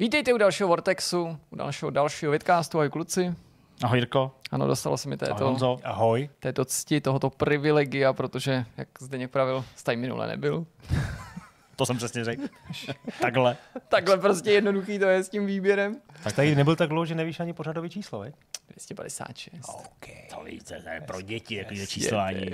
Vítejte u dalšího Vortexu, u dalšího, dalšího vidcastu, ahoj kluci. Ahoj Jirko. Ano, dostalo se mi Ahoj této, Honzo. Ahoj. této cti, tohoto privilegia, protože, jak Zdeněk pravil, jste minule nebyl. To jsem přesně řekl. Takhle. Takhle prostě jednoduchý to je s tím výběrem. Tak tady nebyl tak dlouho, že nevíš ani pořadový číslo, veď? 256. Okay. To víte, to je pro děti, jaký je číslování.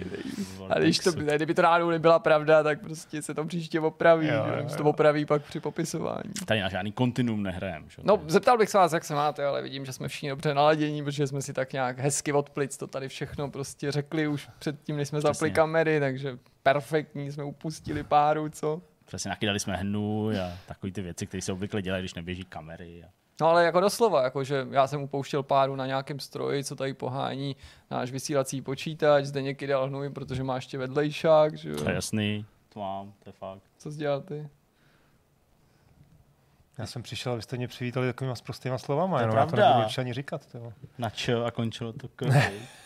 A když to, kdyby to náhodou nebyla pravda, tak prostě se to příště opraví. Jo, Jo, jo. Se to opraví pak při popisování. Tady na žádný kontinuum nehrajem. Že? No, zeptal bych se vás, jak se máte, ale vidím, že jsme všichni dobře naladění, protože jsme si tak nějak hezky od plic to tady všechno prostě řekli už předtím, než jsme zapli Přesně. kamery, takže perfektní, jsme upustili páru, co? Přesně nakydali jsme hnůj a takový ty věci, které se obvykle dělají, když neběží kamery. A... No ale jako doslova, jako že já jsem upouštěl páru na nějakém stroji, co tady pohání náš vysílací počítač, zde někdy dal hnůj, protože má ještě vedlejšák, že jo? To je jasný, to mám, to je fakt. Co jsi dělal ty? Já jsem přišel, abyste mě přivítali takovýma prostýma slovama, To je jenom já to pravda. nebudu ani říkat. Tyjo. Načo a končilo to.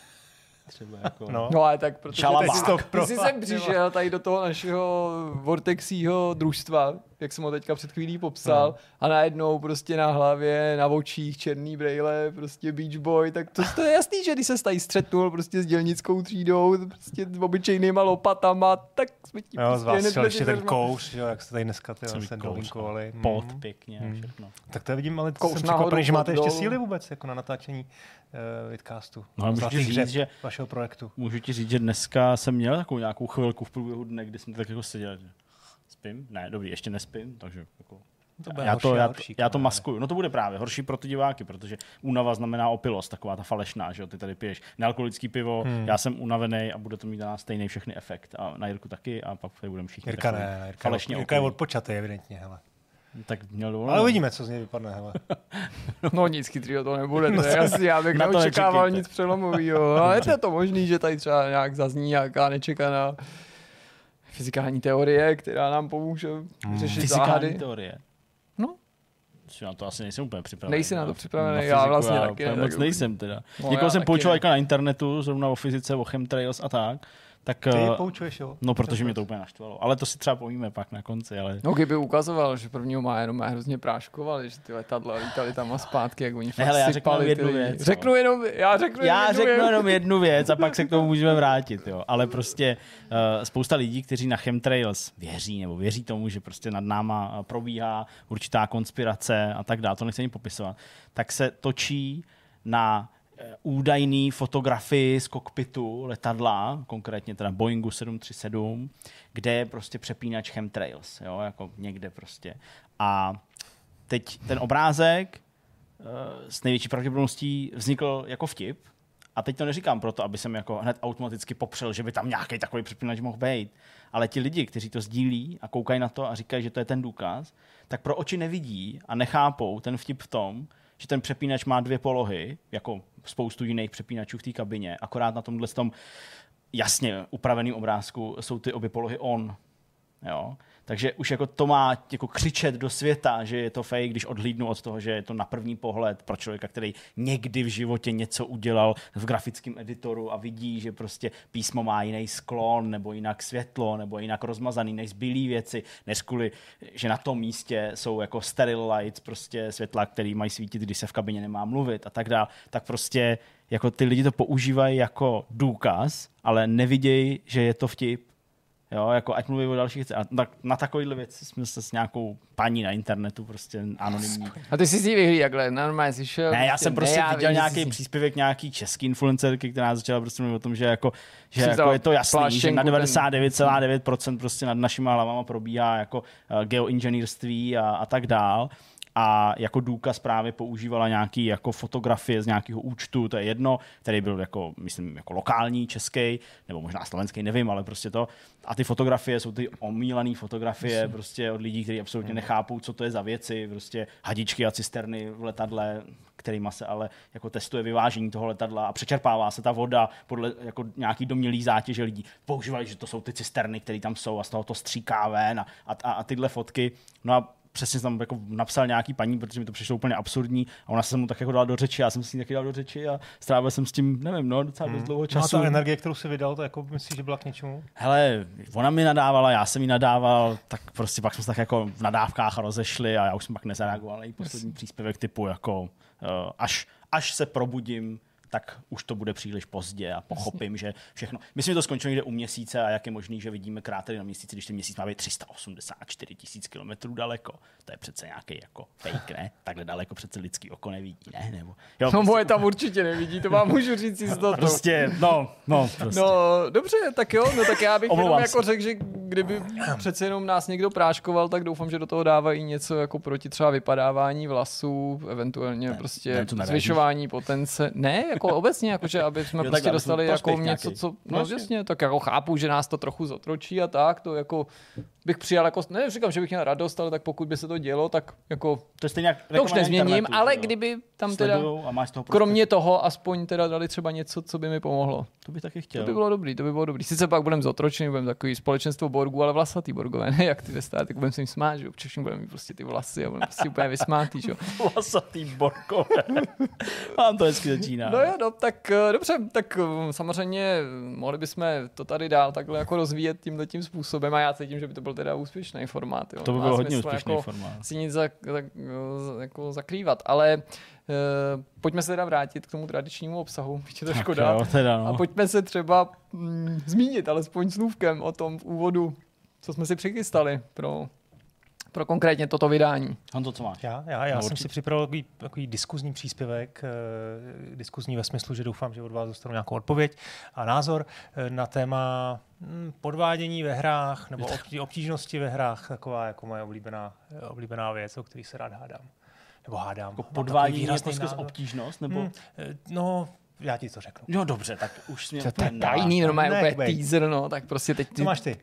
Třeba jako... No. No ale tak protože ty, pro- ty jsi sem přišel tady do toho našeho Vortexího družstva, jak jsem ho teďka před chvílí popsal, No. a najednou prostě na hlavě, na očích černý brejle, prostě Beach Boy, tak to, to je jasný, že když se tady střetnul prostě s dělnickou třídou, prostě s obyčejnýma lopatama, tak jsme ti Jo, z vás hned ještě ten kouř, jo, jak jste tady dneska Jsem se dolinkovali. Pot Mm. pěkně Mm. všechno. Tak to vidím, ale Kouř jsem překvapený, že máte ještě síly vůbec jako na natáčení uh, vidcastu. No, můžu ti říct, že- vašeho projektu. Můžu ti říct, že dneska jsem měl takovou nějakou chvilku v průběhu dne, kdy jsme tak jako seděli. že Spím? Ne, dobrý, ještě nespím, takže jako To bude já, horší to, já, horší, já to maskuju. No to bude právě horší pro ty diváky, protože únava znamená opilost, taková ta falešná, že jo, ty tady piješ nealkoholický pivo, Hmm. já jsem unavený a bude to mít na stejný všechny efekt. A na Jirku taky a pak tady budeme všichni Jirka ne, Jirka, falešně Jirka je odpočatý, evidentně, hele. Tak měl dovolenou. Ale uvidíme, co z něj vypadne, hele. No nic chytrýho to nebude, to je jasný, já bych Na to neočekával nic přelomového, ale je to možný, že tady třeba nějak zazní nějaká nečekaná fyzikální teorie, která nám pomůže řešit Fyzikální záhady. teorie. No. Si Na to asi nejsem úplně připravený. Nejsi na to připravený, Na já vlastně já taky moc tak- nejsem teda. No, Někoho jsem poučoval jako na internetu, zrovna o fyzice, o chemtrails a tak. Tak, Ty eh, poučuješ, jo? no, protože mě to úplně naštvalo. Ale to si třeba povíme pak na konci, ale... No, kdyby ukazoval, že prvního má jenom hrozně práškovali, že ty letadla lítali tam a zpátky, jak oni fakt hele, já řeknu jenom jednu věc. Řeknu jenom, já řeknu Já jednu řeknu věc. jenom jednu věc a pak se k tomu můžeme vrátit. Jo. Ale prostě uh, spousta lidí, kteří na chemtrails věří nebo věří tomu, že prostě nad náma eh, probíhá určitá konspirace a tak dále, to nechci ani popisovat, tak se točí na údajný fotografii z kokpitu letadla, konkrétně teda Boeingu 737, kde je prostě přepínač chemtrails, jo, jako někde prostě. A teď ten obrázek eh, s největší pravděpodobností vznikl jako vtip. A teď to neříkám proto, aby jsem jako hned automaticky popřel, že by tam nějaký takový přepínač mohl být. Ale ti lidi, kteří to sdílí a koukají na to a říkají, že to je ten důkaz, tak pro oči nevidí a nechápou ten vtip v tom, že ten přepínač má dvě polohy, jako spoustu jiných přepínačů v té kabině, akorát na tomhle tom jasně upraveném obrázku jsou ty obě polohy on. Jo? Takže už jako to má jako křičet do světa, že je to fake, když odhlídnu od toho, že je to na první pohled pro člověka, který někdy v životě něco udělal v grafickém editoru a vidí, že prostě písmo má jiný sklon, nebo jinak světlo, nebo jinak rozmazaný než zbylý věci, než kvůli, že na tom místě jsou jako steril lights, prostě světla, který mají svítit, když se v kabině nemá mluvit a tak dále, tak prostě jako ty lidi to používají jako důkaz, ale nevidějí, že je to vtip. Jo, jako ať mluví o dalších věcech. A tak, na takovýhle věci jsme se s nějakou paní na internetu, prostě anonymní. A ty jsi si vyhlí jakhle, normálně jsi šel. Ne, já jsem prostě já viděl nějaký jsi- příspěvek nějaký český influencerky, která začala prostě mluvit o tom, že jako, že Jsi jako je to jasný, že na pláštěnku ten- 99,9% prostě nad našima hlavama probíhá jako uh, geoinženýrství a, a tak dál. A jako důkaz právě používala nějaký jako fotografie z nějakého účtu, to je jedno, který byl jako, myslím, jako lokální, český, nebo možná slovenský, nevím, ale prostě to. A ty fotografie jsou ty omílané fotografie prostě od lidí, kteří absolutně nechápou, co to je za věci, prostě hadičky a cisterny v letadle, kterýma se ale jako testuje vyvážení toho letadla a přečerpává se ta voda podle jako nějaký domělý zátěže lidí. Používají, že to jsou ty cisterny, které tam jsou a z toho to stříká ven a, a, a tyhle fotky. No a přesně tam jako napsal nějaký paní, protože mi to přišlo úplně absurdní a ona se mu tak jako dala do řeči, já jsem si taky dal do řeči a strávil jsem s tím, nevím, no, docela dost dlouho No a času. ta energie, kterou si vydal, to jako myslíš, že byla k něčemu? Hele, ona mi nadávala, já jsem jí nadával, tak prostě pak jsme se tak jako v nadávkách rozešli a já už jsem pak nezareagoval na její poslední příspěvek typu jako uh, až, až se probudím, tak už to bude příliš pozdě a pochopím, že všechno. Myslím, že to skončilo někde u měsíce a jak je možný, že vidíme krátery na měsíci, když ten měsíc má být 384 tisíc kilometrů daleko. To je přece nějaký jako fake, ne? Takhle daleko přece lidský oko nevidí, ne? Nebo, jo, No moje tam určitě nevidí, to vám můžu říct jistotou. prostě, no, no, prostě. No, dobře, tak jo, no tak já bych jenom jako řekl, že kdyby přece jenom nás někdo práškoval, tak doufám, že do toho dávají něco jako proti třeba vypadávání vlasů, eventuálně Ne, prostě ne, zvyšování potence. Ne, jako obecně, jakože aby jsme Jo, prostě dostali jako něco, co, No, no jasně. tak jako chápu, že nás to trochu zotročí a tak, to jako bych přijal jako, ne, říkám, že bych měl radost, ale tak pokud by se to dělo, tak jako To je stejně jak to už nezměním, ale že jo. kdyby tam teda, a máš toho kromě toho, aspoň teda dali třeba něco, co by mi pomohlo. To bych taky chtěl. To by bylo dobrý, to by bylo dobrý. Sice pak budeme zotročeni, budeme takový společenstvo Borgů, ale vlasatý Borgové, ne jak ty ve státech, budeme se jim smát, že jo, všichni budeme mít prostě ty vlasy a budeme prostě úplně vysmátý, že jo. Vlasatý borkové. Mám to hezky začíná. No jo, no, tak eh, dobře, tak eh, samozřejmě eh, mohli bychom to tady dál takhle jako rozvíjet tímhle tím způsobem a já cítím, že by to byl teda úspěšný formát. Jo. To by Má byl hodně úspěšný jako formát. si nic za, za, za, jako zakrývat, ale uh, pojďme se teda vrátit k tomu tradičnímu obsahu, je to Tak škoda. jo, teda, no. A pojďme se třeba mm, zmínit alespoň slůvkem o tom v úvodu, co jsme si přichystali pro, pro konkrétně toto vydání. Honzo, co máš? Já, já, já No, jsem určitě. si připravil takový, takový diskuzní příspěvek, eh, diskuzní ve smyslu, že doufám, že od vás dostanu nějakou odpověď a názor eh, na téma hm, podvádění ve hrách nebo obtí- obtížnosti ve hrách, taková jako moje oblíbená, eh, oblíbená věc, o který se rád hádám. Nebo hádám. Jako výrazný prostě obtížnost? Nebo... Hm, eh, no, já ti to řeknu. No dobře, tak už mě To je tajný, normálně Ne, úplně bej. teaser, no, tak prostě teď Co ty... máš ty?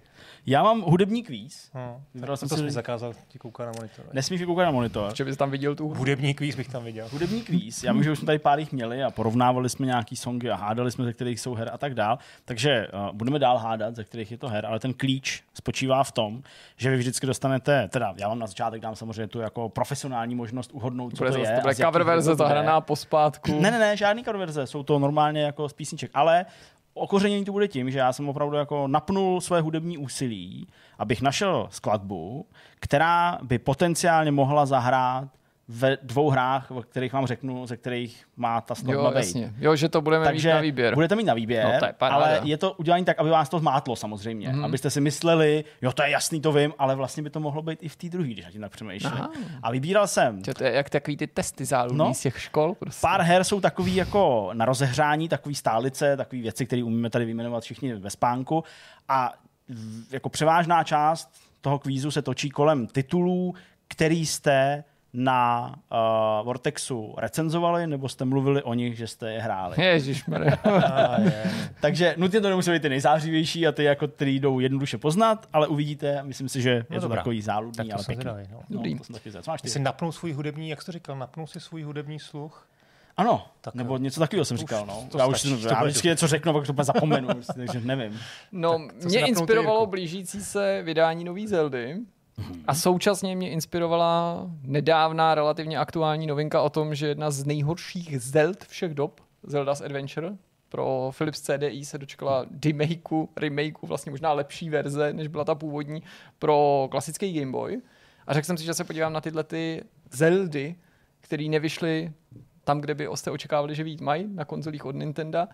Já mám hudební kvíz. No, Vybral tak jsem to si- jsi zakázal ti koukat na monitor. Nesmíš vykoukat na monitor. Že bys tam viděl tu. Hudební kvíz bych tam viděl. Hudební kvíz. Já vím, že už jsme tady pár jich měli a porovnávali jsme nějaký songy a hádali jsme, ze kterých jsou her a tak dál. Takže uh, budeme dál hádat, ze kterých je to her, ale ten klíč spočívá v tom, že vy vždycky dostanete, teda já vám na začátek dám samozřejmě tu jako profesionální možnost uhodnout, co Bude to je. to bude cover verze zahraná pospátku. Ne, ne, ne, žádný cover verze, jsou to normálně jako z písniček, ale okořenění to bude tím, že já jsem opravdu jako napnul své hudební úsilí, abych našel skladbu, která by potenciálně mohla zahrát ve dvou hrách, o kterých vám řeknu, ze kterých má ta skladba Jo, být. jasně. Jo, že to budeme Takže mít na výběr. budete mít na výběr, No, to je paráda. ale je to udělané tak, aby vás to zmátlo samozřejmě. Mm-hmm. Abyste si mysleli, jo, to je jasný, to vím, ale vlastně by to mohlo být i v té druhé, když na tím tak přemýšlím. A vybíral jsem Že to je jak takový ty testy záludný No. z těch škol. Prostě. Pár her jsou takový jako na rozehřání, takový stálice, takový věci, které umíme tady vyjmenovat všichni ve spánku. A jako převážná část toho kvízu se točí kolem titulů, který jste na uh, Vortexu recenzovali, nebo jste mluvili o nich, že jste je hráli. Ježišmarja. A je. Takže nutně to nemusí být ty nejzářivější a ty, jako, který jdou jednoduše poznat, ale uvidíte, myslím si, že je No to dobrá. takový záludný, Tak to ale pěkný. zvědavý, no. No, Dobrý. to jsem taky máš Ty jsi napnul svůj hudební, jak jsi to říkal, napnul si svůj hudební sluch? Ano, Tak nebo jo. něco takového jsem To už- říkal. No. to já už stačí, jsem, to já vždycky něco řeknu, pak to úplně zapomenu, prostě, takže nevím. No, Tak mě inspirovalo blížící se vydání nový Zeldy. A současně mě inspirovala nedávná relativně aktuální novinka o tom, že jedna z nejhorších Zeld všech dob, Zelda's Adventure, pro Philips CDI se dočkala remakeu, remakeu, vlastně možná lepší verze, než byla ta původní, pro klasický Game Boy. A řekl jsem si, že se podívám na tyhle ty Zeldy, které nevyšly tam, kde by jste očekávali, že vít mají na konzolích od Nintendo,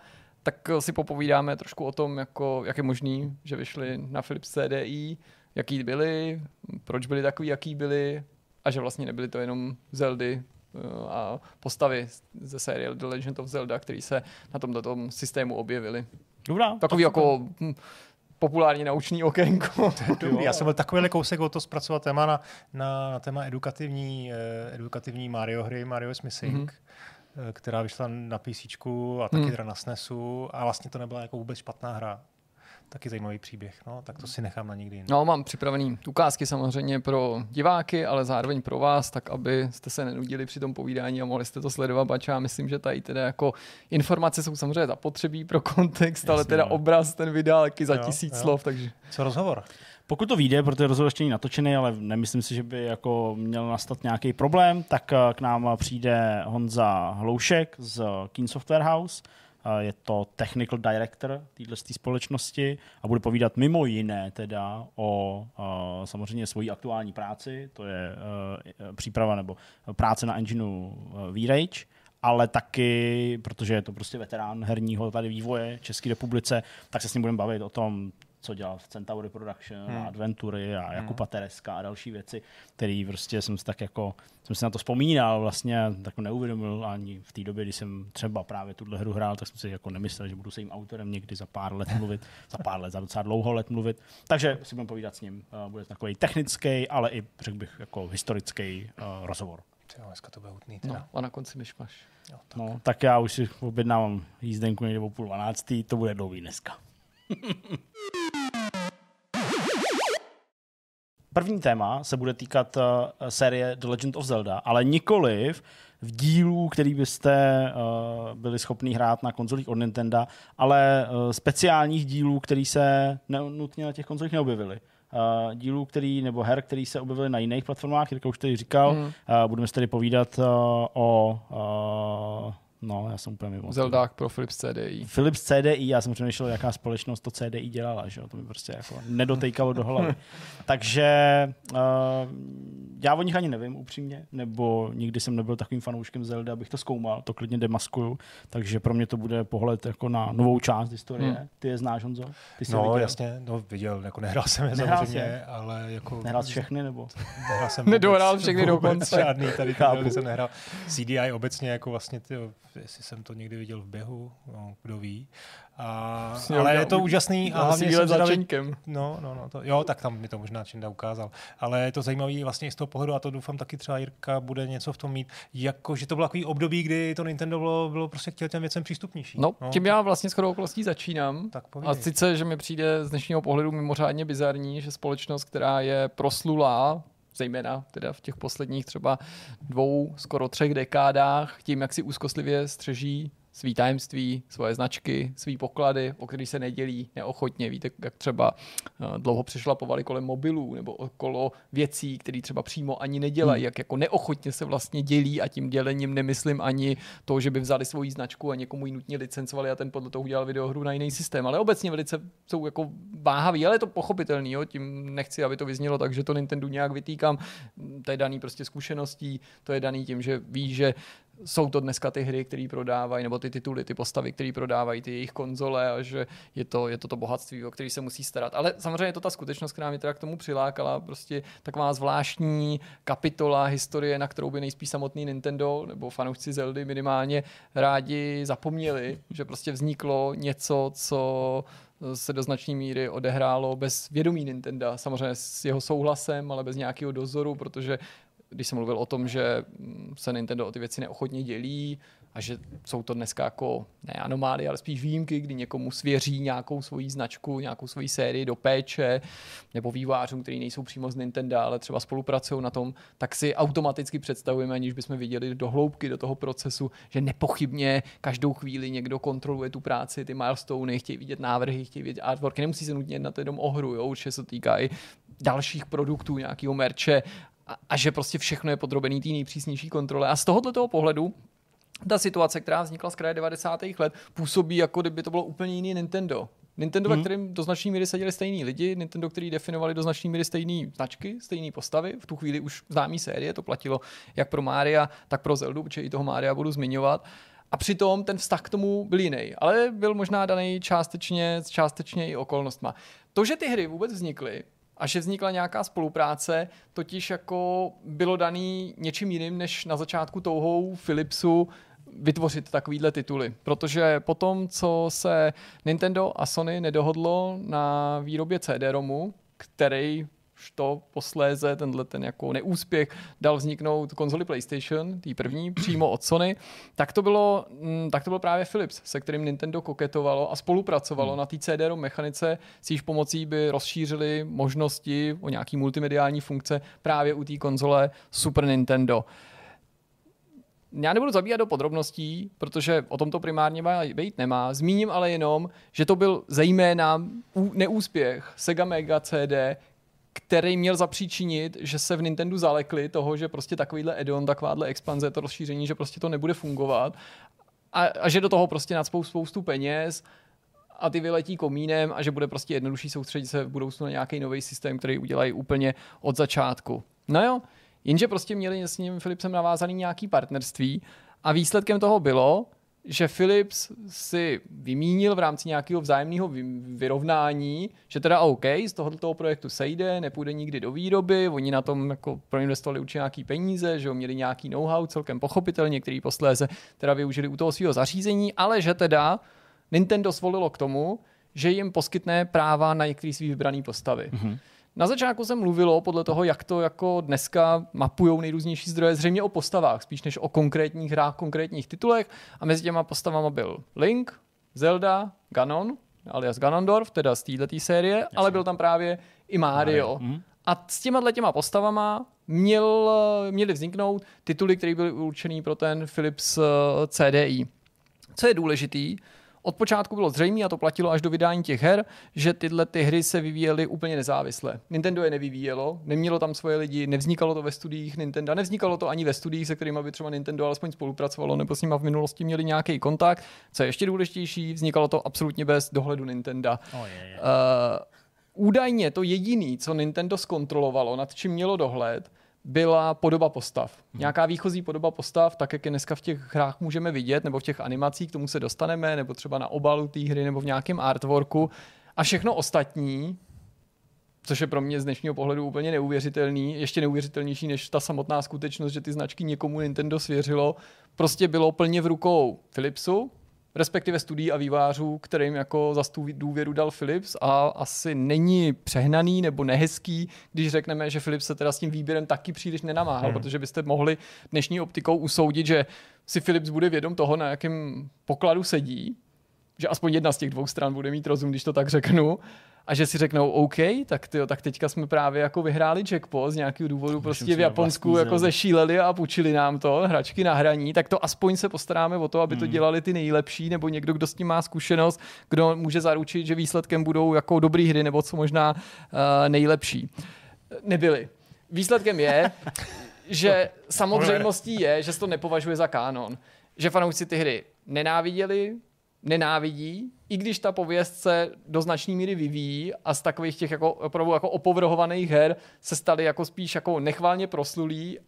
tak si popovídáme trošku o tom, jako, jak je možný, že vyšly na Philips CDI, jaký byly, proč byly takový, jaký byly a že vlastně nebyly to jenom Zeldy eh, a postavy ze série The Legend of Zelda, které se na tomto tom systému objevily. Dobrá. Takový jako hm, populární naučný okénko. Dobrý, já jsem byl takový kousek o to zpracovat téma na, na, na téma edukativní, eh, edukativní Mario hry, Mario is Missing, Mhm. mm-hmm. která vyšla na PC a taky Mhm. teda na SNESu a vlastně to nebyla jako vůbec špatná hra. Taky zajímavý příběh, no, tak to si nechám na někdy jindy. No, mám připravený ukázky samozřejmě pro diváky, ale zároveň pro vás, tak aby jste se nenudili při tom povídání a mohli jste to sledovat, bač já myslím, že tady teda jako informace jsou samozřejmě zapotřebí pro kontext, ale Jasně, teda no. obraz ten vydal taky za Jo, tisíc jo. slov, takže Co rozhovor? Pokud to vyjde, protože rozhovor ještě není natočený, ale nemyslím si, že by jako měl nastat nějaký problém, tak eh, k nám přijde Honza Hloušek z Keen Software House. Je to technical director téhle společnosti a bude povídat mimo jiné teda o samozřejmě svojí aktuální práci, to je eh, příprava nebo práce na engineu V-Rage, ale taky, protože je to prostě veterán herního tady vývoje České republice, tak se s ním budeme bavit o tom, co dělal v Centauri Production hmm. a Adventury a Jakuba hmm. Tereska a další věci, který prostě jsem si tak jako, jsem si na to vzpomínal vlastně, tak neuvědomil ani v té době, kdy jsem třeba právě tuhle hru hrál, tak jsem si jako nemyslel, že budu se jím autorem někdy za pár let mluvit, za pár let, za docela dlouho let mluvit. Takže si budeme povídat s ním. Uh, bude takový technický, ale i řekl bych jako historický uh, rozhovor. Jo, dneska to bude hutný teda. No, a na konci myšmaš. Jo, tak. No, tak já už si objednávám jízdenku někde o půl dvanáctý, to bude dlouhý dneska. První téma se bude týkat uh, série The Legend of Zelda, ale nikoliv v dílů, který byste uh, byli schopni hrát na konzolích od Nintendo, ale uh, speciálních dílů, který se nutně na těch konzolích neobjevily. Uh, dílů, který, nebo her, který se objevily na jiných platformách, Jirka už tady říkal. Mm. Uh, budeme se tady povídat uh, o uh, No, já jsem úplně mimo. Zeldák pro Philips CDI. Philips CDI, já jsem přemýšlel, jaká společnost to CDI dělala, že jo? to mi prostě jako nedotejkalo do hlavy. Takže uh, já o nich ani nevím upřímně, nebo nikdy jsem nebyl takovým fanouškem Zelda, abych to zkoumal, to klidně demaskuju, takže pro mě to bude pohled jako na novou část historie. Hmm. Ty je znáš, Honzo? Ty jsi no, viděl? jasně, no, viděl, jako nehrál jsem je nehrál samozřejmě, jsi? ale jako... Nehrál všechny, nebo? Nehrál jsem Nedohrál všechny dokonce. Žádný tady, tady jsem nehrál. CDI obecně jako vlastně ty, jestli jsem to někdy viděl v běhu, no, kdo ví. A, ale je to úžasný. A hlavně jsem zvědavý, no, no, no, to, jo, tak tam mi to možná Činda ukázal. Ale je to zajímavý vlastně i z toho pohledu, a to doufám taky třeba Jirka bude něco v tom mít, jako, že to bylo takový období, kdy to Nintendo bylo, bylo prostě k těm věcem přístupnější. No, no, tím já vlastně skoro okolností začínám. Tak a sice, že mi přijde z dnešního pohledu mimořádně bizarní, že společnost, která je proslulá zejména teda v těch posledních třeba dvou, skoro třech dekádách, tím, jak si úzkostlivě střeží svý tajemství, svoje značky, svý poklady, o který se nedělí neochotně. Víte, jak třeba eh, dlouho přešlapovali kolem mobilů nebo okolo věcí, které třeba přímo ani nedělají, hmm. jak jako neochotně se vlastně dělí a tím dělením nemyslím ani to, že by vzali svoji značku a někomu ji nutně licencovali a ten podle toho udělal videohru na jiný systém. Ale obecně velice jsou jako váhaví, ale je to pochopitelný, jo? tím nechci, aby to vyznělo tak, že to Nintendo nějak vytýkám. To je daný prostě zkušeností, to je daný tím, že ví, že jsou to dneska ty hry, které prodávají, nebo ty tituly, ty postavy, které prodávají, ty jejich konzole a že je to, je to to bohatství, o který se musí starat. Ale samozřejmě je to ta skutečnost, která mě teda k tomu přilákala, prostě taková zvláštní kapitola historie, na kterou by nejspíš samotný Nintendo nebo fanoušci Zeldy minimálně rádi zapomněli, že prostě vzniklo něco, co se do značné míry odehrálo bez vědomí Nintendo, samozřejmě s jeho souhlasem, ale bez nějakého dozoru, protože když jsem mluvil o tom, že se Nintendo o ty věci neochotně dělí a že jsou to dneska jako ne anomálie, ale spíš výjimky, kdy někomu svěří nějakou svoji značku, nějakou svoji sérii do péče, nebo vývářům, kteří nejsou přímo z Nintendo, ale třeba spolupracují na tom, tak si automaticky představujeme, aniž bychom viděli do hloubky do toho procesu, že nepochybně každou chvíli někdo kontroluje tu práci, ty milestony, chtějí vidět návrhy, chtějí vidět artworky, nemusí se nutně jednat jenom o hru, jo, určitě se týká i dalších produktů, nějakého merče a, a že prostě všechno je podrobený té nejpřísnější kontrole. A z tohoto toho pohledu ta situace, která vznikla z kraje 90. let, působí jako kdyby to bylo úplně jiný Nintendo. Nintendo, hmm. ve kterém do značné míry seděli stejní lidi, Nintendo, který definovali do značné míry stejné značky, stejné postavy, v tu chvíli už známý série, to platilo jak pro Mária, tak pro Zeldu, protože i toho Mária budu zmiňovat. A přitom ten vztah k tomu byl jiný, ale byl možná daný částečně, částečně i okolnostma. To, že ty hry vůbec vznikly, a že vznikla nějaká spolupráce, totiž jako bylo daný něčím jiným, než na začátku touhou Philipsu vytvořit takovýhle tituly. Protože potom, co se Nintendo a Sony nedohodlo na výrobě CD-ROMu, který to posléze tenhle ten jako neúspěch dal vzniknout konzoli PlayStation, tý první, přímo od Sony, tak to bylo, mm, tak to byl právě Philips, se kterým Nintendo koketovalo a spolupracovalo hmm. na té CD-ROM mechanice, s jejíž pomocí by rozšířili možnosti o nějaký multimediální funkce právě u té konzole Super Nintendo. Já nebudu zabíjat do podrobností, protože o tom to primárně být nemá. Zmíním ale jenom, že to byl zejména neúspěch Sega Mega CD, který měl zapříčinit, že se v Nintendo zalekli toho, že prostě takovýhle add-on, takováhle expanze, to rozšíření, že prostě to nebude fungovat a, a že do toho prostě nadspou spoustu peněz a ty vyletí komínem a že bude prostě jednodušší soustředit se v budoucnu na nějaký nový systém, který udělají úplně od začátku. No jo, jenže prostě měli s ním Philipsem navázaný nějaký partnerství a výsledkem toho bylo, že Philips si vymínil v rámci nějakého vzájemného vyrovnání, že teda OK, z tohoto projektu sejde, nepůjde nikdy do výroby, oni na tom jako proinvestovali určitě nějaký peníze, že měli nějaký know-how celkem pochopitelně, který posléze teda využili u toho svého zařízení, ale že teda Nintendo svolilo k tomu, že jim poskytne práva na některé svý vybrané postavy. Mm-hmm. Na začátku se mluvilo podle toho, jak to jako dneska mapujou nejrůznější zdroje, zřejmě o postavách, spíš než o konkrétních hrách, konkrétních titulech. A mezi těma postavama byl Link, Zelda, Ganon, alias Ganondorf, teda z této série, Jasně. ale byl tam právě i Mario. Mario. Mm. A s těma těma postavama měl, měly vzniknout tituly, které byly určený pro ten Philips eh, CDI. Co je důležitý, od počátku bylo zřejmé, a to platilo až do vydání těch her, že tyhle ty hry se vyvíjely úplně nezávisle. Nintendo je nevyvíjelo, nemělo tam svoje lidi, nevznikalo to ve studiích Nintendo, nevznikalo to ani ve studiích, se kterými by třeba Nintendo alespoň spolupracovalo, nebo s nimi v minulosti měli nějaký kontakt. Co je ještě důležitější, vznikalo to absolutně bez dohledu Nintendo. Oh, je, je. Uh, údajně to jediný, co Nintendo zkontrolovalo, nad čím mělo dohled, byla podoba postav. Nějaká výchozí podoba postav, tak jak je dneska v těch hrách můžeme vidět, nebo v těch animacích, k tomu se dostaneme, nebo třeba na obalu té hry, nebo v nějakém artworku. A všechno ostatní, což je pro mě z dnešního pohledu úplně neuvěřitelný, ještě neuvěřitelnější než ta samotná skutečnost, že ty značky někomu Nintendo svěřilo, prostě bylo plně v rukou Philipsu, respektive studií a vývářů, kterým jako za tu důvěru dal Philips a asi není přehnaný nebo nehezký, když řekneme, že Philips se teda s tím výběrem taky příliš nenamáhal, hmm. protože byste mohli dnešní optikou usoudit, že si Philips bude vědom toho, na jakém pokladu sedí, že aspoň jedna z těch dvou stran bude mít rozum, když to tak řeknu, a že si řeknou OK, tak, tyjo, tak teďka jsme právě jako vyhráli jackpot z nějakého důvodu Můžeme prostě v Japonsku jako zešíleli a půjčili nám to, hračky na hraní, tak to aspoň se postaráme o to, aby to hmm. dělali ty nejlepší, nebo někdo, kdo s tím má zkušenost, kdo může zaručit, že výsledkem budou jako dobrý hry, nebo co možná uh, nejlepší. Nebyli. Výsledkem je, že samozřejmostí je, že se to nepovažuje za kánon. Že fanoušci ty hry nenáviděli, nenávidí, i když ta pověst se do značné míry vyvíjí a z takových těch jako, opravdu jako opovrhovaných her se staly jako spíš jako nechválně proslulí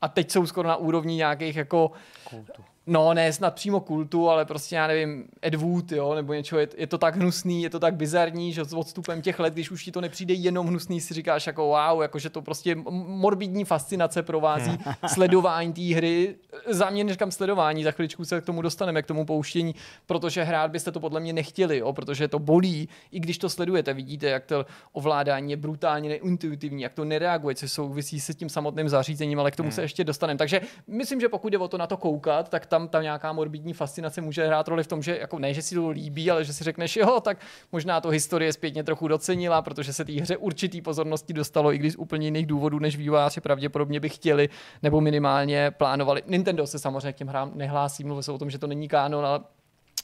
a teď jsou skoro na úrovni nějakých jako Kultu. No, ne snad přímo kultu, ale prostě já nevím, Ed Wood, jo, nebo něco, je, je, to tak hnusný, je to tak bizarní, že s odstupem těch let, když už ti to nepřijde jenom hnusný, si říkáš jako wow, jako že to prostě morbidní fascinace provází sledování té hry. Za mě neříkám sledování, za chviličku se k tomu dostaneme, k tomu pouštění, protože hrát byste to podle mě nechtěli, jo, protože to bolí, i když to sledujete, vidíte, jak to ovládání je brutálně neintuitivní, jak to nereaguje, co souvisí se tím samotným zařízením, ale k tomu hmm. se ještě dostaneme. Takže myslím, že pokud jde o to na to koukat, tak tam ta nějaká morbidní fascinace může hrát roli v tom, že jako ne, že si to líbí, ale že si řekneš, jo, tak možná to historie zpětně trochu docenila, protože se té hře určitý pozornosti dostalo, i když z úplně jiných důvodů, než vývojáři pravděpodobně by chtěli nebo minimálně plánovali. Nintendo se samozřejmě k těm hrám nehlásí, mluví se o tom, že to není kánon, ale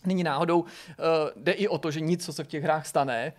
není náhodou. Uh, jde i o to, že nic, co se v těch hrách stane,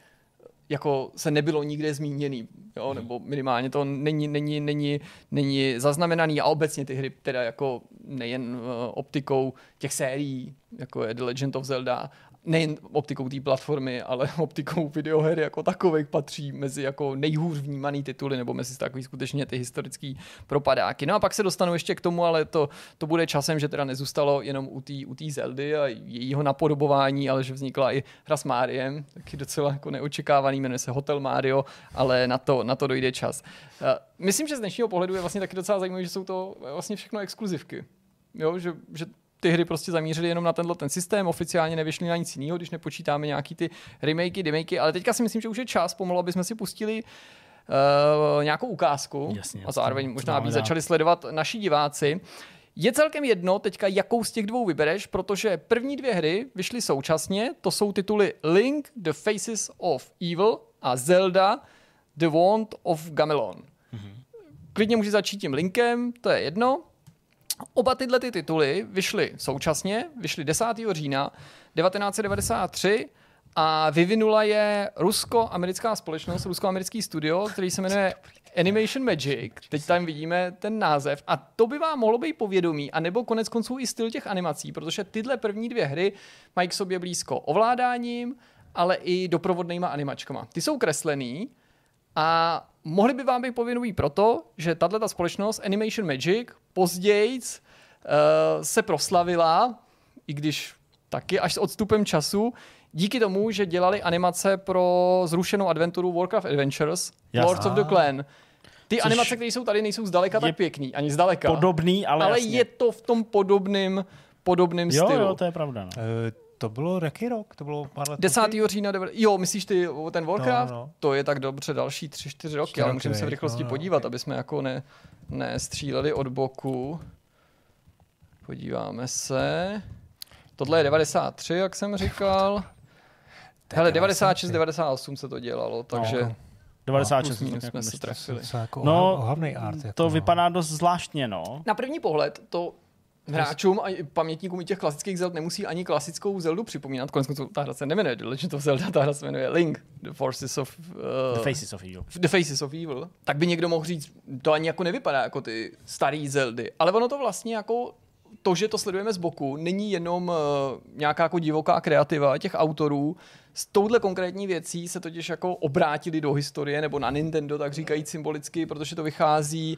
jako se nebylo nikde zmíněný, jo, hmm. nebo minimálně to není, není, není, není zaznamenaný a obecně ty hry teda jako nejen uh, optikou těch sérií, jako je The Legend of Zelda nejen optikou té platformy, ale optikou videoher jako takových patří mezi jako nejhůř vnímaný tituly nebo mezi takový skutečně ty historický propadáky. No a pak se dostanu ještě k tomu, ale to, to bude časem, že teda nezůstalo jenom u té u tý Zeldy a jejího napodobování, ale že vznikla i hra s Máriem, taky docela jako neočekávaný, jmenuje se Hotel Mario, ale na to, na to dojde čas. Myslím, že z dnešního pohledu je vlastně taky docela zajímavé, že jsou to vlastně všechno exkluzivky. Jo, že, že ty hry prostě zamířily jenom na tenhle ten systém, oficiálně nevyšly na nic jiného, když nepočítáme nějaký ty remakey, demakey, ale teďka si myslím, že už je čas pomalu, aby jsme si pustili uh, nějakou ukázku Jasně, a zároveň možná aby začali sledovat naši diváci. Je celkem jedno teďka, jakou z těch dvou vybereš, protože první dvě hry vyšly současně, to jsou tituly Link, The Faces of Evil a Zelda, The Wand of Gamelon. Mm-hmm. Klidně může začít tím Linkem, to je jedno. Oba tyhle ty tituly vyšly současně, vyšly 10. října 1993 a vyvinula je rusko-americká společnost, rusko-americký studio, který se jmenuje Animation Magic. Teď tam vidíme ten název a to by vám mohlo být povědomí, a nebo konec konců i styl těch animací, protože tyhle první dvě hry mají k sobě blízko ovládáním, ale i doprovodnýma animačkama. Ty jsou kreslený a mohli by vám být povědomí proto, že tato společnost Animation Magic později uh, se proslavila, i když taky až s odstupem času, díky tomu, že dělali animace pro zrušenou adventuru Warcraft Adventures, Jasně. Lords of the Clan. Ty Což animace, které jsou tady, nejsou zdaleka tak pěkný, ani zdaleka. Podobný, ale, ale jasně. je to v tom podobným, podobným jo, stylu. jo, to je pravda. No. Eh, to bylo jaký rok? To bylo pár let 10. později? října, jo, myslíš ty o ten Warcraft? No, no. To je tak dobře další 3-4 roky, Čtyři ale roky, můžeme se v rychlosti No, no, podívat, ok. aby jsme jako ne, nestříleli od boku. Podíváme se. Tohle je 93, jak jsem říkal. Hele, 96, 98 se to dělalo, takže no. 96 plus to minus tak jsme se trefili. Jako No, no, art. Jako, To no. vypadá dost zvláštně, no. Na první pohled to hráčům a pamětníkům i těch klasických Zeld nemusí ani klasickou Zeldu připomínat. Konec konců ta hra se nemenuje The Legend of Zelda, ta hra se jmenuje Link, The Forces of... Uh, The Faces of Evil. The Faces of Evil, tak by někdo mohl říct, to ani jako nevypadá jako ty starý Zeldy. Ale ono to vlastně jako to, že to sledujeme z boku, není jenom uh, nějaká jako divoká kreativa těch autorů. S touhle konkrétní věcí se totiž jako obrátili do historie nebo na Nintendo, tak říkajíc symbolicky, protože to vychází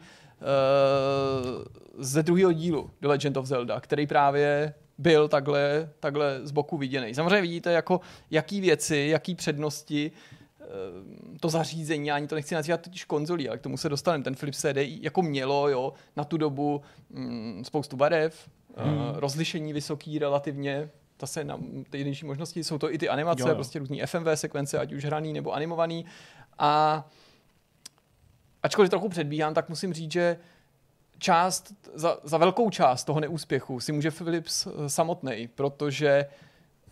ze druhého dílu The Legend of Zelda, který právě byl takhle, takhle z boku viděný. Samozřejmě vidíte, jako, jaký věci, jaký přednosti eh, to zařízení, ani to nechci nazývat totiž konzolí, ale k tomu se dostaneme. Ten Philips CDI jako mělo jo, na tu dobu mm, spoustu barev, hmm. rozlišení vysoký relativně, to se na ty největší možnosti, jsou to i ty animace, Jo, jo, jo. jo. prostě různý FMV sekvence, ať už hraný nebo animovaný. A ačkoliv trochu předbíhám, tak musím říct, že část, za, za velkou část toho neúspěchu si může Philips samotný, protože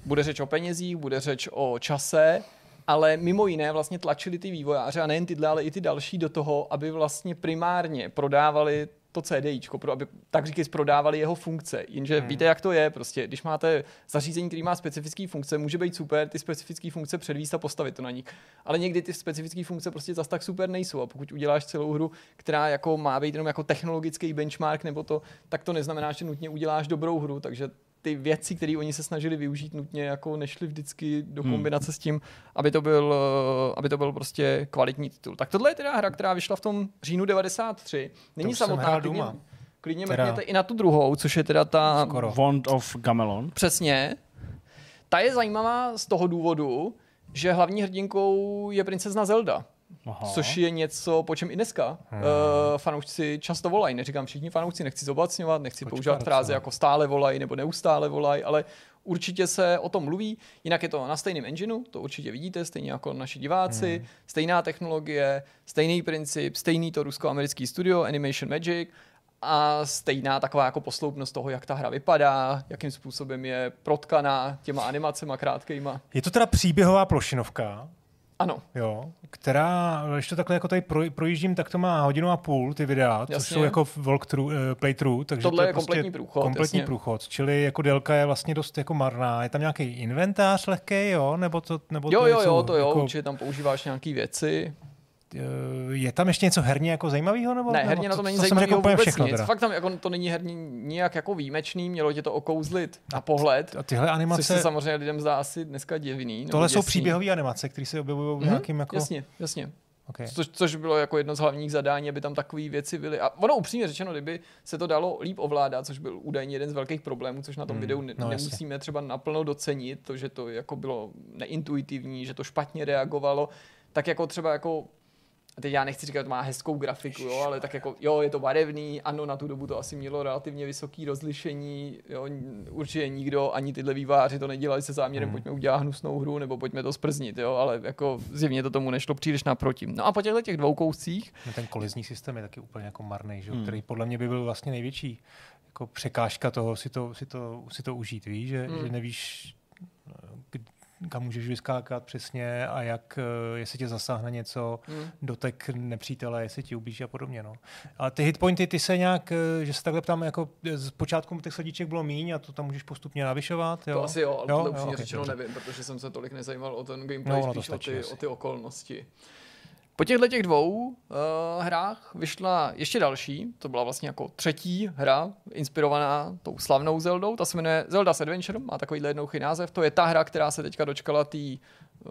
bude řeč o penězích, bude řeč o čase, ale mimo jiné vlastně tlačili ty vývojáře a nejen tyhle, ale i ty další do toho, aby vlastně primárně prodávali to CDIčko, pro, aby tak říkajíc prodávali jeho funkce. Jenže hmm. víte, jak to je, prostě, když máte zařízení, který má specifické funkce, může být super ty specifické funkce předvíst a postavit to na nich. Ale někdy ty specifické funkce prostě zas tak super nejsou. A pokud uděláš celou hru, která jako má být jenom jako technologický benchmark nebo to, tak to neznamená, že nutně uděláš dobrou hru. Takže ty věci, které oni se snažili využít nutně, jako nešly vždycky do Hmm. kombinace s tím, aby to byl, eh, aby to byl prostě kvalitní titul. Tak tohle je teda hra, která vyšla v tom říjnu 93. Není samotná, klidně, doma. klidně Teda- mrkněte i na tu druhou, což je teda ta Skoro. Wand of Gamelon. Přesně. Ta je zajímavá z toho důvodu, že hlavní hrdinkou je princezna Zelda. Aha. Což je něco, po čem i dneska hmm. uh, fanoušci často volají. Neříkám všichni fanoušci, nechci zobacňovat, nechci Počkat, používat fráze jako stále volají nebo neustále volají, ale určitě se o tom mluví. Jinak je to na stejném engineu, to určitě vidíte, stejně jako naši diváci, hmm. stejná technologie, stejný princip, stejný to rusko-americký studio Animation Magic a stejná taková jako posloupnost toho, jak ta hra vypadá, jakým způsobem je protkaná těma animacema krátkejma. Je to teda příběhová plošinovka, Ano, jo, která, když to takhle jako tady pro, projíždím, tak to má hodinu a půl ty videa, což Jasně. jsou jako walkthrough, eh, playthrough, takže Tohle to je kompletní průchod, kompletní jasně. průchod, čili jako délka je vlastně dost jako marná. Je tam nějaký inventář lehký, jo, nebo to, nebo jo, to jo, jo, to jo, jako, určitě tam používáš nějaké věci. Eh, Je tam ještě něco herně jako zajímavého? Nebo, Ne, nebo herně na tom není to řekl úplně vůbec všechno nic. teda. Fakt tam jako, to není herní nijak jako výjimečný, mělo tě to okouzlit na pohled, A tyhle což se animace, samozřejmě lidem zdá asi dneska divný. nebo tohle jsou děsný. příběhové animace, které se objevují v Mhm, nějakým jako... Jasně, jasně. Okay. Což, což bylo jako jedno z hlavních zadání, aby tam takové věci byly. A ono upřímně řečeno, kdyby se to dalo líp ovládat, což byl údajně jeden z velkých problémů, což na tom Hmm, videu ne- no jasně. nemusíme třeba naplno docenit, to, že to jako bylo neintuitivní, že to špatně reagovalo, tak jako třeba jako a teď já nechci říkat, že má hezkou grafiku, jo, ale tak jako, jo, je to barevný, ano, na tu dobu to asi mělo relativně vysoké rozlišení, jo, určitě nikdo, ani tyhle výváři to nedělali se záměrem, Hmm. pojďme udělat hnusnou hru, nebo pojďme to sprznit, jo, ale jako zjevně to tomu nešlo příliš naproti. No a po těchto těch dvou kouscích, No, ten kolizní systém je taky úplně jako marný, že? Hmm. Hmm. který podle mě by byl vlastně největší jako překážka toho si to, si to, si to užít, víš, že, Hmm. hmm. že nevíš, k- kam můžeš vyskákat přesně a jak, eh, jestli tě zasáhne něco, Hmm. dotek nepřítele, jestli ti ublíží a podobně. No. Ale ty hitpointy, ty se nějak, eh, že se takhle ptám, jako z počátku těch sledíček bylo míň a to tam můžeš postupně navyšovat. Jo? To asi jo, ale Jo, tohle upřímně ok, řečeno dobře. nevím, protože jsem se tolik nezajímal o ten gameplay, No, no, ono to spíš o, ty, asi. o ty okolnosti. Po těchto těch dvou uh, hrách vyšla ještě další, to byla vlastně jako třetí hra, inspirovaná tou slavnou Zeldou, ta se jmenuje Zelda's Adventure, má takový jednoduchý název, to je ta hra, která se teďka dočkala té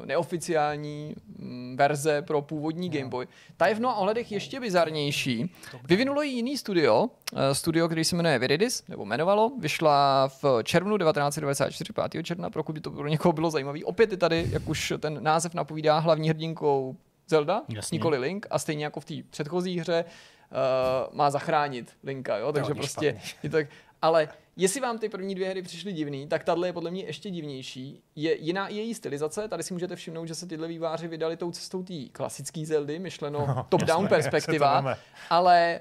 neoficiální mm, verze pro původní Game Boy. Ta je v mnoha ohledech ještě bizarnější. Vyvinulo ji jiný studio, eh, studio, který se jmenuje Viridis, nebo jmenovalo, vyšla v červnu 1994, 5. června, pokud by to pro někoho bylo zajímavé. Opět je tady, jak už ten název napovídá, hlavní hrdinkou Zelda, Jasně. nikoli Link, a stejně jako v té předchozí hře uh, má zachránit Linka, jo? takže není prostě špatný. je tak, ale jestli vám ty první dvě hry přišly divný, tak tahle je podle mě ještě divnější. Je jiná i její stylizace. Tady si můžete všimnout, že se tyhle výváři vydali tou cestou té klasické Zeldy, myšleno No, top-down perspektiva, ale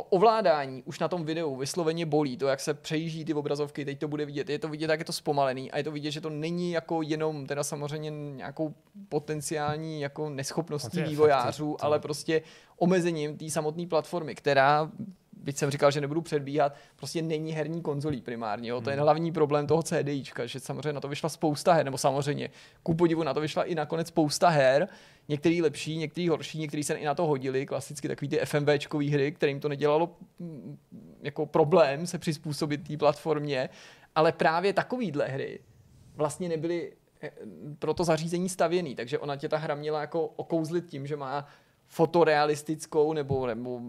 to ovládání už na tom videu vysloveně bolí, to, jak se přejíží ty obrazovky, teď to bude vidět, je to vidět, jak je to zpomalený a je to vidět, že to není jako jenom teda samozřejmě nějakou potenciální jako neschopností vývojářů, ale prostě omezením té samotné platformy, která byť jsem říkal, že nebudu předbíhat, prostě není herní konzolí primárně. Jo? To je Hmm. hlavní problém toho CDIčka, že samozřejmě na to vyšla spousta her, nebo samozřejmě ku podivu na to vyšla i nakonec spousta her, některý lepší, některý horší, některý se i na to hodili, klasicky takový ty FMVčkový hry, kterým to nedělalo mm, jako problém se přizpůsobit té platformě, ale právě takovýhle hry vlastně nebyly eh, pro to zařízení stavěný, takže ona tě ta hra měla jako okouzlit tím, že má fotorealistickou nebo, nebo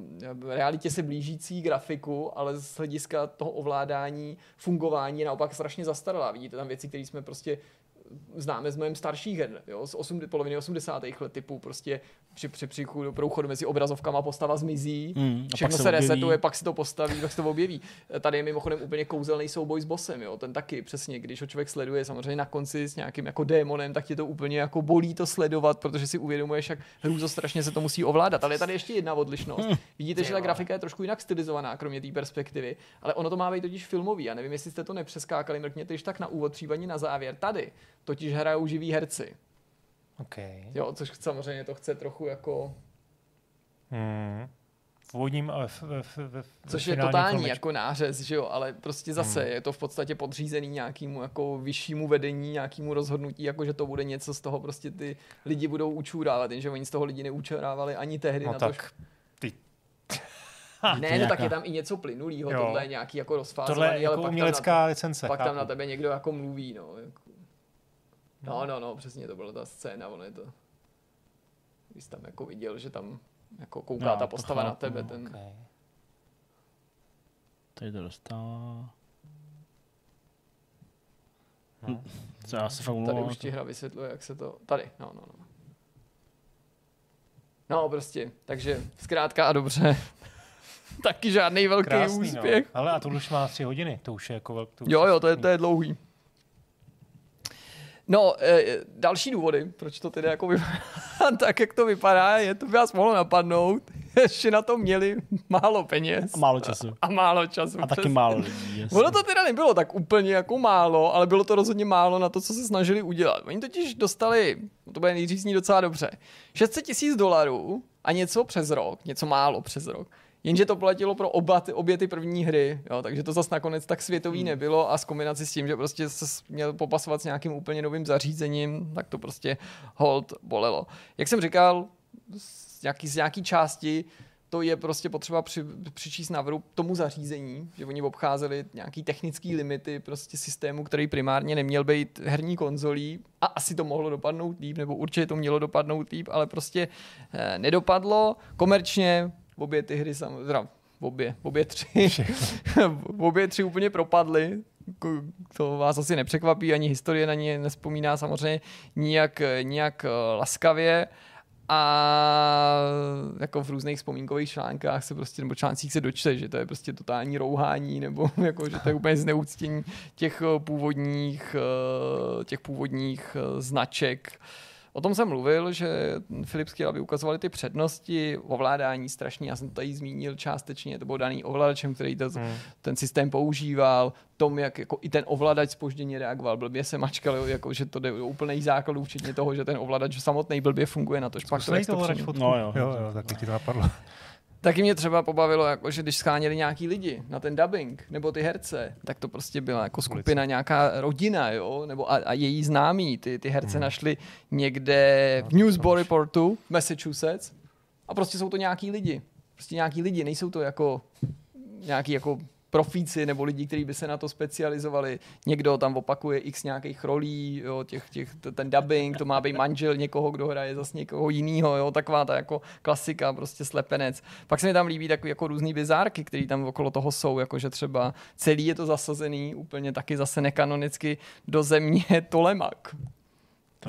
realitě se blížící grafiku, ale z hlediska toho ovládání, fungování je naopak strašně zastaralá. Vidíte tam věci, které jsme prostě známe z mnohem starších her, jo, z 8, poloviny 80. let typu prostě při, při, při průchodu mezi obrazovkama postava zmizí, Mm, a pak všechno se se, resetuje, pak si to postaví, pak se to objeví. Tady je mimochodem úplně kouzelný souboj s bossem, jo, ten taky přesně, když ho člověk sleduje samozřejmě na konci s nějakým jako démonem, tak tě to úplně jako bolí to sledovat, protože si uvědomuješ, jak hrůzo strašně se to musí ovládat. Ale je tady ještě jedna odlišnost. Vidíte, že ta grafika je trošku jinak stylizovaná, kromě té perspektivy, ale ono to má být totiž filmový. Já nevím, jestli jste to nepřeskákali, mrkněte když tak na úvod, případně na závěr. Tady totiž hrajou živí herci. Okay. Jo, což samozřejmě to chce trochu jako Hmm. V úvodním v, v, v, v, Což je totální filmečku. jako nářez, že jo, ale prostě zase Hmm. je to v podstatě podřízený nějakému jako vyššímu vedení, nějakému rozhodnutí, jako že to bude něco z toho prostě ty lidi budou učurávat, jenže oni z toho lidi neučurávali ani tehdy No na to. tak, ty, Ne, to no tak je tam i něco plynulýho, Jo. tohle je nějaký jako rozfázovaný, tohle je ale jako pak, tam umělecká licence. na, pak tam chápu. na tebe někdo jako mluví, no. Jako. No, no, no, přesně to byla ta scéna, ono je to. Když jsi tam jako viděl, že tam jako kouká No, ta postava na chápu, tebe, no, ten, Okay. Tady to dostává. No. Co já se fakt Tady už ti hra vysvětluje, jak se to... Tady, no, no, no. No, prostě, takže zkrátka a dobře. Taky žádný velký Krásný, úspěch. no. Ale a to už má tři hodiny, to už je jako velký. Jo, jo, to je, to je dlouhý. No, e, další důvody, proč to tedy jako vypadá tak, jak to vypadá, je, to by vás mohlo napadnout, že na to měli málo peněz. A málo času. A málo času. A taky přesně. málo lidí. jasně. Ono to teda nebylo tak úplně jako málo, ale bylo to rozhodně málo na to, co se snažili udělat. Oni totiž dostali, to bude nejdřív docela dobře, 600 tisíc dolarů a něco přes rok, něco málo přes rok. Jenže to platilo pro oba ty, obě ty první hry, jo, takže to zase nakonec tak světový hmm. nebylo a s kombinací s tím, že prostě se měl popasovat s nějakým úplně novým zařízením, tak to prostě hold bolelo. Jak jsem říkal, z nějaký, z nějaký části to je prostě potřeba při, přičíst na vrub tomu zařízení, že oni obcházeli nějaký technický limity prostě systému, který primárně neměl být herní konzolí a asi to mohlo dopadnout líp, nebo určitě to mělo dopadnout líp, ale prostě eh, nedopadlo. Komerčně obě ty hry samozřejmě, obě, obě tři, obě tři úplně propadly. Ko- To vás asi nepřekvapí, ani historie na ně nespomíná samozřejmě nijak, nijak eh, laskavě. A jako v různých vzpomínkových článkách se prostě, nebo článcích se dočte, že to je prostě totální rouhání, nebo jako, že to je úplně zneúctění těch eh, původních, eh, těch původních eh, značek O tom jsem mluvil, že Filip chtěl, aby ukazovali ty přednosti, ovládání strašně. Já jsem to tady zmínil částečně, to bylo daný ovladačem, který to, hmm. ten systém používal, tom, jak jako i ten ovladač spožděně reagoval. Blbě se mačkal, jako, že to jde do úplných základů, včetně toho, že ten ovladač samotný blbě funguje na to, pak to, to, to no, jo. jo, jo, tak ti to napadlo. Taky mě třeba pobavilo, jako, že když scháněli nějaký lidi na ten dubbing, nebo ty herce, tak to prostě byla jako skupina, nějaká rodina, jo, nebo a, a její známí. Ty, ty herce hmm. našli někde v Newsburyportu v Massachusetts a prostě jsou to nějaký lidi. Prostě nějaký lidi, nejsou to jako nějaký jako profíci nebo lidi, kteří by se na to specializovali. Někdo tam opakuje x nějakých rolí, jo, těch, těch, ten dubbing, to má být manžel někoho, kdo hraje zase někoho jiného, jo, taková ta jako klasika, prostě slepenec. Pak se mi tam líbí takový jako různý bizárky, které tam okolo toho jsou, jako že třeba celý je to zasazený úplně taky zase nekanonicky do země Tolemak.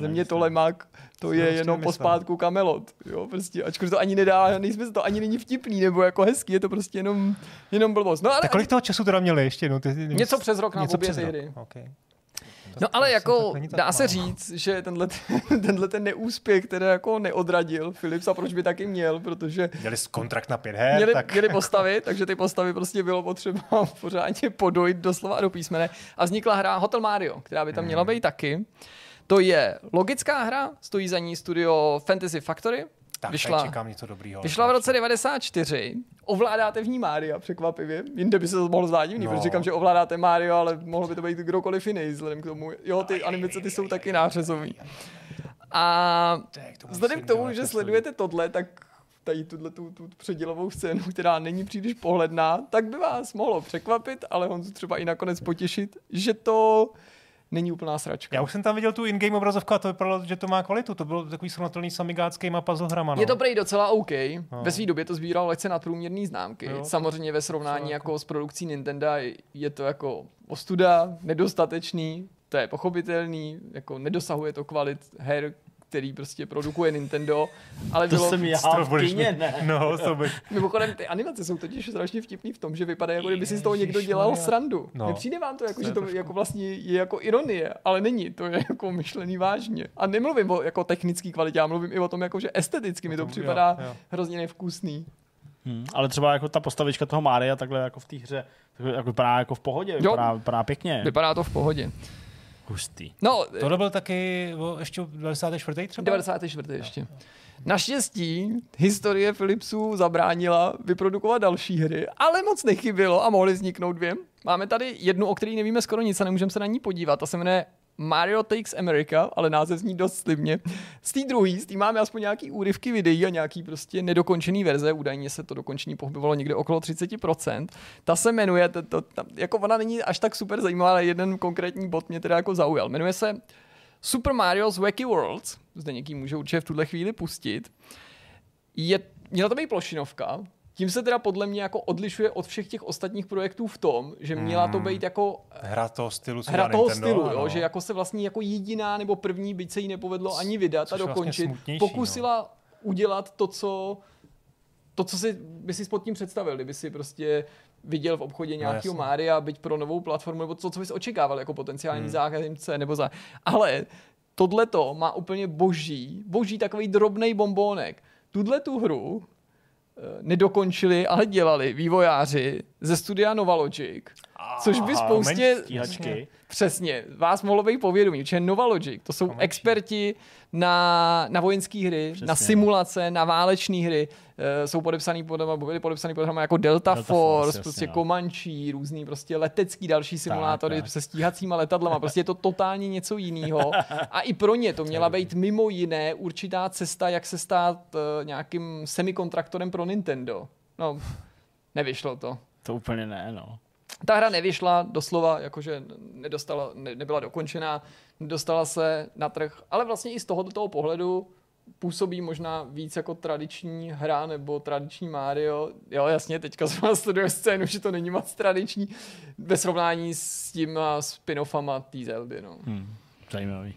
Země Tolemak, to je jenom pospátku Kamelot. Jo, prostě, ačkoliv to ani nedá, nejsme to ani není vtipný nebo jako hezký, je to prostě jenom, jenom blbost. No, ale, tak kolik toho času teda měli ještě? No, ty, ty, něco přes rok na něco obě ty hry. Okay. No ale jako dá se říct, že tenhle, tenhle ten neúspěch, který jako neodradil Philips a proč by taky měl, protože... Měli kontrakt na pět her, měli, tak... měli postavy, takže ty postavy prostě bylo potřeba pořádně podojit doslova a do písmene. A vznikla hra Hotel Mario, která by tam měla hmm. být taky. To je logická hra, stojí za ní studio Fantasy Factory. Tak, vyšla, čekám něco dobrýho. Vyšla v roce 94. Ovládáte v ní Mária, překvapivě. Jinde by se to mohlo zdát divný, no. protože říkám, že ovládáte Mario, ale mohlo by to být kdokoliv jiný, vzhledem k tomu. Jo, ty animace ty jsou taky nářezový. A vzhledem k tomu, že sledujete tohle, tak tady tuhle tu, tu předělovou scénu, která není příliš pohledná, tak by vás mohlo překvapit, ale Honzu třeba i nakonec potěšit, že to není úplná sračka. Já už jsem tam viděl tu in-game obrazovku a to vypadalo, že to má kvalitu. To byl takový srovnatelný samigácký mapa puzzle hrama. No. Je to prej docela OK. No. Ve své době to sbíral lehce nadprůměrné známky. Jo. Samozřejmě ve srovnání jako s produkcí Nintendo je to jako ostuda, nedostatečný, to je pochopitelný, jako nedosahuje to kvalit her, který prostě produkuje Nintendo, ale to bylo... jsem já v kyně, ne? No, to by... Mimochodem, ty animace jsou totiž strašně vtipný v tom, že vypadá, jako kdyby si z toho někdo dělal srandu. No. Nepřijde vám to, jako, že to trošku... jako vlastně je jako ironie, ale není, to je jako myšlený vážně. A nemluvím o jako technický kvalitě, já mluvím i o tom, jako, že esteticky mi to připadá jo, jo. hrozně nevkusný. Hmm, ale třeba jako ta postavička toho Mária takhle jako v té hře, jako vypadá jako v pohodě, vypadá, vypadá pěkně. Vypadá to v pohodě. Hustý. No, to byl taky ještě 94. třeba? 94. ještě. Naštěstí historie Philipsů zabránila vyprodukovat další hry, ale moc nechybilo a mohly vzniknout dvě. Máme tady jednu, o které nevíme skoro nic a nemůžeme se na ní podívat. Ta se jmenuje Mario Takes America, ale název zní dost slibně. Z té druhé, z té máme aspoň nějaký úryvky videí a nějaký prostě nedokončený verze, údajně se to dokončení pohybovalo někde okolo 30%. Ta se jmenuje, to, to, ta, jako ona není až tak super zajímavá, ale jeden konkrétní bod mě teda jako zaujal. Jmenuje se Super Mario's Wacky Worlds, zde něký může určitě v tuhle chvíli pustit. Je, měla to být plošinovka, tím se teda podle mě jako odlišuje od všech těch ostatních projektů v tom, že měla to hmm. být jako hra toho stylu, hra toho Nintendo, stylu, jo, že jako se vlastně jako jediná nebo první, byť se jí nepovedlo ani vydat Což a vlastně dokončit, vlastně pokusila no. udělat to, co to, co si by si pod tím představil, kdyby si prostě viděl v obchodě nějakého no, Mária, byť pro novou platformu, nebo to, co bys očekával jako potenciální hmm. zákazníce, nebo za... Ale tohle to má úplně boží, boží takový drobný bombónek. Tuhle tu hru Eh, nedokončili, ale dělali vývojáři ze studia Novalogic, což by spoustě... Stíhačky. Přesně, vás mohlo být povědomí, že Novalogic, to jsou Komenčí. experti na, na vojenské hry, Přesně. na simulace, na váleční hry, uh, jsou podepsaný pod, byli podepsaný pod jako Delta, Delta Force, Force prostě no. Comanche, různý prostě letecký další simulátory tak, tak. se stíhacíma letadlama, prostě je to totálně něco jiného. A i pro ně to měla být mimo jiné určitá cesta, jak se stát uh, nějakým semikontraktorem pro Nintendo. No, nevyšlo to. To úplně ne, no. Ta hra nevyšla doslova, jakože nedostala, ne, nebyla dokončená, dostala se na trh, ale vlastně i z tohoto toho pohledu působí možná víc jako tradiční hra nebo tradiční Mario. Jo, jasně, teďka jsme sleduje scénu, že to není moc tradiční ve srovnání s tím spin-offama té Zeldy. No. Hmm, zajímavý.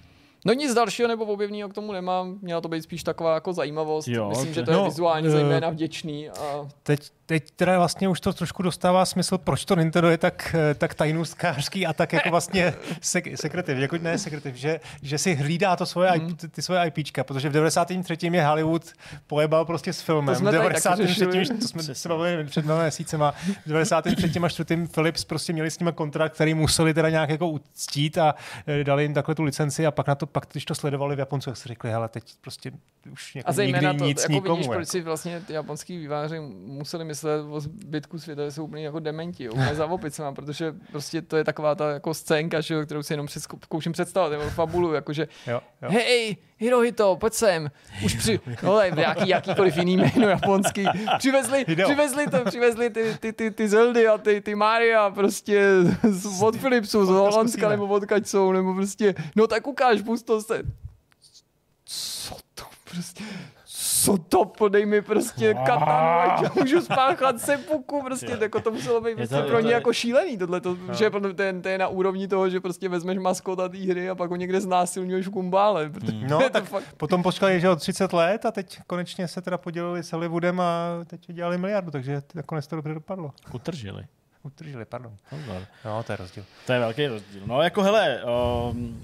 No nic dalšího nebo objevného k tomu nemám. Měla to být spíš taková jako zajímavost. Jo, Myslím, že to je no, vizuálně uh, zejména vděčný. A... Teď teď teda vlastně už to trošku dostává smysl, proč to Nintendo je tak, eh, tak tajnůstkářský a tak jako vlastně sek- sekretiv, jako ne sekretiv, že, že si hlídá to svoje, mm. ty, ty svoje IPčka, protože v 93. je Hollywood pojebal prostě s filmem. To jsme v 93. řešili. to jsme se bavili před dvěma měsícema, v 93. a 4. Philips prostě měli s nimi kontrakt, který museli teda nějak jako uctít a eh, dali jim takhle tu licenci a pak na to, pak když to sledovali v Japoncu, tak si řekli, hele, teď prostě už jako A nikdy to, nic jako nikomu. vidíš, proč jako. si vlastně ty japonský výváři museli myslet o zbytku světa, že jsou úplně jako dementi, jo, úplně za opicema, protože prostě to je taková ta jako scénka, že, jo, kterou si jenom zkouším představit, nebo fabulu, jakože Jo, jo. hej, Hirohito, pojď sem. Už při, no, jaký, jakýkoliv jiný jméno japonský. Přivezli, Hideo. přivezli, to, přivezli ty, ty, ty, ty Zeldy a ty, ty Maria prostě z, od Philipsu, z Holandska nebo od Kač jsou, nebo prostě, no tak ukáž, pust to se. Co to prostě, co to, podej mi prostě katanu, ať já můžu spáchat sepuku, prostě, jako to muselo být prostě to- pro ně jako šílený tohle, to, že to, to, je, to je na úrovni toho, že prostě vezmeš maskota té hry a pak ho někde znásilňuješ v kumbále, protože No, tak fakt potom počkali, že o 30 let a teď konečně se teda podělili s Hollywoodem a teď dělali miliardu, takže nakonec to dobře dopadlo. Utržili. Utržili, pardon. No, to je rozdíl. To je velký rozdíl. No jako hele, um,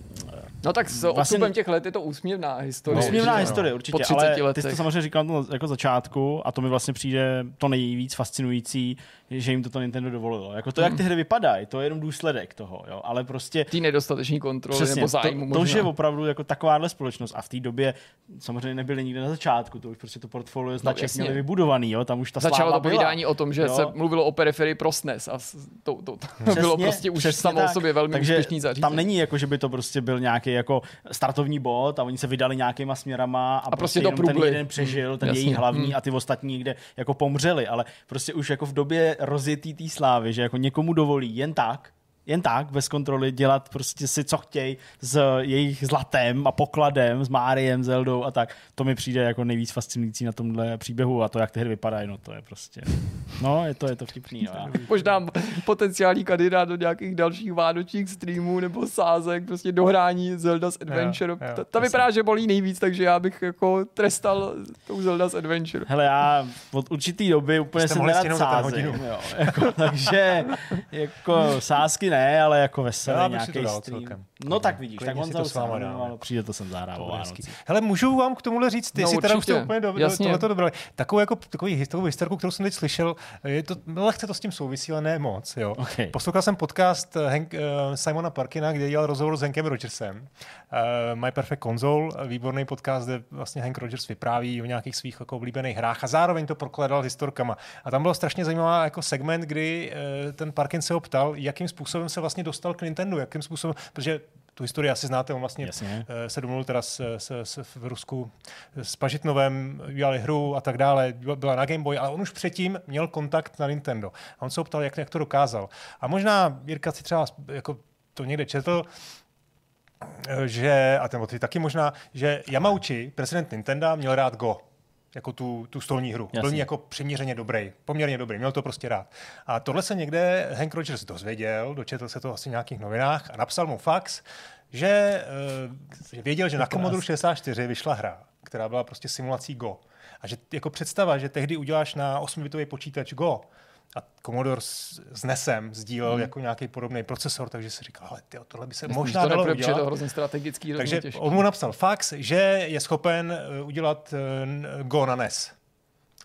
No tak s Vlastně- odstupem těch let je to úsměvná historie. No, Úsměvná určitě, historie, Po určitě, 30 ale ty letech. jsi to samozřejmě říkal na jako začátku a to mi vlastně přijde to nejvíc fascinující, že jim to to Nintendo dovolilo. Jako to, jak ty hry vypadají, to je jenom důsledek toho, jo, ale prostě Tý nedostateční kontroly Přesně, nebo zájmu to, to, možná. že opravdu jako takováhle společnost a v té době samozřejmě nebyly nikde na začátku, to už prostě to portfolio značek No, měli vybudovaný, jo, tam už ta Začalo to povídání o tom, že Jo. se mluvilo o periferii pro SNES a to, to, to bylo prostě už přesně samo o sobě velmi Takže úspěšný zařízení. Tam není jako, že by to prostě byl nějaký jako startovní bod a oni se vydali nějakýma směrama a, A prostě jenom ten jeden přežil, ten Jasně. jejich hlavní Hmm. a ty ostatní někde jako pomřeli, ale prostě už jako v době rozjetý té slávy, že jako někomu dovolí jen tak, jen tak, bez kontroly, dělat prostě si, co chtějí s jejich zlatem a pokladem, s Máriem, Zeldou a tak. To mi přijde jako nejvíc fascinující na tomhle příběhu a to, jak ty hry vypadají, no to je prostě, no je to, je to vtipný. No. Já- Možná potenciální kandidát do nějakých dalších vánočních streamů nebo sázek, prostě dohrání Zelda's Adventure. Jo, jo, ta, ta vypadá, že bolí nejvíc, takže já bych jako trestal tou Zelda's Adventure. Hele, já od určitý doby úplně Jste jsem sázím, hodinu. jo, jako, takže jako sázky ne, ale jako to nějaký stream. celkem. No tak vidíš, Klidně tak on to to s váma přijde to sem zahrát o To bude hezký. Vánocích. Hele, můžu vám k tomuhle říct, ty No, si teda už to úplně do, do, Jasně. to dobrali. Takovou, jako, takový, takovou historku, kterou jsem teď slyšel, je to, no, lehce to s tím souvisí, ale ne moc. Jo. Okay. Poslouchal jsem podcast eh, Hank, uh, Simona Parkina, kde dělal rozhovor s Hankem Rogersem. Uh, My Perfect Console, výborný podcast, kde vlastně Hank Rogers vypráví o nějakých svých jako oblíbených hrách a zároveň to prokladal historkama. A tam byl strašně zajímavý jako segment, kdy uh, ten Parkin se ho ptal, jakým způsobem se vlastně dostal k Nintendo, jakým způsobem, protože tu historii asi znáte, on vlastně Jasně. eh, se domluvil teda s, s, s, v Rusku s Pažitnovem, udělali hru a tak dále, byla na Game Boy, ale on už předtím měl kontakt na Nintendo. A on se ho ptal, jak, jak to dokázal. A možná Jirka si třeba jako to někde četl, eh, že, a ten ty taky možná, že Yamauchi, prezident Nintendo, měl rád Go jako tu, tu stolní hru. Byl Jasně. ní jako přiměřeně dobrý, poměrně dobrý, měl to prostě rád. A tohle se někde Hank Rogers dozvěděl, dočetl se to asi v nějakých novinách a napsal mu fax, že uh, věděl, že na Commodore 64 vyšla hra, která byla prostě simulací Go. A že jako představa, že tehdy uděláš na 8-bitový počítač Go, a Commodore s, s NESem sdílel jako nějaký podobný procesor, takže si říkal, ale tyjo, tohle by se Myslím, možná to dalo udělat. to hrozně strategický, Takže těžký. on mu napsal fax, že je schopen eh, udělat eh, Go na NES.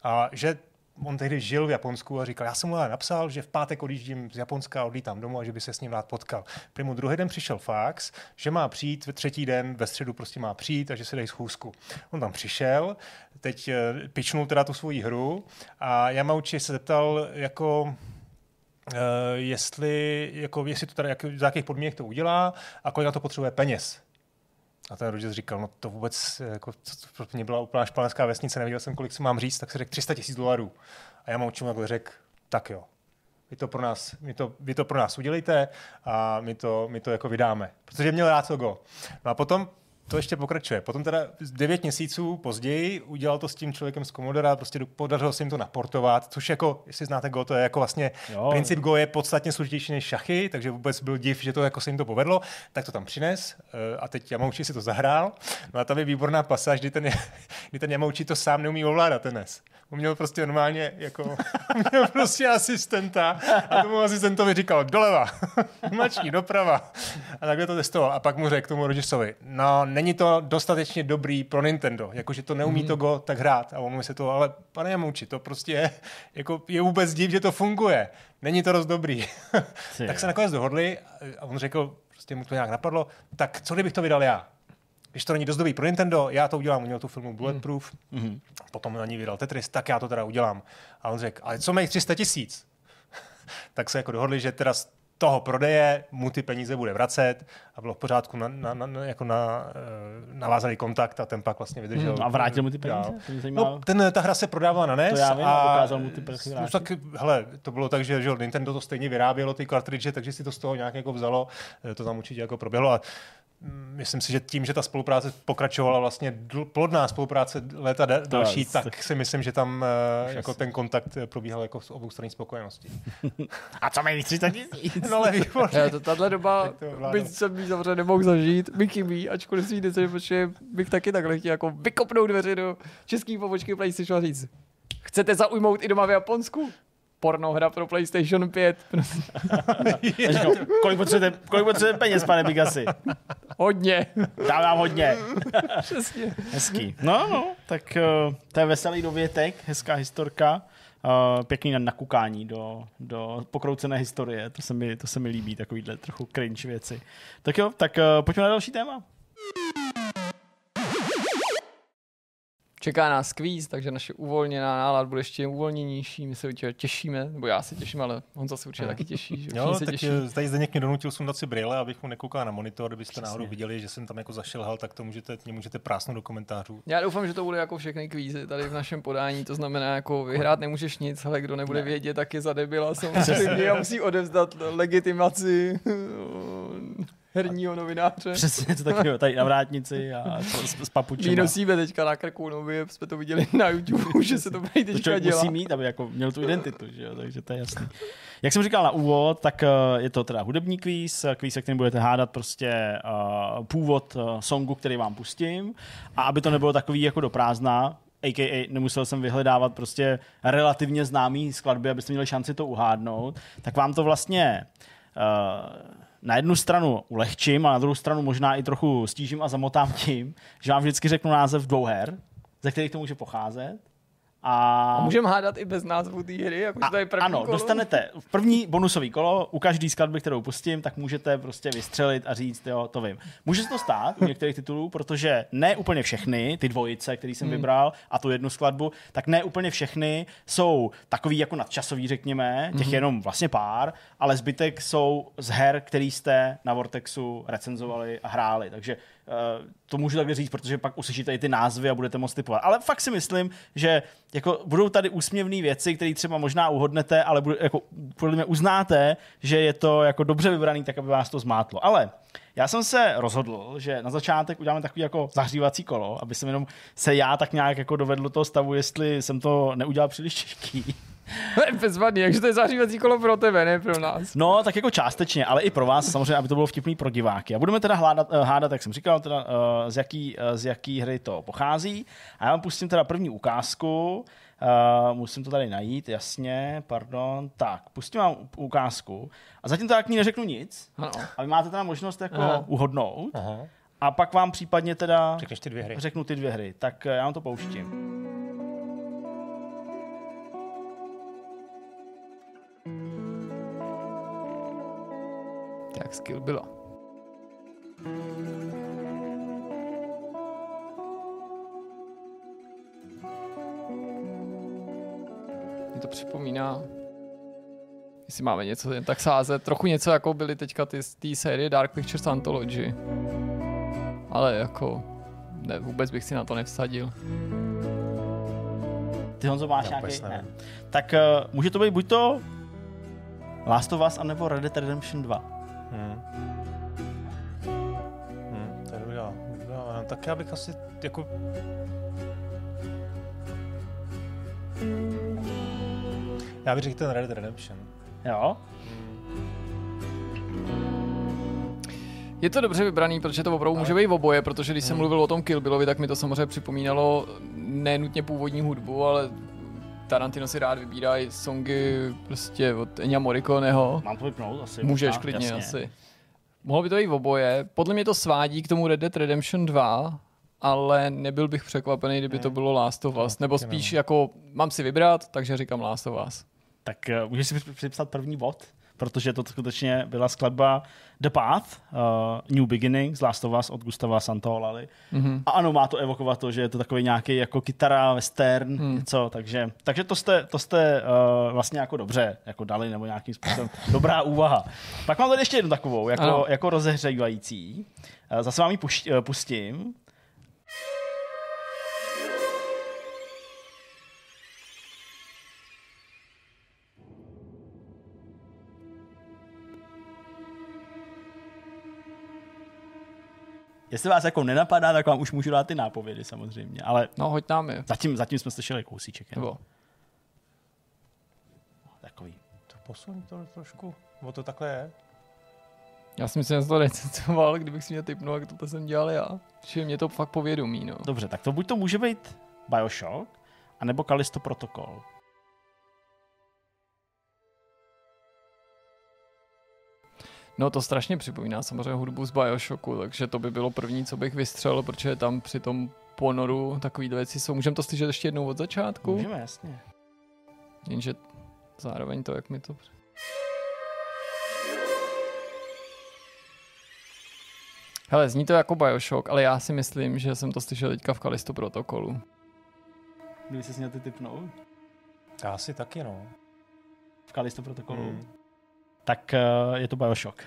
A že on tehdy žil v Japonsku a říkal, já jsem mu napsal, že v pátek odjíždím z Japonska, odlítám domů a že by se s ním rád potkal. Prý mu druhý den přišel fax, že má přijít ve třetí den, ve středu prostě má přijít a že se dají schůzku. On tam přišel, teď eh, pičnul teda tu svoji hru a Yamauchi se zeptal, jako Uh, jestli, jako, jestli to teda, jak, za jakých podmínek to udělá a kolik na to potřebuje peněz. A ten rodič říkal, no to vůbec, jako, to, to mě byla úplná španělská vesnice, nevěděl jsem, kolik si mám říct, tak si řekl 300 tisíc dolarů. A já mu očím takhle řekl, tak jo, vy to pro nás, vy to, vy to pro nás udělejte a my to, my to jako vydáme. Protože měl rád to go. No a potom to ještě pokračuje. Potom teda devět měsíců později udělal to s tím člověkem z Commodore, prostě podařilo se jim to naportovat, což jako, jestli znáte Go, to je jako vlastně, jo. princip Go je podstatně složitější než šachy, takže vůbec byl div, že to jako se jim to povedlo, tak to tam přines eh, a teď Yamauchi si to zahrál. No a tam je výborná pasáž, kdy ten, kdy ten Yamauchi to sám neumí ovládat ten NES. On měl prostě normálně jako, měl prostě asistenta a tomu asistentovi říkal doleva, mačí doprava. A takhle to testoval. A pak mu řekl tomu Rogersovi, no není to dostatečně dobrý pro Nintendo, jakože to neumí mm. to Go tak hrát. A on se to, ale pane Jamouči, to prostě je, jako je vůbec div, že to funguje. Není to dost dobrý. tak se nakonec dohodli a on řekl, prostě mu to nějak napadlo, tak co kdybych to vydal já? když to není dost dobrý pro Nintendo, já to udělám, měl tu filmu Bulletproof, mm-hmm. potom na ní vydal Tetris, tak já to teda udělám. A on řekl, ale co mají 300 tisíc? tak se jako dohodli, že teda toho prodeje mu ty peníze bude vracet a bylo v pořádku na, na, na, jako na, uh, navázaný kontakt a ten pak vlastně vydržel. Hmm, a vrátil mu ty peníze? No, ten, ta hra se prodávala na NES. To já vím, a dokázal mu ty peníze no, tak, hele, to bylo tak, že, že Nintendo to stejně vyrábělo, ty cartridge, takže si to z toho nějak jako vzalo, eh, to tam určitě jako proběhlo. A myslím si, že tím, že ta spolupráce pokračovala vlastně plodná spolupráce léta další, tak, tak si myslím, že tam uh, jako ten kontakt eh, probíhal jako s obou straní spokojenosti. A co mají 30 tisíc? No ale výborně. to, tahle doba, byť jsem jí samozřejmě nemohl zažít, mi chybí, ačkoliv si jde, protože bych taky takhle chtěl jako vykopnout dveře do české pobočky PlayStation a říct, chcete zaujmout i doma v Japonsku? Pornohra pro PlayStation 5. kolik, potřebujete, kolik potřebujete peněz, pane Bigasi? Hodně. Dám vám hodně. Přesně. Hezký. No, no, tak uh, to je veselý dovětek, hezká historka. Uh, pěkný nakukání do, do pokroucené historie. To se, mi, to se mi líbí, takovýhle trochu cringe věci. Tak jo, tak uh, pojďme na další téma. Čeká nás kvíz, takže naše uvolněná nálada bude ještě uvolněnější. My se určitě těšíme, nebo já se těším, ale on se určitě taky těší. Že jo, se tak těší. tady zde někdo donutil sundat si brýle, abych mu nekoukal na monitor, kdybyste Přesně. náhodou viděli, že jsem tam jako zašilhal, tak to můžete, mě můžete prásnout do komentářů. Já doufám, že to bude jako všechny kvízy tady v našem podání, to znamená, jako vyhrát nemůžeš nic, ale kdo nebude ne. vědět, tak je zadebila samozřejmě a musí odevzdat legitimaci herního novináře. Přesně to taky, tady na vrátnici a s, s papučem. My nosíme teďka na krku, no my jsme to viděli na YouTube, že se to tady teďka to dělá. musí mít, aby jako měl tu identitu, že jo? takže to je jasný. Jak jsem říkal na úvod, tak eh, je to teda hudební kvíz, kvíz, se kterým budete hádat prostě uh, původ uh, songu, který vám pustím a aby to nebylo takový jako do prázdna, a.k.a. nemusel jsem vyhledávat prostě relativně známý skladby, abyste měli šanci to uhádnout, tak vám to vlastně uh, na jednu stranu ulehčím a na druhou stranu možná i trochu stížím a zamotám tím, že vám vždycky řeknu název dvou her, ze kterých to může pocházet a, a můžeme hádat i bez názvu té hry, jako a, to je první Ano, kolo? dostanete v první bonusový kolo, u každý skladby, kterou pustím, tak můžete prostě vystřelit a říct, jo, to vím. Může se to stát u některých titulů, protože ne úplně všechny, ty dvojice, který jsem hmm. vybral, a tu jednu skladbu, tak ne úplně všechny jsou takový jako nadčasový, řekněme, těch hmm. jenom vlastně pár, ale zbytek jsou z her, který jste na Vortexu recenzovali a hráli. Takže to můžu takhle říct, protože pak uslyšíte i ty názvy a budete moct typovat. Ale fakt si myslím, že jako budou tady úsměvné věci, které třeba možná uhodnete, ale bude, jako, podle mě uznáte, že je to jako dobře vybraný, tak aby vás to zmátlo. Ale já jsem se rozhodl, že na začátek uděláme takový jako zahřívací kolo, aby jsem jenom se já tak nějak jako dovedl do toho stavu, jestli jsem to neudělal příliš těžký. Bezvadný, takže to je zahřívací kolo pro tebe, ne pro nás. No, tak jako částečně, ale i pro vás samozřejmě, aby to bylo vtipný pro diváky. A budeme teda hládat, uh, hádat, jak jsem říkal, teda, uh, z, jaký, uh, z jaký hry to pochází. A já vám pustím teda první ukázku. Uh, musím to tady najít, jasně, pardon. Tak, pustím vám ukázku. A zatím to jak ní neřeknu nic. Ano. A vy máte teda možnost jako Aha. uhodnout. Aha. A pak vám případně teda Řekneš ty dvě hry. řeknu ty dvě hry. Tak já vám to pouštím. Jak skill bylo. Mě to připomíná, jestli máme něco jen tak sázet, trochu něco jako byly teďka ty z té série Dark Pictures Anthology. Ale jako, ne, vůbec bych si na to nevsadil. Ty Honzo máš nějaký? Ne. Tak uh, může to být buď to Last of Us, anebo Red Dead Redemption 2. Hmm. Hmm, to je dobrá, dobrá tak já bych asi jako... Já bych řekl ten Red Redemption. Jo? Je to dobře vybraný, protože to opravdu může být oboje, protože když jsem Hmm. mluvil o tom Kill Billovi, tak mi to samozřejmě připomínalo nenutně původní hudbu, ale Tarantino si rád vybírá i songy prostě od Enya Morriconeho. Mám to vypnout asi? Můžeš možná? klidně Jasně. asi. Mohlo by to být oboje. Podle mě to svádí k tomu Red Dead Redemption 2, ale nebyl bych překvapený, kdyby to bylo Last of Us. Nebo spíš jako, mám si vybrat, takže říkám Last of Us. Tak uh, můžeš si při- připsat první bod, protože to skutečně byla skladba The Path, uh, New Beginning z Last of Us od Gustava Santaolali. Mhm. A ano, má to evokovat to, že je to takový nějaký jako kytara, western, Hmm. něco, takže, takže to jste, to jste uh, vlastně jako dobře jako dali, nebo nějakým způsobem dobrá úvaha. Pak mám tady ještě jednu takovou, jako, Ano. jako rozehřejvající. Uh, zase vám ji pustím. Jestli vás jako nenapadá, tak vám už můžu dát ty nápovědy samozřejmě, ale No, hoď nám je. zatím, zatím jsme slyšeli kousíček. Jen. Nebo. Takový. To posun to trošku. Bo to takhle je. Já si myslím, že jsem to recenzoval, kdybych si mě typnul, jak to jsem dělal já. Čiže mě to fakt povědomí, no. Dobře, tak to buď to může být Bioshock, anebo Callisto Protocol. No to strašně připomíná samozřejmě hudbu z Bioshocku, takže to by bylo první, co bych vystřelil, protože tam při tom ponoru takový věci jsou. Můžeme to slyšet ještě jednou od začátku? Můžeme, jasně. Jenže zároveň to, jak mi to... Hele, zní to jako Bioshock, ale já si myslím, že jsem to slyšel teďka v Kalisto protokolu. Kdyby se měl ty typnout Já asi taky, no. v Callisto Protokolu, Hmm. Tak uh, je to Bioshock.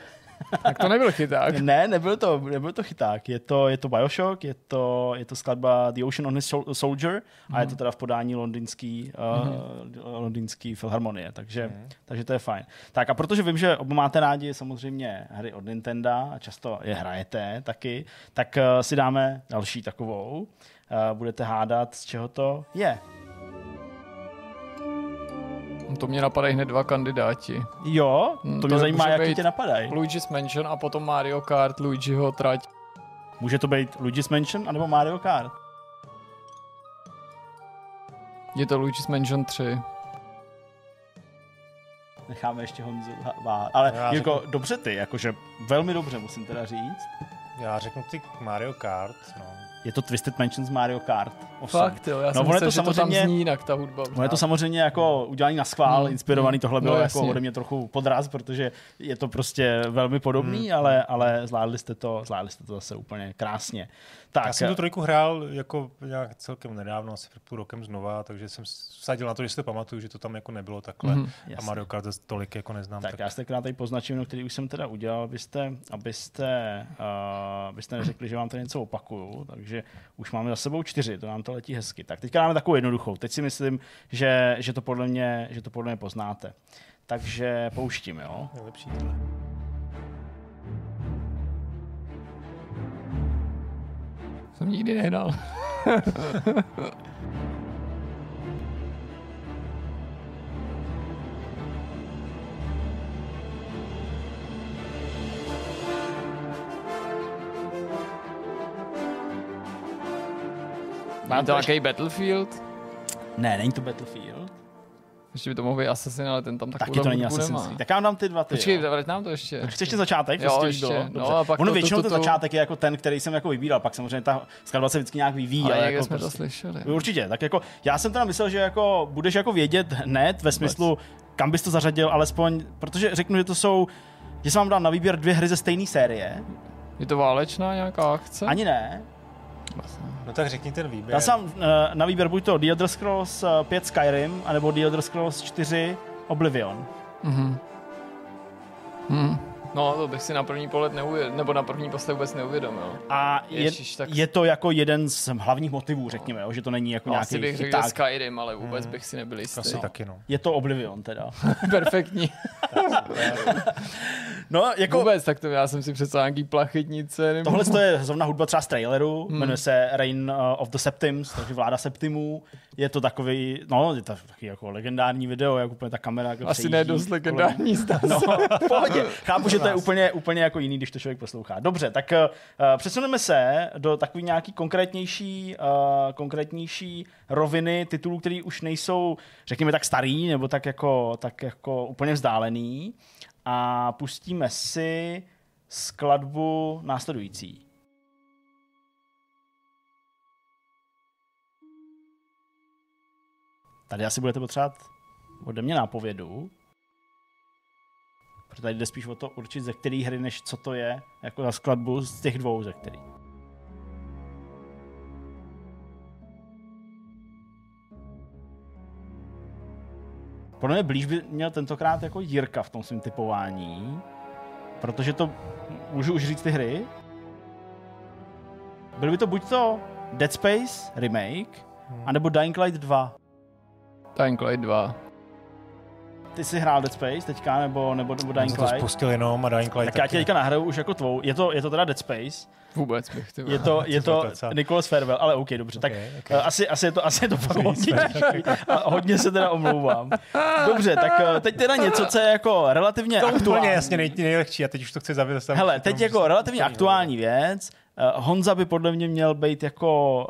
Tak to nebyl chyták. ne, nebyl to, nebyl to chyták. Je to, je to Bioshock, je to, je to skladba The Ocean on His Sol- Soldier a je to teda v podání londýnský, uh, londýnský filharmonie, takže, Mhm. takže to je fajn. Tak a protože vím, že oba máte rádi samozřejmě hry od Nintendo a často je hrajete taky, tak uh, si dáme další takovou. Uh, budete hádat, z čeho to je. To mě napadají hned dva kandidáti. Jo, Hmm, to to mě zajímá, jaký tě napadají. Luigi's Mansion a potom Mario Kart, Luigiho trať. Může to být Luigi's Mansion anebo Mario Kart. Je to Luigi's Mansion 3. Necháme ještě Honzu váhat. Ale Já jako dobře ty, jakože velmi dobře musím teda říct. Já řeknu ty Mario Kart, no. Je to Twisted Mansion z Mario Kart 8. Fakt jo, já No, jsem ono je myslel, to že to tam samozřejmě- zní jinak, ta hudba. No je to samozřejmě jako udělaný na schvál, Hmm. inspirovaný, tohle No, bylo jako jasně. ode mě trochu podraz, protože je to prostě velmi podobný, Hmm. ale, ale zvládli jste to, zvládli jste to zase úplně krásně. Tak, Já jsem tu trojku hrál jako nějak celkem nedávno, asi před půl rokem znova, takže jsem vsadil na to, že si to pamatuju, že to tam jako nebylo takhle. Mhm. A. Mario Kart zase tolik jako neznám. Tak, Tak, já si tenkrát tady poznačím, no, který už jsem teda udělal, abyste, abyste, uh, abyste neřekli, že vám to něco opakuju, takže už máme za sebou čtyři, to nám to letí hezky. Tak teďka dáme takovou jednoduchou. Teď si myslím, že, že, to, podle mě, že to podle mě poznáte. Takže pouštím, jo. je lepší tohle. Jsem nikdy nehrál. Má to nějaký Battlefield? Ne, není to Battlefield. Ještě by to mohl být Assassin, ale ten tam takovou Taky to není Assassin's. Creed. Tak já vám dám ty dva ty. Počkej, vrať nám to ještě. Chci ještě začátek, Jo, prostě ještě. bylo. No, a pak ono to- většinou to- ten to- to- začátek je jako ten, který jsem jako vybíral, pak samozřejmě ta skladba se vždycky nějak vyvíjí. Ale ale jako jsme to prostě- slyšeli. Určitě, tak jako já jsem teda myslel, že jako budeš jako vědět hned ve smyslu, kam bys to zařadil, alespoň, protože řeknu, že to jsou, že jsem vám dal na výběr dvě hry ze stejné série, Je to válečná nějaká akce? ani ne. No tak řekni ten výběr. Dal jsem eh, na výběr buď to The Elder Scrolls eh, 5 Skyrim, anebo The Elder Scrolls 4 Oblivion. Mhm. Mhm. No, to bych si na první pohled neuvědomil, nebo na první poslech vůbec neuvědomil. A je, Ježiš, tak- je to jako jeden z hlavních motivů, řekněme, jo, že to není jako No, nějaký asi bych řekl, že chyták. Skyrim, ale vůbec bych si nebyl jistý. Asi taky, no. Je to Oblivion teda. Perfektní. No, jako Vůbec, tak to já jsem si představil nějaký plachetnice. Nebo... Tohle to je zrovna hudba třeba z traileru, Hmm. jmenuje se Reign uh, of the Septims, takže vláda Septimů. Je to takový, no, je to taky jako legendární video, jak úplně ta kamera jako Asi ne dost legendární zdá No, v pohodě. Chápu, že to je úplně, úplně jako jiný, když to člověk poslouchá. Dobře, tak uh, přesuneme se do takový nějaký konkrétnější, uh, konkrétnější roviny titulů, které už nejsou, řekněme tak starý, nebo tak jako, tak jako úplně vzdálený. A pustíme si skladbu následující. Tady asi budete potřebovat ode mě nápovědu. Protože tady jde spíš o to určit, ze které hry, než co to je, jako za skladbu z těch dvou, ze kterých. Podle mě blíž by měl tentokrát jako Jirka v tom svém typování, protože to, můžu už říct ty hry, byly by to buď to Dead Space remake, anebo Dying Light 2. Dying Light 2. Ty jsi hrál Dead Space teďka, nebo, nebo, nebo Dying si to Light? spustil jenom a Dying Light Tak já taky. tě teďka nahraju už jako tvou. Je to, je to teda Dead Space. Vůbec bych ty Je to, je to to Nicholas Farewell, ale OK, dobře. Tak Ok, ok. eh, asi, asi, je to, asi je to fakt hodně, a hodně se teda omlouvám. Dobře, tak eh, teď teda něco, co je jako relativně To úplně aktuální. jasně nej, nejlehčí a teď už to chci zavést. tam- Hele, teď jako relativně aktuální věc. Eh, Honza by podle mě měl být jako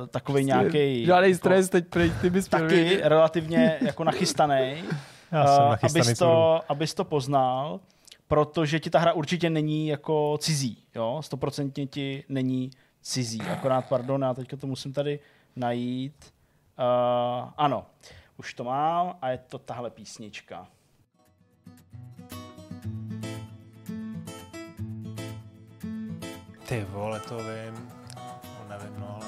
uh, takový nějaký Žádný stres, teď prej, ty bys měl taky vědět. relativně jako nachystaný. Eh, nachystaný abys, co budu. to, abys to poznal, protože ti ta hra určitě není jako cizí, jo, stoprocentně ti není cizí, akorát, pardon, já teďka to musím tady najít. Uh, ano, už to mám a je to tahle písnička. Ty vole, to vím. No, nevím, no, ale...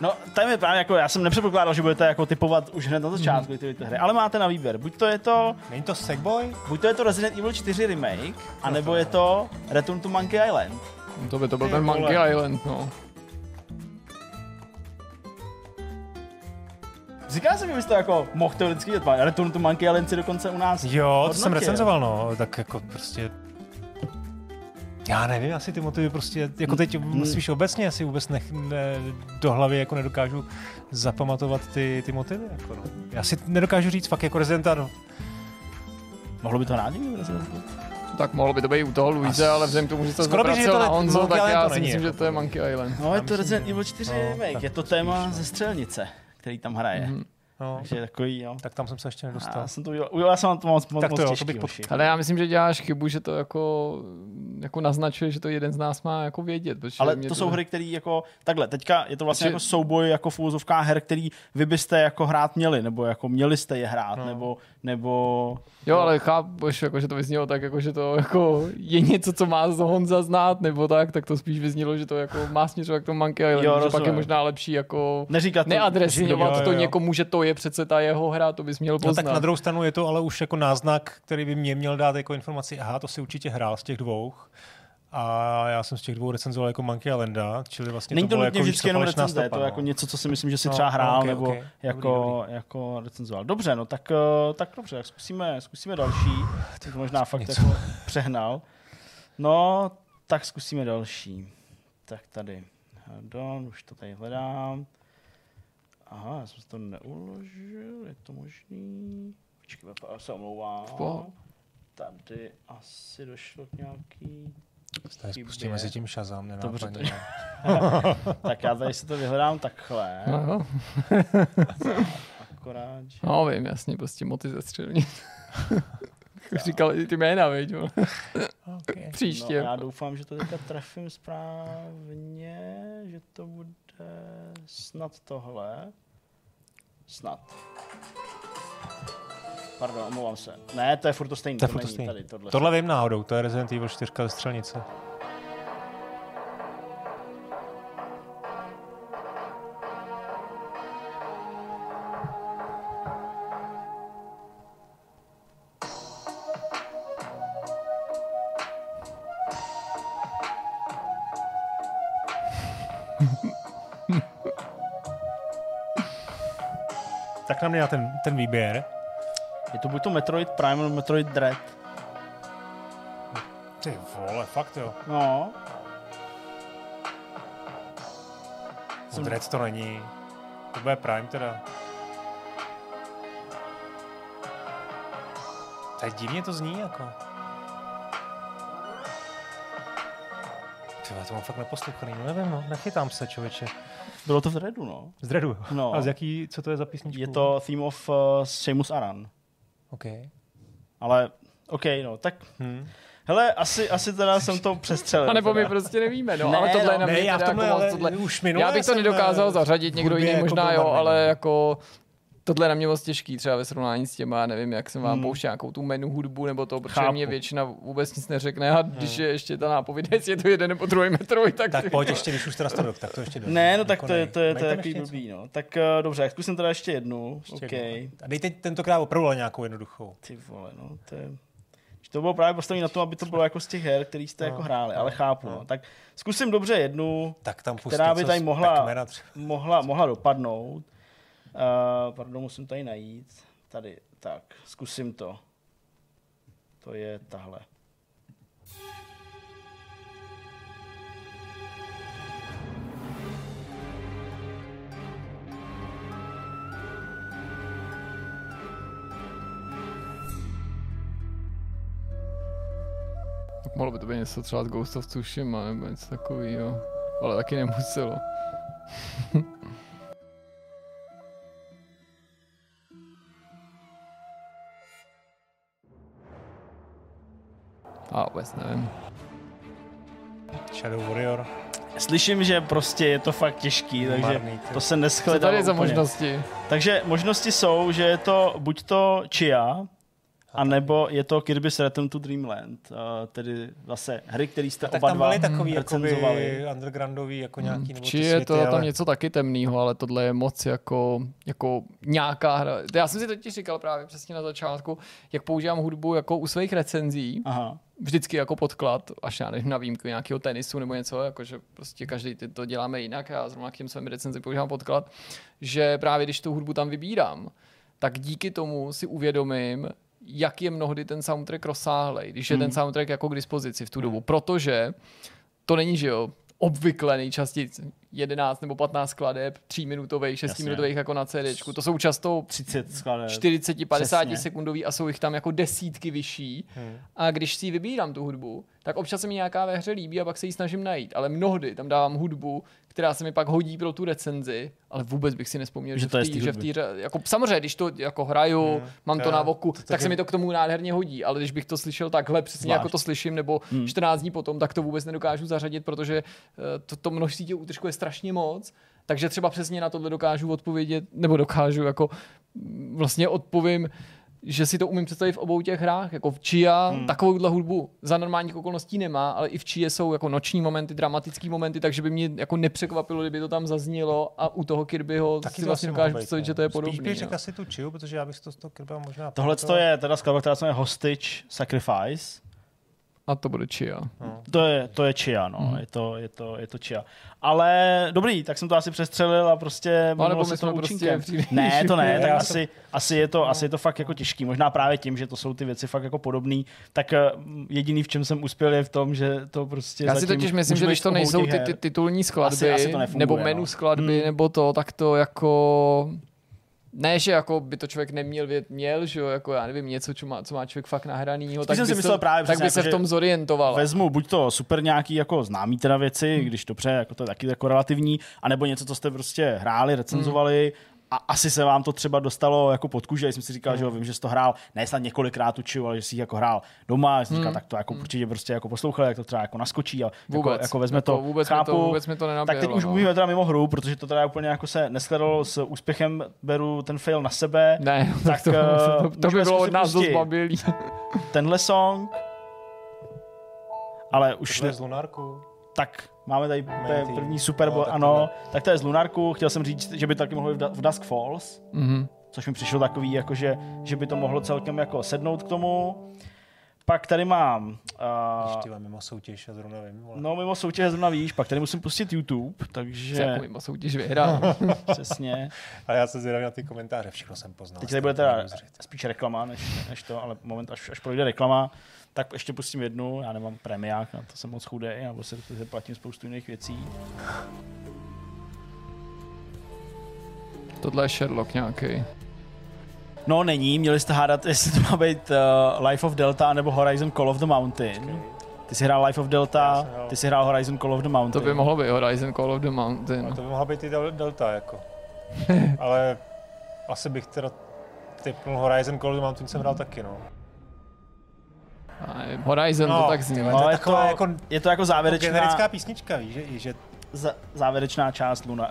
No, tam je právě jako, já jsem nepředpokládal, že budete jako typovat už hned na začátku ty, ty hry, ale máte na výběr. Buď to je to, Není to Sackboy? buď to je to Resident Evil 4 remake, anebo je to Return to Monkey Island. To by to byl Ty ten vole. Monkey Island, no. Říká se mi, že bys to jako mohl teoreticky dělat. Return to Monkey Island si dokonce u nás Jo, to jsem hodnotil. recenzoval, no. Tak jako prostě... Já nevím, asi ty motivy prostě, jako teď Mm. spíš obecně asi vůbec nech, ne, do hlavy jako nedokážu zapamatovat ty, ty motivy. Jako no. Já si nedokážu říct fakt jako Resident Evil. Mohlo by to hrát někdo Resident Evil? Tak mohlo by to být u toho Luise, ale vzhledem k tomu, že to Skoro bych, že zapracil to na je- Honzo, Monkey tak Island já si myslím, jako že to je to. Monkey Island. No, je to Resident Evil 4 no, remake, je to téma spíš, ze střelnice, který tam hraje. Mhm. No, Takže takový, jo. tak tam jsem se ještě nedostal. Já jsem to udělal, udělal jsem to moc, moc, Tak to moc jo, to těžký, bych hoši. Ale já myslím, že děláš chybu, že to jako, jako naznačuje, že to jeden z nás má jako vědět. Ale mě to jsou hry, které jako, takhle, teďka je to vlastně Protože- jako souboj jako v úvozovkách her, který vy byste jako hrát měli, nebo jako měli jste je hrát, No. nebo, nebo Jo, ale chápeš, jako, že to vyznělo tak, jako, že to jako je něco, co má z Honza znát, nebo tak, tak to spíš vyznělo, že to jako má směřovat k tomu Monkey Island, Jo, že pak je možná lepší jako neříkat to, neadresovat Jo, jo, to jo. někomu, že to je přece ta jeho hra, to bys měl No poznat. tak na druhou stranu je to ale už jako náznak, který by mě měl dát jako informaci, aha, to si určitě hrál z těch dvou. A já jsem z těch dvou recenzoval jako Monkey Islanda, čili vlastně Není to bylo nutně jako vždycky jenom falešná recenze, je stopa, to no. jako něco, co si myslím, že si No, třeba no, hrál, ok, nebo ok. Dobrý, jako, dobrý. jako recenzoval. Dobře, no tak, eh, tak dobře, tak zkusíme, zkusíme další. Ty to možná fakt něco. jako přehnal. No, tak zkusíme další. Tak tady. Pardon, už to tady hledám. Aha, já jsem si to neuložil, je to možný. Počkej, já se omlouvám. Tady asi došlo k nějaký... Tady spustíme mezi tím Shazam, Dobře, nenápadně. Tak já tady si to vyhledám takhle. Aha. Akorát, že... No vím, jasně, prostě moty ze střelnic. Jak říkal i ty jména, viď? Okay. Příště. No, já doufám, že to teďka trefím správně, že to bude snad tohle. Snad. Pardon, omlouvám se. Ne, to je furt to stejný. To je furt to stejný. Tady, tohle. tohle vím náhodou, to je Resident Evil 4 ze střelnice. tak na mě na ten, ten výběr. Je to buď to Metroid Prime nebo Metroid Dread. Ty vole, fakt jo. No, Jsem... Dread to není. To bude Prime teda. Tak divně to zní jako. Tyhle, to mám fakt neposlouchaný, no nevím, no, nechytám se, člověče. bylo to v Dreadu, no. Z Dreadu. No. A z jaký, co to je za písničku? Je to Theme of uh, Seamus Aran. OK. Ale, OK, no, tak Hm. Hele, asi, asi teda jsem to přestřelil. A nebo my teda. prostě nevíme, no, Ne, ale tohle je no, na ne, mě já v teda tomhle, jako tohle. už Já bych to nedokázal eh, zařadit, někdo jiný jako možná jo, ale no. jako tohle je na mě moc těžký, třeba ve srovnání s těma, nevím, jak jsem vám Hmm. pouštěl nějakou tu menu hudbu nebo to, protože Chápu. mě většina vůbec nic neřekne a když je ještě ta nápověda, jestli je to jeden nebo druhý Metroid, tak, Tak pojď ještě, když už teda to tak to ještě do. Ne, no tak to je, to je, to je takový blbý, no. Tak uh, dobře, jak zkusím teda ještě jednu. Ještě OK. jednu. A dejte tentokrát opravdu ale nějakou jednoduchou. Ty vole, no, to je... Že To bylo právě postavené na to, aby to bylo jako z těch her, který jste No, jako hráli, ale no, chápu. no. No. Tak zkusím dobře jednu, Tak tam která by co tady mohla, mohla, mohla dopadnout. Uh, pardon, musím tady najít. Tady, tak, zkusím to. To je tahle. Tak mohlo by to být něco třeba z Ghost of Tsushima nebo něco takového, ale taky nemuselo. A vůbec nevím. Shadow Warrior. Slyším, že prostě je to fakt těžký, takže Marný, ty. to se Co neschledalo tady je za možnosti? Takže možnosti jsou, že je to buď to Chia, a nebo je to Kirby's Return to Dreamland, uh, tedy zase hry, které jste Tak oba tam dva byly takový jakoby recenzovali. undergroundový, jako nějaký nebo ty Či je světy, to ale... tam něco taky temného, ale tohle je moc jako, jako nějaká hra. Já jsem si totiž říkal právě přesně na začátku, jak používám hudbu jako u svých recenzí, Aha. vždycky jako podklad, až já nevím, na výjimku nějakého tenisu nebo něco, jakože prostě každý ty to děláme jinak, já zrovna k těm svým recenzi používám podklad, že právě když tu hudbu tam vybírám, tak díky tomu si uvědomím, jak je mnohdy ten soundtrack rozsáhlej, když je Hmm. ten soundtrack jako k dispozici v tu dobu, protože to není, že jo, obvykle nejčastěji 11 nebo 15 skladeb, 3 minutových, 6 Jasně. minutových jako na CD. To jsou často 30 skladeb. 40-50 Přesně. sekundový a jsou jich tam jako desítky vyšší. Hmm. A když si vybírám tu hudbu, tak občas se mi nějaká ve hře líbí a pak se ji snažím najít. Ale mnohdy tam dávám hudbu, která se mi pak hodí pro tu recenzi, ale vůbec bych si nespomněl, Že že, to v je té, že v jako samozřejmě, když to jako hraju, Hmm. mám to na voku, to tak taky- se mi to k tomu nádherně hodí, ale když bych to slyšel takhle přesně Zvlášť. jako to slyším, nebo Hmm. 14 dní potom, tak to vůbec nedokážu zařadit, protože eh, to, to množství těch útržků je strašně moc. Takže třeba přesně na tohle dokážu odpovědět, nebo dokážu jako mm, vlastně odpovím, že si to umím představit v obou těch hrách. Jako v Chia Hmm. takovouhle hudbu za normálních okolností nemá, ale i v Chia jsou jako noční momenty, dramatický momenty, takže by mě jako nepřekvapilo, kdyby to tam zaznělo a u toho Kirbyho Taky si to vlastně dokážu představit, že to je Spíš podobný. bych řekl no. asi tu Chiu, protože já bych to z toho Kirbyho možná Tohle to je teda skladba, která se jmenuje Hostage Sacrifice. A to bude Chia. No. To je, to je Chia, no. Mhm. Je, to, je, to, je to Chia. Ale dobrý, tak jsem to asi přestřelil a prostě No, nebo se prostě účinkem. příliš- Ne, to ne, tak asi, asi, je to, asi je to fakt jako těžký. Možná právě tím, že to jsou ty věci fakt jako podobný, tak eh, jediný, v čem jsem uspěl, je v tom, že to prostě Já si totiž myslím, že když to nejsou ty, ty titulní skladby, Asi- asi to nefunguje, nebo no. menu skladby, Hmm. nebo to, tak to jako... Ne, že jako by to člověk neměl vědět, měl, že jo, jako já nevím, něco, co má, co má člověk fakt nahranýho, tak jsem by, si myslel se, právě tak by se jako, v tom zorientoval. Vezmu buď to super nějaký jako známý teda věci, Hmm. když dobře, jako to je taky jako relativní, anebo něco, co jste prostě hráli, recenzovali a asi se vám to třeba dostalo jako pod kůži, já jsem si říkal, Hmm. že jo, vím, že jsi to hrál, ne snad několikrát tu čiu, ale že jsi ji jako hrál doma, jsem říkal, Hmm. tak to jako určitě prostě jako poslouchal, jak to třeba jako naskočí a jako, Vůbec. jako vezme jako to, vůbec, chápu, to, vůbec mi to nenaběhlo. tak teď už no. mluvíme teda mimo hru, protože to teda úplně jako se neskladalo s úspěchem, beru ten fail na sebe, Ne, Tak, to, eh, to, to, to by bylo od nás dost babilý. tenhle song, ale už To ne, z Lunarku. tak máme tady to je první. Super No, Bowl, tak ano, tak to je z Lunarku, chtěl jsem říct, že by to taky mohlo být v Dusk Falls, Mhm. což mi přišlo takový, jako že, že by to mohlo celkem jako sednout k tomu. Pak tady mám... Uh, Ještě mimo soutěž a zrovna vím. Vole. no, mimo soutěž zrovna víš, pak tady musím pustit YouTube, takže jako mimo soutěž vyhrál. přesně. A já se zvědavý na ty komentáře, všechno jsem poznal. Teď tady bude teda spíš reklama, než, než to, ale moment, až, až projde reklama, tak ještě pustím jednu, já nemám premiák, na to jsem moc chudý, nebo se protože platím spoustu jiných věcí. Tohle je Sherlock nějaký. No není, měli jste hádat, jestli to má být uh, Life of Delta nebo Horizon Call of the Mountain. Ty jsi hrál Life of Delta, ty jsi hrál Horizon Call of the Mountain. To by mohlo být Horizon Call of the A Mountain. to by mohla být i Del- Delta, jako. Ale asi bych teda typnul Horizon Call of the Mountain jsem hrál taky, no. A Horizon No, to tak zní. No, je to, taková jako- je to jako závěrečná, Generická písnička, víš, že, že závěrečná část Luna,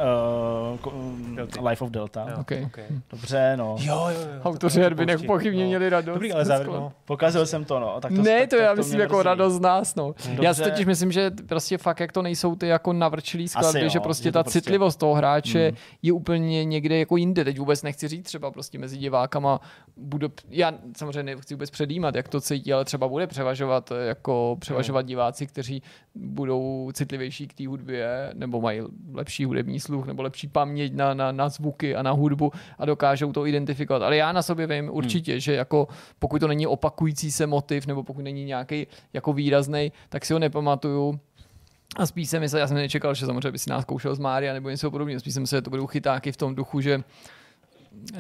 uh. Life of Delta. Jo. Okay. okay. Dobře, no. Jo, jo, jo. Autoři herby pouští. nepochybně No. měli radost. Dobrý, ale závěr, no. Pokazil jsem to, no. Tak to, ne, tak, to tak já to myslím jako mrzí. radost z nás, no. Dobře. Já si totiž myslím, že prostě fakt jak to nejsou ty jako navrčilý skladby, jo, že prostě že to ta prostě- citlivost toho hráče Hmm. je úplně někde jako jinde. Teď vůbec nechci říct třeba prostě mezi divákama bude, já samozřejmě nechci vůbec předjímat, jak to cítí, ale třeba bude převažovat jako převažovat diváci, kteří budou citlivější k té hudbě, nebo mají lepší hudební sluch, nebo lepší paměť na, na, na zvuky a na hudbu a dokážou to identifikovat. Ale já na sobě vím určitě, že jako pokud to není opakující se motiv, nebo pokud není nějaký jako výrazný, tak si ho nepamatuju. A spíš jsem myslel, já jsem nečekal, že samozřejmě by si nás zkoušel z Mária nebo něco podobného. Spíš jsem myslel, že to budou chytáky v tom duchu, že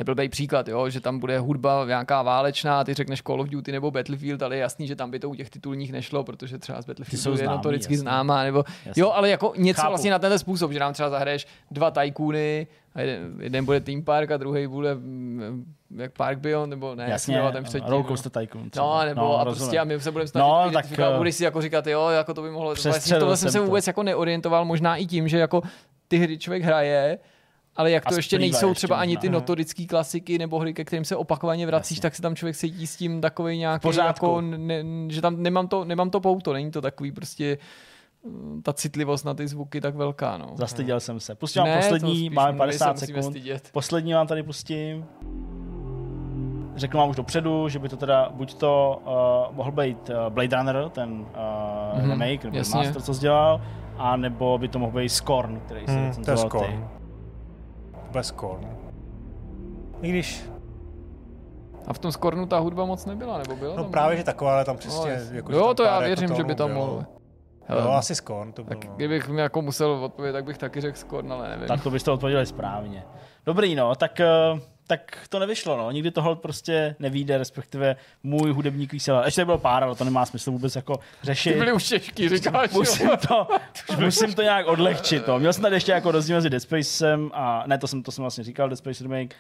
blbý příklad, jo, že tam bude hudba nějaká válečná, ty řekneš Call of Duty nebo Battlefield, ale je jasný, že tam by to u těch titulních nešlo, protože třeba z jsou Battlefieldu je známý, notoricky jasně. známá, nebo Jasně. jo, ale jako něco Chápu. vlastně na tenhle způsob, že nám třeba zahraješ dva tajkuny, a jeden, jeden bude Team Park a druhý bude mm, jak Park Beyond, nebo ne, jak Jasně, jmenoval ten předtím. Roller no. Tycoon. třeba. No, nebo a rozumím. prostě a my se budeme snažit No, no, tak, eh, budeš si jako říkat, jo, jako to by mohlo, vlastně tohle jsem jsem se to. vůbec jako neorientoval, možná i tím, že jako ty hry člověk hraje, ale jak A to ještě splývá nejsou ještě třeba ani ty notorické klasiky nebo hry, ke kterým se opakovaně vracíš, Jasně. tak se tam člověk cítí s tím takový nějaký, pořádku. jako, ne, že tam nemám to, nemám to pouto, není to takový prostě mm, ta citlivost na ty zvuky tak velká, no. Zastyděl jsem se. Pustím vám Ne, to poslední, máme my se 50 musíme sekund. stydět. Poslední vám tady pustím. Řeknu vám už dopředu, že by to teda buď to uh, mohl být uh, Blade Runner, ten uh, Mhm, mm-hmm, remake, nebo jasně. master, co jsi dělal, a nebo by to mohl být Scorn, který Hmm, hmm, to je ty. Bez Scorn. I když, A v tom Skornu ta hudba moc nebyla, nebo byla no tam? právě, že taková, ale tam No, přesně... jasně. jako, jo, tam to já pár jako věřím, že by tam bylo. mohl. Jo, Hele, asi Scorn to bylo. tak no. kdybych mi jako musel odpovědět, tak bych taky řekl Skorn, ale nevím. Tak to byste odpověděli správně. Dobrý, no, tak, uh, tak to nevyšlo, no. Nikdy tohle prostě nevíde, respektive můj hudební kvísel. Ještě bylo pár, ale to nemá smysl vůbec jako řešit. Ty byly už těžký, říkáš. musím to, musím to nějak odlehčit. No. Měl jsem tady ještě jako rozdíl mezi Dead Spacem a ne, to jsem, to jsem vlastně říkal, Dead Space Remake.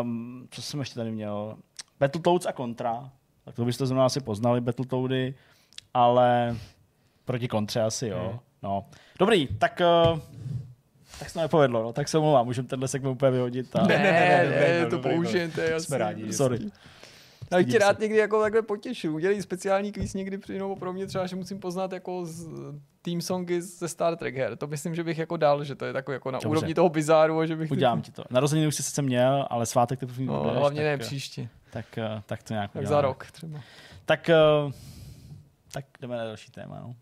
Um, co jsem ještě tady měl? Battletoads a Contra. Tak to byste zrovna asi poznali, Battletoady, ale proti Kontře asi jo. Hmm. No. Dobrý, tak uh, tak se to nepovedlo, no. tak se omlouvám, můžeme tenhle segment úplně vyhodit. A... Ne, Ne, ne, ne, ne, byl, to to je jasný. Jsme rádi, Sorry. Já bych tě rád někdy jako takhle potěšil. Udělej speciální kvíz někdy při, nebo pro mě třeba, že musím poznat jako z team songy ze Star Trek her. To myslím, že bych jako dal, že to je takový jako na Dobře. úrovni toho bizáru a že bych... Udělám ti to. Narozeniny už jsi sice měl, ale svátek teprve No, budeš, hlavně ne tak, příště. tak, eh, tak to nějak Tak uděláme. za rok třeba. Tak, eh, tak jdeme na další téma. No.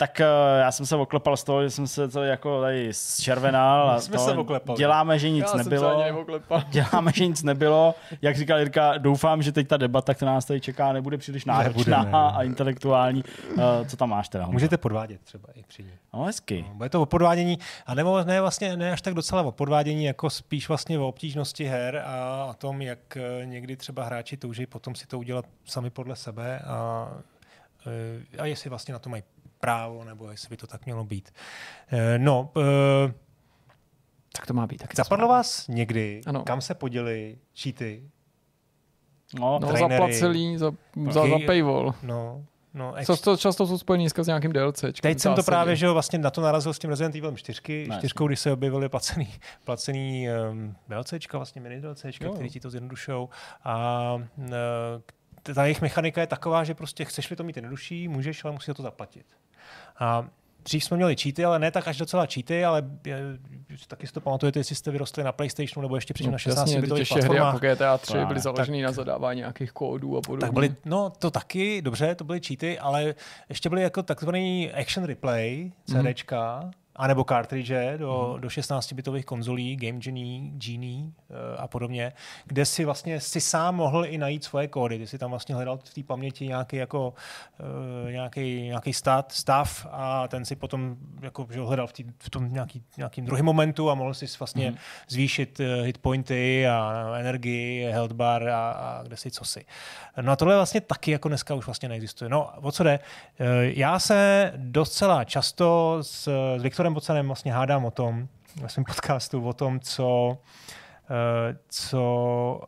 Tak eh, já jsem se oklepal z toho, že jsem se to jako tady zčervenal. A jsme to se oklepali. Děláme, že nic Já jsem nebylo. Děláme, že nic nebylo. Jak říkal Jirka, doufám, že teď ta debata, která nás tady čeká, nebude příliš Nebude, náročná ne. a intelektuální. Eh, Co tam máš teda? Můžete podvádět třeba i při ní. No, hezky. No, Bude to o podvádění, a nebo ne vlastně ne až tak docela o podvádění, jako spíš vlastně o obtížnosti her a o tom, jak eh, někdy třeba hráči touží potom si to udělat sami podle sebe a, a jestli vlastně na to mají právo, nebo jestli by to tak mělo být. Eh, No, eh, Tak to má být. Tak zapadlo vás někdy, Ano. kam se poděli cheaty? No, No, trenéry. zaplacelý za, za, za paywall. No, no, ex- Často, často jsou dneska s nějakým DLCčkem. Teď jsem to právě, že vlastně na to narazil s tím Resident Evil 4, Ne, čtyřkou, kdy se objevily placený, placený um, DLCčka, vlastně mini DLCčka, Jo. který ti to zjednodušou. A uh, ta jejich mechanika je taková, že prostě chceš-li to mít jednodušší, můžeš, ale musíš za to zaplatit. A dřív jsme měli cheaty, ale ne tak až docela cheaty, ale je, taky si to pamatujete, jestli jste vyrostli na PlayStationu nebo ještě předtím No, na 16 jasně, ty bitových těžší hry jako platformách. GTA 3 byly založeny na zadávání nějakých kódů a podobně. Tak byly, no to taky, dobře, to byly cheaty, ale ještě byly jako takzvaný action replay, CDčka, anebo cartridge do, do 16-bitových konzolí, Game Genie, Genie eh, a podobně, kde si vlastně si sám mohl i najít svoje kódy. Ty si tam vlastně hledal v té paměti nějaký, jako, uh, nějaký, nějaký stat, stav a ten si potom jako, že hledal v, tý, v tom nějaký, nějakým druhém momentu a mohl si vlastně zvýšit uh, hitpointy a energii, health bar a, a kde si co si. No a tohle vlastně taky jako dneska už vlastně neexistuje. No o co jde? Eh, Já se docela často s, s Viktorem Bocanem vlastně hádám o tom, ve svém podcastu, o tom, co, eh, co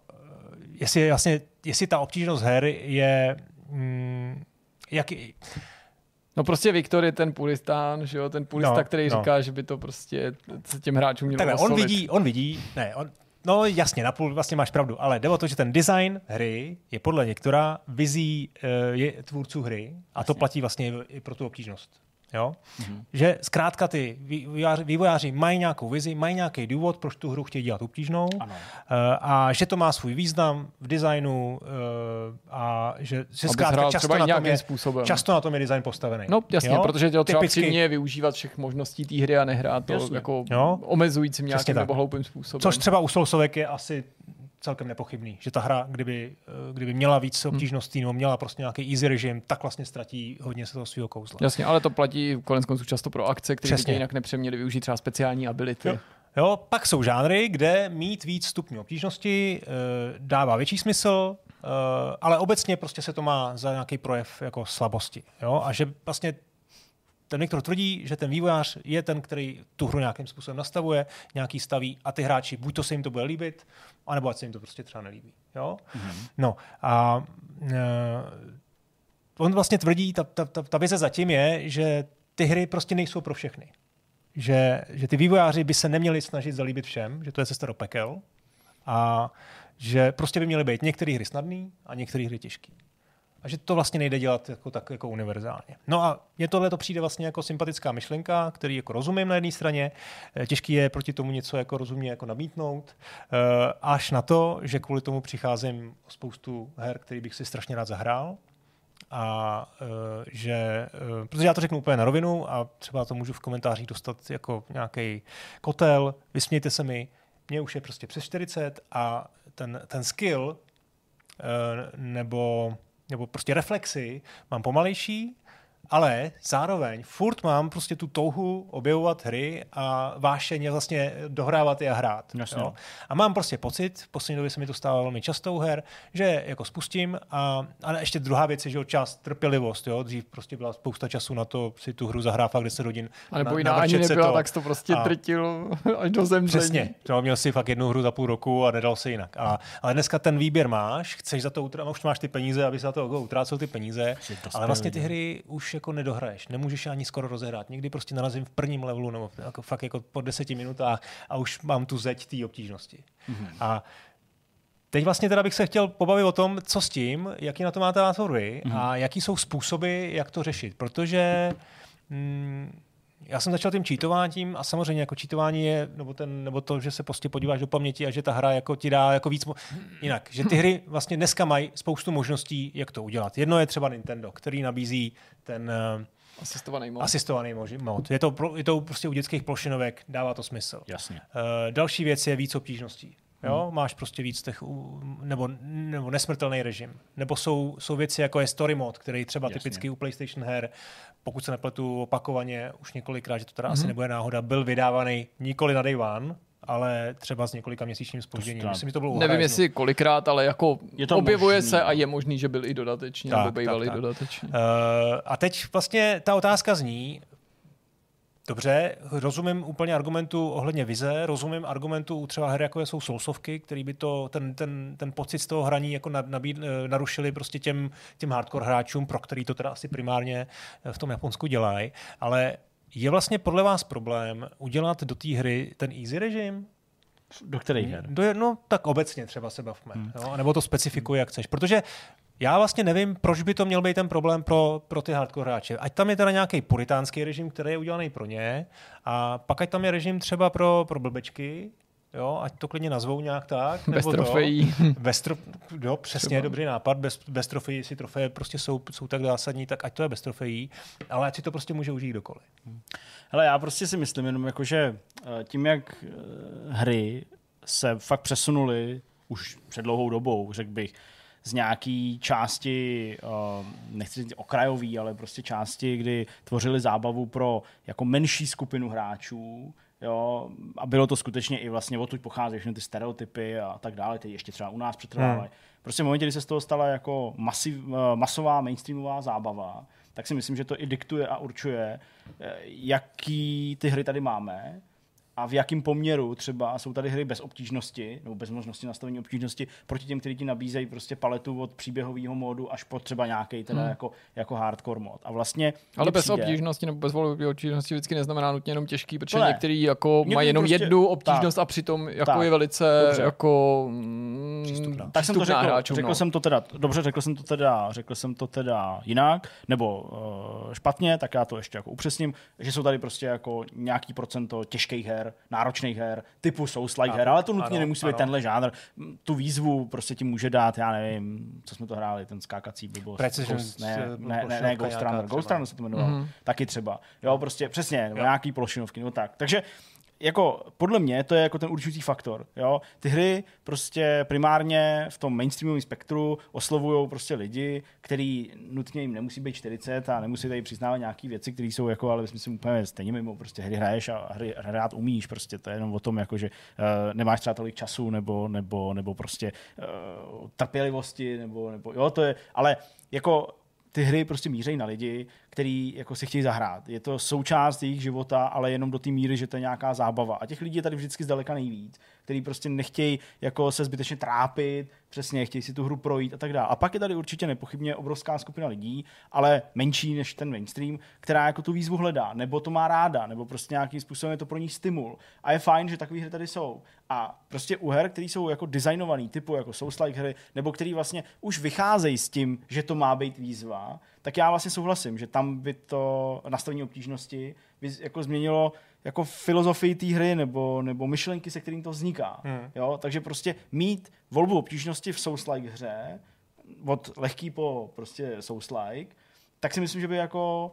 jestli, vlastně, jestli ta obtížnost her je mm, jak, No prostě Viktor je ten puristán, že jo, ten purista, No, který no. říká, že by to prostě se těm hráčům mělo Takhle, on vidí, on vidí, ne, on, no jasně, napůl vlastně máš pravdu, ale jde o to, že ten design hry je podle některá vizí eh, je tvůrců hry a to platí vlastně i pro tu obtížnost. Jo? Mm-hmm. Že zkrátka ty vývojáři, mají nějakou vizi, mají nějaký důvod, proč tu hru chtějí dělat obtížnou Ano. eh, a že to má svůj význam v designu eh, a že, že zkrátka často na, tom je, způsobem. často na tom je design postavený. No jasně, jo? protože to třeba Typicky- využívat všech možností té hry a nehrát to Jasně. jako Jo. omezujícím nějakým nebo hloupým způsobem. Což třeba u Soulsovek je asi celkem nepochybný, že ta hra, kdyby, eh, kdyby měla víc obtížností nebo měla prostě nějaký easy režim, tak vlastně ztratí hodně se toho svého kouzla. Jasně, ale to platí konec konců často pro akce, které by jinak nepřeměly využít třeba speciální ability. Jo. Jo, pak jsou žánry, kde mít víc stupňů obtížnosti e, dává větší smysl, e, ale obecně prostě se to má za nějaký projev jako slabosti. Jo? A že vlastně ten Viktor tvrdí, že ten vývojář je ten, který tu hru nějakým způsobem nastavuje, nějaký staví a ty hráči, buď to se jim to bude líbit, anebo ať se jim to prostě třeba nelíbí. Jo? Mm-hmm. No a e, on vlastně tvrdí, ta, ta, ta, ta vize zatím je, že ty hry prostě nejsou pro všechny že, že ty vývojáři by se neměli snažit zalíbit všem, že to je cesta do pekel a že prostě by měly být některé hry snadné a některé hry těžké. A že to vlastně nejde dělat jako, tak jako univerzálně. No a mně tohle to přijde vlastně jako sympatická myšlenka, který jako rozumím na jedné straně, eh, těžký je proti tomu něco jako rozumně jako namítnout, eh, až na to, že kvůli tomu přicházím o spoustu her, který bych si strašně rád zahrál, a uh, že, protože já to řeknu úplně na rovinu a třeba to můžu v komentářích dostat jako nějaký kotel, vysmějte se mi, mně už je prostě přes 40 a ten, ten skill nebo, nebo prostě reflexy mám pomalejší, ale zároveň furt mám prostě tu touhu objevovat hry a vášeně vlastně dohrávat je a hrát. Jasně. Jo? A mám prostě pocit, v poslední době se mi to stává velmi často u her, že jako spustím a, a ještě druhá věc je, že čas, trpělivost, jo? dřív prostě byla spousta času na to si tu hru zahrát fakt 10 hodin. A nebo jiná ani nebyla, to. tak jsi to prostě A- drtil až do zemření. Přesně. To měl si fakt jednu hru za půl roku a nedal se jinak. A, ale dneska ten výběr máš, chceš za to utrát, už máš ty peníze, aby se za to jako utrácel ty peníze, ale vlastně ty hry už jako nedohraješ. Nemůžeš ani skoro rozehrát. Někdy prostě narazím v prvním levelu nebo jako fakt jako po deseti minutách a už mám tu zeď té obtížnosti. Mm-hmm. A Teď vlastně teda bych se chtěl pobavit o tom, co s tím, jaký na to máte názor vy mm-hmm. a jaký jsou způsoby, jak to řešit. Protože mm, já jsem začal tím čítováním a samozřejmě jako čítování je, nebo, ten, nebo to, že se prostě podíváš do paměti a že ta hra jako ti dá jako víc, mo- jinak, že ty hry vlastně dneska mají spoustu možností, jak to udělat. Jedno je třeba Nintendo, který nabízí ten uh, Asistovaný mod. asistovaný mod. Je to, pro, je to prostě u dětských plošinovek, dává to smysl. Jasně. Uh, další věc je víc obtížností. Jo, hmm. máš prostě víc těch, nebo, nebo nesmrtelný režim. Nebo jsou, jsou věci, jako je story mode, který třeba Jasně. typicky u PlayStation her, pokud se nepletu opakovaně, už několikrát, že to teda hmm. asi nebude náhoda, byl vydávaný nikoli na day one, ale třeba s několika měsíčním spožděním. Myslím, že to bylo Nevím, jestli kolikrát, ale jako Je to objevuje možný, se a je možný, že byl i dodatečně, Tak, nebo bývalý dodatečně. Uh, a teď vlastně ta otázka zní, Dobře, rozumím úplně argumentu ohledně vize, rozumím argumentu u třeba her, jako jsou soulsovky, který by to, ten, ten, ten pocit z toho hraní jako nabíd, eh, narušili prostě těm, těm hardcore hráčům, pro který to teda asi primárně eh, v tom Japonsku dělají, ale je vlastně podle vás problém udělat do té hry ten easy režim? Do kterých her? Do, no tak obecně třeba se bavme, hmm. jo? nebo to specifikuje, jak chceš, protože Já vlastně nevím, proč by to měl být ten problém pro, pro ty hardcore hráče. Ať tam je teda nějaký puritánský režim, který je udělaný pro ně, a pak ať tam je režim třeba pro, pro blbečky, Jo, ať to klidně nazvou nějak tak. Bez nebo trofejí. To, bez tro, jo, přesně, Třeba. dobrý nápad. Bez, bez trofejí, jestli trofeje prostě jsou, jsou tak zásadní, tak ať to je bez trofejí, ale ať si to prostě může užít kdokoliv. Hele, já prostě si myslím jenom, jako, že eh, tím, jak eh, hry se fakt přesunuly už před dlouhou dobou, řekl bych, z nějaký části, uh, nechci říct okrajový, ale prostě části, kdy tvořili zábavu pro jako menší skupinu hráčů, Jo, a bylo to skutečně i vlastně odtud pochází všechny ty stereotypy a tak dále, ty ještě třeba u nás přetrvávají. Hmm. Prostě v momentě, kdy se z toho stala jako masiv, eh, masová mainstreamová zábava, tak si myslím, že to i diktuje a určuje, eh, jaký ty hry tady máme a v jakém poměru třeba jsou tady hry bez obtížnosti nebo bez možnosti nastavení obtížnosti proti těm, kteří ti nabízejí prostě paletu od příběhového módu až po třeba nějaký teda hmm. jako, jako hardcore mod. A vlastně Ale bez přijde, obtížnosti nebo bez volby obtížnosti vždycky neznamená nutně jenom těžký, protože ne. některý jako některý mají jenom prostě, jednu obtížnost tak, a přitom jako tak, je velice dobře. jako mm, Tak jsem to řekl, hráčům, řekl no. jsem to teda, dobře, řekl jsem to teda, řekl jsem to teda jinak, nebo uh, špatně, tak já to ještě jako upřesním, že jsou tady prostě jako nějaký procento těžkých her, náročných her, typu Souls-like her, ale to nutně ano, nemusí být ano. tenhle žánr. Tu výzvu prostě ti může dát, já nevím, co jsme to hráli, ten skákací blbost. Precision, Ghost, ne, ne, ne, ne, Ghost Runner, Ghost Runner se to jmenovalo, mm-hmm. taky třeba. Jo, prostě přesně, nebo nějaký plošinovky, nebo tak. Takže jako podle mě to je jako ten určující faktor. Jo? Ty hry prostě primárně v tom mainstreamovém spektru oslovují prostě lidi, kteří nutně jim nemusí být 40 a nemusí tady přiznávat nějaké věci, které jsou jako, ale myslím úplně stejně mimo, prostě hry hraješ a hry hrát umíš, prostě to je jenom o tom, jako, že uh, nemáš třeba tolik času nebo, nebo, nebo prostě uh, trpělivosti, nebo, nebo jo, to je, ale jako ty hry prostě mířejí na lidi, který jako si chtějí zahrát. Je to součást jejich života, ale jenom do té míry, že to je nějaká zábava. A těch lidí je tady vždycky zdaleka nejvíc, který prostě nechtějí jako se zbytečně trápit, přesně, chtějí si tu hru projít a tak dále. A pak je tady určitě nepochybně obrovská skupina lidí, ale menší než ten mainstream, která jako tu výzvu hledá, nebo to má ráda, nebo prostě nějakým způsobem je to pro ní stimul. A je fajn, že takové hry tady jsou. A prostě u her, které jsou jako designované, typu jako Souls-like hry, nebo který vlastně už vycházejí s tím, že to má být výzva, tak já vlastně souhlasím, že tam by to nastavení obtížnosti by jako změnilo jako filozofii té hry nebo, nebo myšlenky, se kterým to vzniká. Hmm. Jo? Takže prostě mít volbu obtížnosti v Souls-like hře, od lehký po prostě Souls-like, tak si myslím, že by jako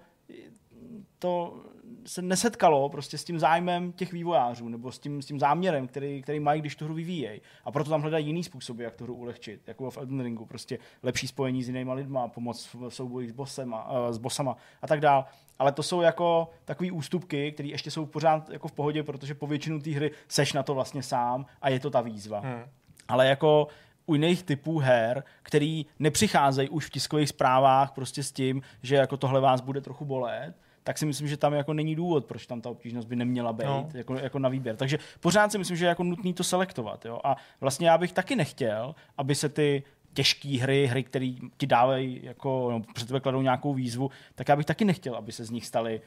to se nesetkalo prostě s tím zájmem těch vývojářů nebo s tím, s tím záměrem, který, který mají, když tu hru vyvíjejí. A proto tam hledají jiný způsoby, jak tu hru ulehčit, jako v Elden Ringu, prostě lepší spojení s jinýma lidma, pomoc v souboji s, bossema, uh, s bossama a tak dál. Ale to jsou jako takové ústupky, které ještě jsou pořád jako v pohodě, protože po většinu té hry seš na to vlastně sám a je to ta výzva. Hmm. Ale jako u jiných typů her, který nepřicházejí už v tiskových zprávách prostě s tím, že jako tohle vás bude trochu bolet, tak si myslím, že tam jako není důvod, proč tam ta obtížnost by neměla být no. jako, jako, na výběr. Takže pořád si myslím, že je jako nutný to selektovat. Jo? A vlastně já bych taky nechtěl, aby se ty těžké hry, hry, které ti dávají, jako, no, před tebe kladou nějakou výzvu, tak já bych taky nechtěl, aby se z nich staly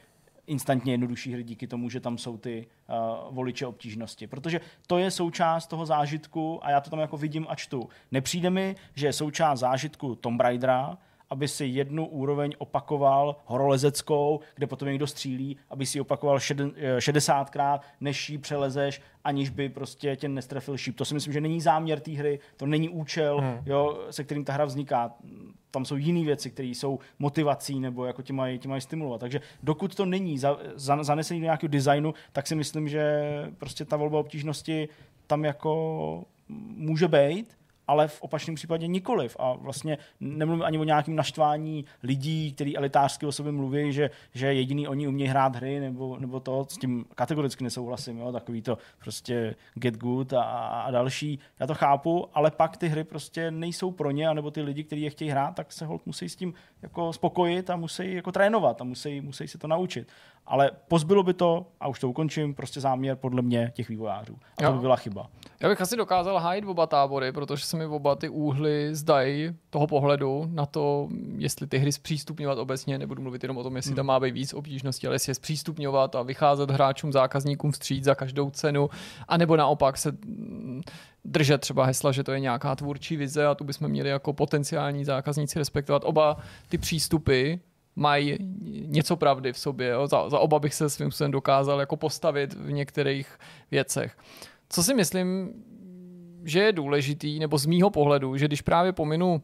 instantně jednodušší hry díky tomu, že tam jsou ty uh, voliče obtížnosti. Protože to je součást toho zážitku a já to tam jako vidím a čtu. Nepřijde mi, že je součást zážitku Tomb Raidera, aby si jednu úroveň opakoval horolezeckou, kde potom někdo střílí, aby si ji opakoval 60krát, eh, než ji přelezeš, aniž by prostě tě nestrefil šíp. To si myslím, že není záměr té hry, to není účel, hmm. jo, se kterým ta hra vzniká. Tam jsou jiné věci, které jsou motivací nebo jako tě mají, tě mají stimulovat. Takže dokud to není za, za, zanesený do nějakého designu, tak si myslím, že prostě ta volba obtížnosti tam jako může být ale v opačném případě nikoliv. A vlastně nemluvím ani o nějakém naštvání lidí, kteří elitářsky o sobě mluví, že, že jediný oni umějí hrát hry, nebo, nebo to, s tím kategoricky nesouhlasím, jo? takový to prostě get good a, a další. Já to chápu, ale pak ty hry prostě nejsou pro ně, anebo ty lidi, kteří je chtějí hrát, tak se hold musí s tím jako spokojit a musí jako trénovat a musí, musí se to naučit. Ale pozbylo by to, a už to ukončím, prostě záměr podle mě těch vývojářů. A jo. to by byla chyba. Já bych asi dokázal hájit oba tábory, protože se mi oba ty úhly zdají toho pohledu na to, jestli ty hry zpřístupňovat obecně, nebudu mluvit jenom o tom, jestli hmm. tam má být víc obtížností, ale jestli je zpřístupňovat a vycházet hráčům, zákazníkům vstříc za každou cenu, anebo naopak se držet třeba hesla, že to je nějaká tvůrčí vize a tu bychom měli jako potenciální zákazníci respektovat. Oba ty přístupy mají něco pravdy v sobě. Jo? Za, za oba bych se svým způsobem dokázal jako postavit v některých věcech. Co si myslím, že je důležitý, nebo z mýho pohledu, že když právě pominu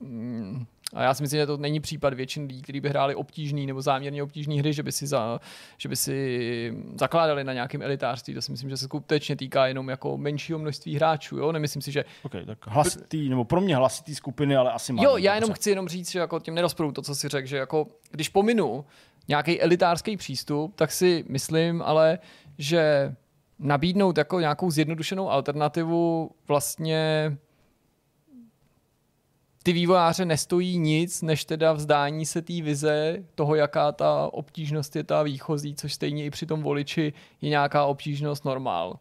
mm, a já si myslím, že to není případ většin lidí, kteří by hráli obtížný nebo záměrně obtížné hry, že by, si za, že by si zakládali na nějakém elitářství. To si myslím, že se skutečně týká jenom jako menšího množství hráčů. Jo? Nemyslím si, že... Okay, tak hlasitý, nebo pro mě hlasitý skupiny, ale asi má. Jo, já jenom chci jenom říct, že jako tím nerozporu to, co si řekl, že jako když pominu nějaký elitářský přístup, tak si myslím ale, že nabídnout jako nějakou zjednodušenou alternativu vlastně ty vývojáře nestojí nic, než teda vzdání se té vize toho, jaká ta obtížnost je ta výchozí, což stejně i při tom voliči je nějaká obtížnost normál.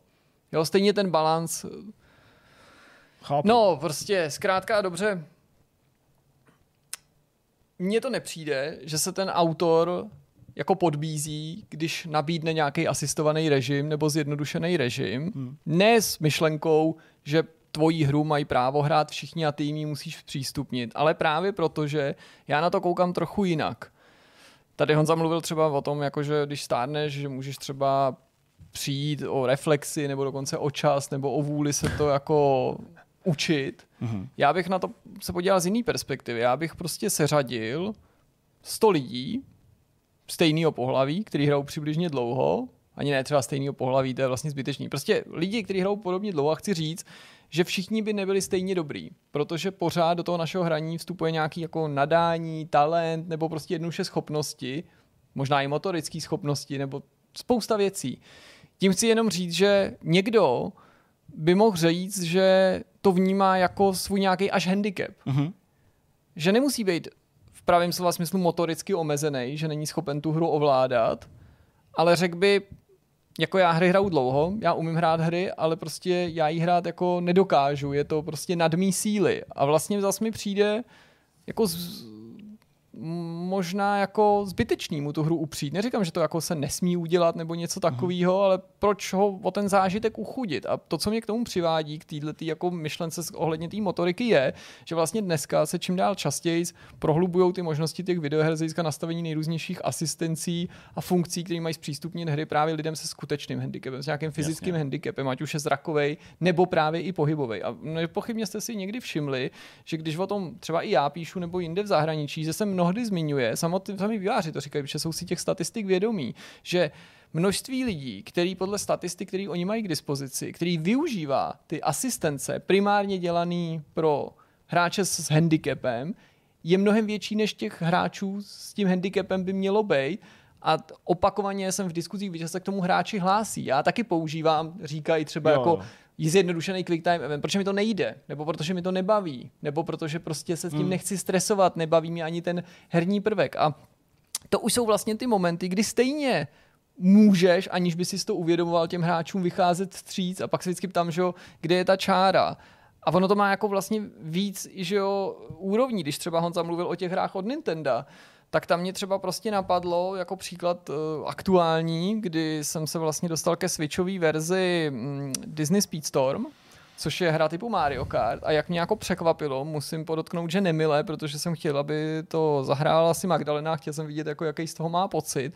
Jo, stejně ten balans. Chápu. No, prostě zkrátka dobře. Mně to nepřijde, že se ten autor jako podbízí, když nabídne nějaký asistovaný režim nebo zjednodušený režim. Hmm. Ne s myšlenkou, že tvoji hru mají právo hrát všichni a ty jim musíš přístupnit, ale právě proto, že já na to koukám trochu jinak. Tady Honza mluvil třeba o tom, jako že když stárneš, že můžeš třeba přijít o reflexi nebo dokonce o čas nebo o vůli se to jako učit. Mm-hmm. Já bych na to se podíval z jiné perspektivy. Já bych prostě seřadil 100 lidí stejného pohlaví, který hrajou přibližně dlouho, ani ne třeba stejného pohlaví, to je vlastně zbytečný. Prostě lidi, kteří hrajou podobně dlouho a chci říct, že všichni by nebyli stejně dobrý, protože pořád do toho našeho hraní vstupuje nějaký jako nadání, talent nebo prostě jednoduše schopnosti, možná i motorické schopnosti nebo spousta věcí. Tím chci jenom říct, že někdo by mohl říct, že to vnímá jako svůj nějaký až handicap. Mm-hmm. Že nemusí být pravém slova smyslu motoricky omezený, že není schopen tu hru ovládat, ale řekl by, jako já hry hraju dlouho, já umím hrát hry, ale prostě já jí hrát jako nedokážu, je to prostě nad mý síly. A vlastně zase mi přijde jako možná jako zbytečný mu tu hru upřít. Neříkám, že to jako se nesmí udělat nebo něco mhm. takového, ale proč ho o ten zážitek uchudit? A to, co mě k tomu přivádí, k této jako myšlence ohledně té motoriky, je, že vlastně dneska se čím dál častěji prohlubují ty možnosti těch videoher z nastavení nejrůznějších asistencí a funkcí, které mají zpřístupnit hry právě lidem se skutečným handicapem, s nějakým fyzickým Jasně. handicapem, ať už je zrakový nebo právě i pohybový. A nepochybně jste si někdy všimli, že když o tom třeba i já píšu nebo jinde v zahraničí, že se mnohdy zmiňuje, samotný, sami výváři to říkají, že jsou si těch statistik vědomí, že množství lidí, který podle statistik, který oni mají k dispozici, který využívá ty asistence primárně dělaný pro hráče s handicapem, je mnohem větší než těch hráčů s tím handicapem by mělo být. A opakovaně jsem v diskuzích viděl, že se k tomu hráči hlásí. Já taky používám, říkají třeba jo, jako zjednodušený quick time event, protože mi to nejde, nebo protože mi to nebaví, nebo protože prostě se s tím hmm. nechci stresovat, nebaví mě ani ten herní prvek. A to už jsou vlastně ty momenty, kdy stejně můžeš, aniž by si to uvědomoval těm hráčům, vycházet vstříc a pak se vždycky ptám, že jo, kde je ta čára. A ono to má jako vlastně víc že jo, úrovní, když třeba Honza mluvil o těch hrách od Nintendo, tak tam mě třeba prostě napadlo jako příklad uh, aktuální, kdy jsem se vlastně dostal ke Switchové verzi um, Disney Speedstorm, což je hra typu Mario Kart a jak mě jako překvapilo, musím podotknout, že nemilé, protože jsem chtěl, aby to zahrála si Magdalena, chtěl jsem vidět, jako jaký z toho má pocit,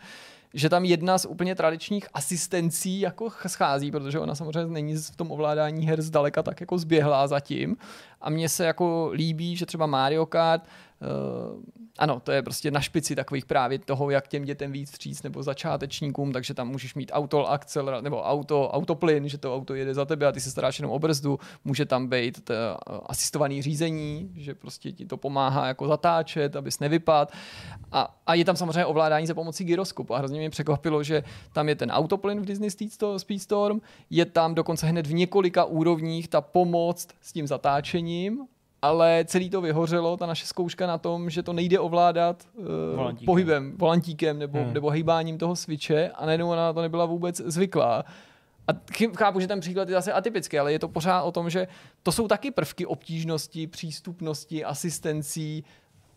že tam jedna z úplně tradičních asistencí jako schází, protože ona samozřejmě není v tom ovládání her zdaleka tak jako zběhlá zatím. A mně se jako líbí, že třeba Mario Kart ano, to je prostě na špici takových právě toho, jak těm dětem víc vstříc nebo začátečníkům, takže tam můžeš mít auto akceler, nebo auto, autoplyn, že to auto jede za tebe a ty se staráš jenom o brzdu, může tam být to asistovaný řízení, že prostě ti to pomáhá jako zatáčet, abys nevypad. A, a je tam samozřejmě ovládání za pomocí gyroskopu. A hrozně mě překvapilo, že tam je ten autoplyn v Disney Speedstorm, je tam dokonce hned v několika úrovních ta pomoc s tím zatáčením ale celý to vyhořelo, ta naše zkouška na tom, že to nejde ovládat uh, volantíkem. pohybem, volantíkem nebo, hmm. nebo hýbáním toho switche a najednou ona na to nebyla vůbec zvyklá. A chápu, že ten příklad je zase atypický, ale je to pořád o tom, že to jsou taky prvky obtížnosti, přístupnosti, asistencí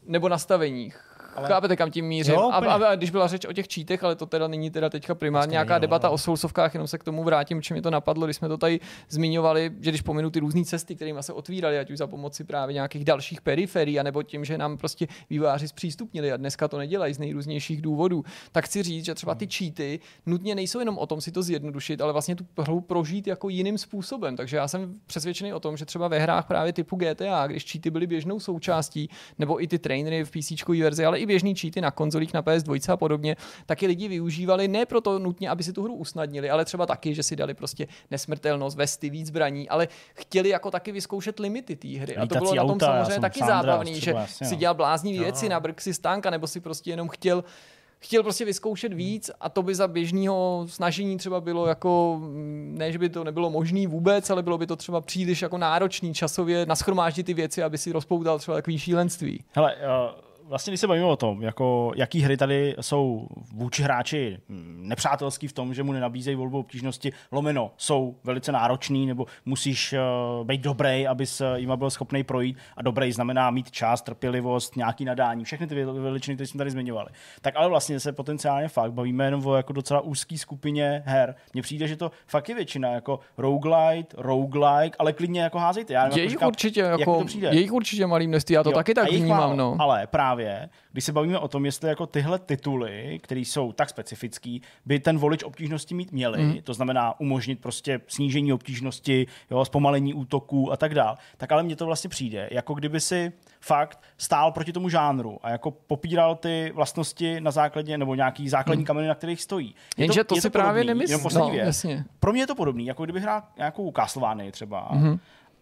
nebo nastavení. Ale... Chápete, kam tím mířím. Jo, a, a, a, když byla řeč o těch cheatech, ale to teda není teda teďka primárně Prostě nějaká není, no, debata no. o soulsovkách, jenom se k tomu vrátím, čím mi to napadlo, když jsme to tady zmiňovali, že když pominu ty různé cesty, kterými se otvíraly, ať už za pomoci právě nějakých dalších periferií, anebo tím, že nám prostě výváři zpřístupnili a dneska to nedělají z nejrůznějších důvodů, tak chci říct, že třeba ty cheaty nutně nejsou jenom o tom si to zjednodušit, ale vlastně tu hru prožít jako jiným způsobem. Takže já jsem přesvědčený o tom, že třeba ve hrách právě typu GTA, když cheaty byly běžnou součástí, nebo i ty trainery v PC verzi, ale i běžný cheaty na konzolích, na PS2 a podobně, taky lidi využívali ne proto nutně, aby si tu hru usnadnili, ale třeba taky, že si dali prostě nesmrtelnost, vesty, víc zbraní, ale chtěli jako taky vyzkoušet limity té hry. A to bylo na tom auta, samozřejmě taky Sandra, zábavný, že jasně, si no. dělal blázní věci na si stánka, nebo si prostě jenom chtěl chtěl prostě vyzkoušet víc a to by za běžného snažení třeba bylo jako, mm, ne, že by to nebylo možný vůbec, ale bylo by to třeba příliš jako náročný časově naschromáždit ty věci, aby si rozpoutal třeba takový šílenství. Hele, uh, vlastně když se bavíme o tom, jako, jaký hry tady jsou vůči hráči hm, nepřátelský v tom, že mu nenabízejí volbu obtížnosti, lomeno jsou velice náročný, nebo musíš uh, být dobrý, abys uh, jima byl schopný projít a dobrý znamená mít čas, trpělivost, nějaký nadání, všechny ty veli- veličiny, které jsme tady zmiňovali. Tak ale vlastně se potenciálně fakt bavíme jenom o jako docela úzký skupině her. Mně přijde, že to fakt je většina, jako roguelite, roguelike, ale klidně jako házejte. Já jenom Je jako říkám, určitě, jak jako, to přijde. je jich určitě malý množství, já to Jo, taky tak vnímám. málo, No. Ale právě, když se bavíme o tom, jestli jako tyhle tituly, které jsou tak specifický, by ten volič obtížnosti mít měli, mm. to znamená umožnit prostě snížení obtížnosti, jo, zpomalení útoků a tak dál, tak ale mně to vlastně přijde, jako kdyby si fakt stál proti tomu žánru a jako popíral ty vlastnosti na základě, nebo nějaký základní kameny, na kterých stojí. Je Jenže to je si právě podobný, nemyslím. No, jasně. Pro mě je to podobný, jako kdyby hrál nějakou Castlevanii třeba Mhm.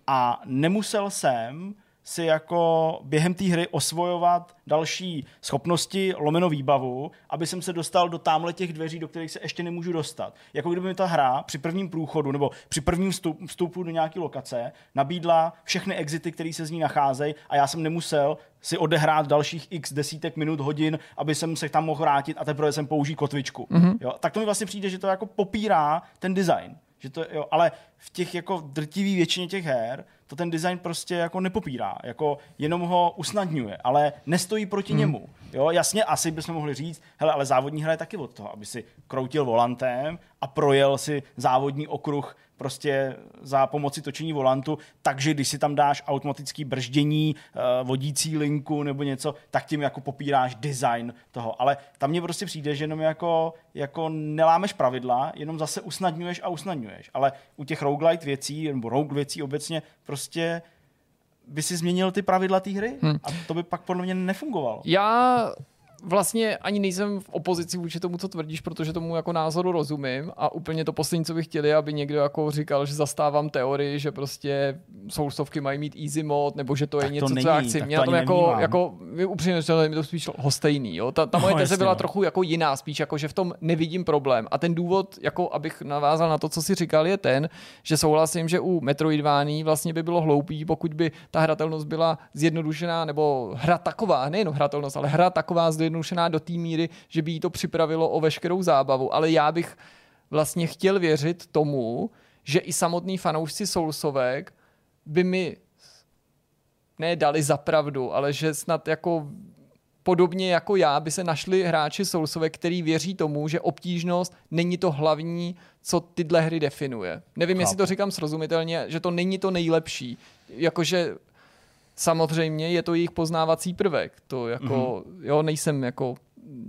a nemusel jsem si jako během té hry osvojovat další schopnosti, lomeno výbavu, aby jsem se dostal do tamhle těch dveří, do kterých se ještě nemůžu dostat. Jako kdyby mi ta hra při prvním průchodu nebo při prvním vstup, vstupu do nějaké lokace nabídla všechny exity, které se z ní nacházejí a já jsem nemusel si odehrát dalších x desítek minut, hodin, aby jsem se tam mohl vrátit a teprve jsem použít kotvičku. Mm-hmm. Jo, tak to mi vlastně přijde, že to jako popírá ten design. Že to, jo, ale v těch jako drtivý většině těch her to ten design prostě jako nepopírá, jako jenom ho usnadňuje, ale nestojí proti hmm. němu. Jo, jasně, asi bychom mohli říct, hele, ale závodní hra je taky od toho, aby si kroutil volantem a projel si závodní okruh prostě za pomoci točení volantu, takže když si tam dáš automatický brždění, eh, vodící linku nebo něco, tak tím jako popíráš design toho. Ale tam mně prostě přijde, že jenom jako, jako nelámeš pravidla, jenom zase usnadňuješ a usnadňuješ. Ale u těch roguelite věcí, nebo rogue věcí obecně, prostě by si změnil ty pravidla té hry Hm. a to by pak podle mě nefungovalo. Já vlastně ani nejsem v opozici vůči tomu, co tvrdíš, protože tomu jako názoru rozumím a úplně to poslední, co bych chtěl, je, aby někdo jako říkal, že zastávám teorii, že prostě soulstovky mají mít easy mod, nebo že to je Tak to něco, co není, já chci. Mě to na tom jako, jako upřímně je mi to spíš hostejný. Jo? Ta, ta moje No, teze byla no. trochu jako jiná, spíš jako, že v tom nevidím problém. A ten důvod, jako abych navázal na to, co si říkal, je ten, že souhlasím, že u Metroidvání vlastně by bylo hloupý, pokud by ta hratelnost byla zjednodušená, nebo hra taková, nejen hratelnost, ale hra taková zjednodušená do té míry, že by jí to připravilo o veškerou zábavu. Ale já bych vlastně chtěl věřit tomu, že i samotný fanoušci Soulsovek by mi ne dali za pravdu, ale že snad jako podobně jako já by se našli hráči Soulsovek, který věří tomu, že obtížnost není to hlavní, co tyhle hry definuje. Nevím, Chápu. jestli to říkám srozumitelně, že to není to nejlepší. Jakože samozřejmě je to jejich poznávací prvek. To jako, mm-hmm. jo, nejsem jako,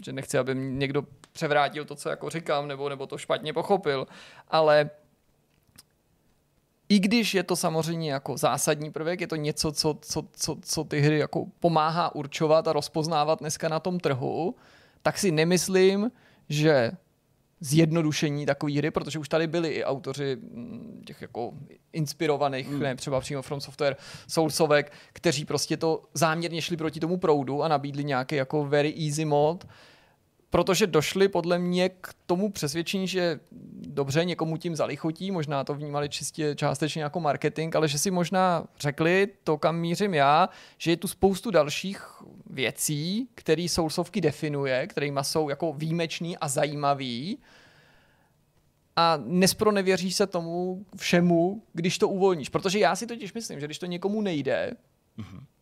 že nechci, aby někdo převrátil to, co jako říkám, nebo, nebo to špatně pochopil, ale i když je to samozřejmě jako zásadní prvek, je to něco, co, co, co, co ty hry jako pomáhá určovat a rozpoznávat dneska na tom trhu, tak si nemyslím, že zjednodušení takové hry, protože už tady byli i autoři mm, těch jako inspirovaných, mm. ne třeba přímo From Software, Soulsovek, kteří prostě to záměrně šli proti tomu proudu a nabídli nějaký jako very easy mod, protože došli podle mě k tomu přesvědčení, že dobře, někomu tím zalichotí, možná to vnímali čistě částečně jako marketing, ale že si možná řekli to, kam mířím já, že je tu spoustu dalších věcí, které Soulsovky definuje, kterými jsou jako výjimečný a zajímavý a nespronevěříš se tomu všemu, když to uvolníš. Protože já si totiž myslím, že když to někomu nejde,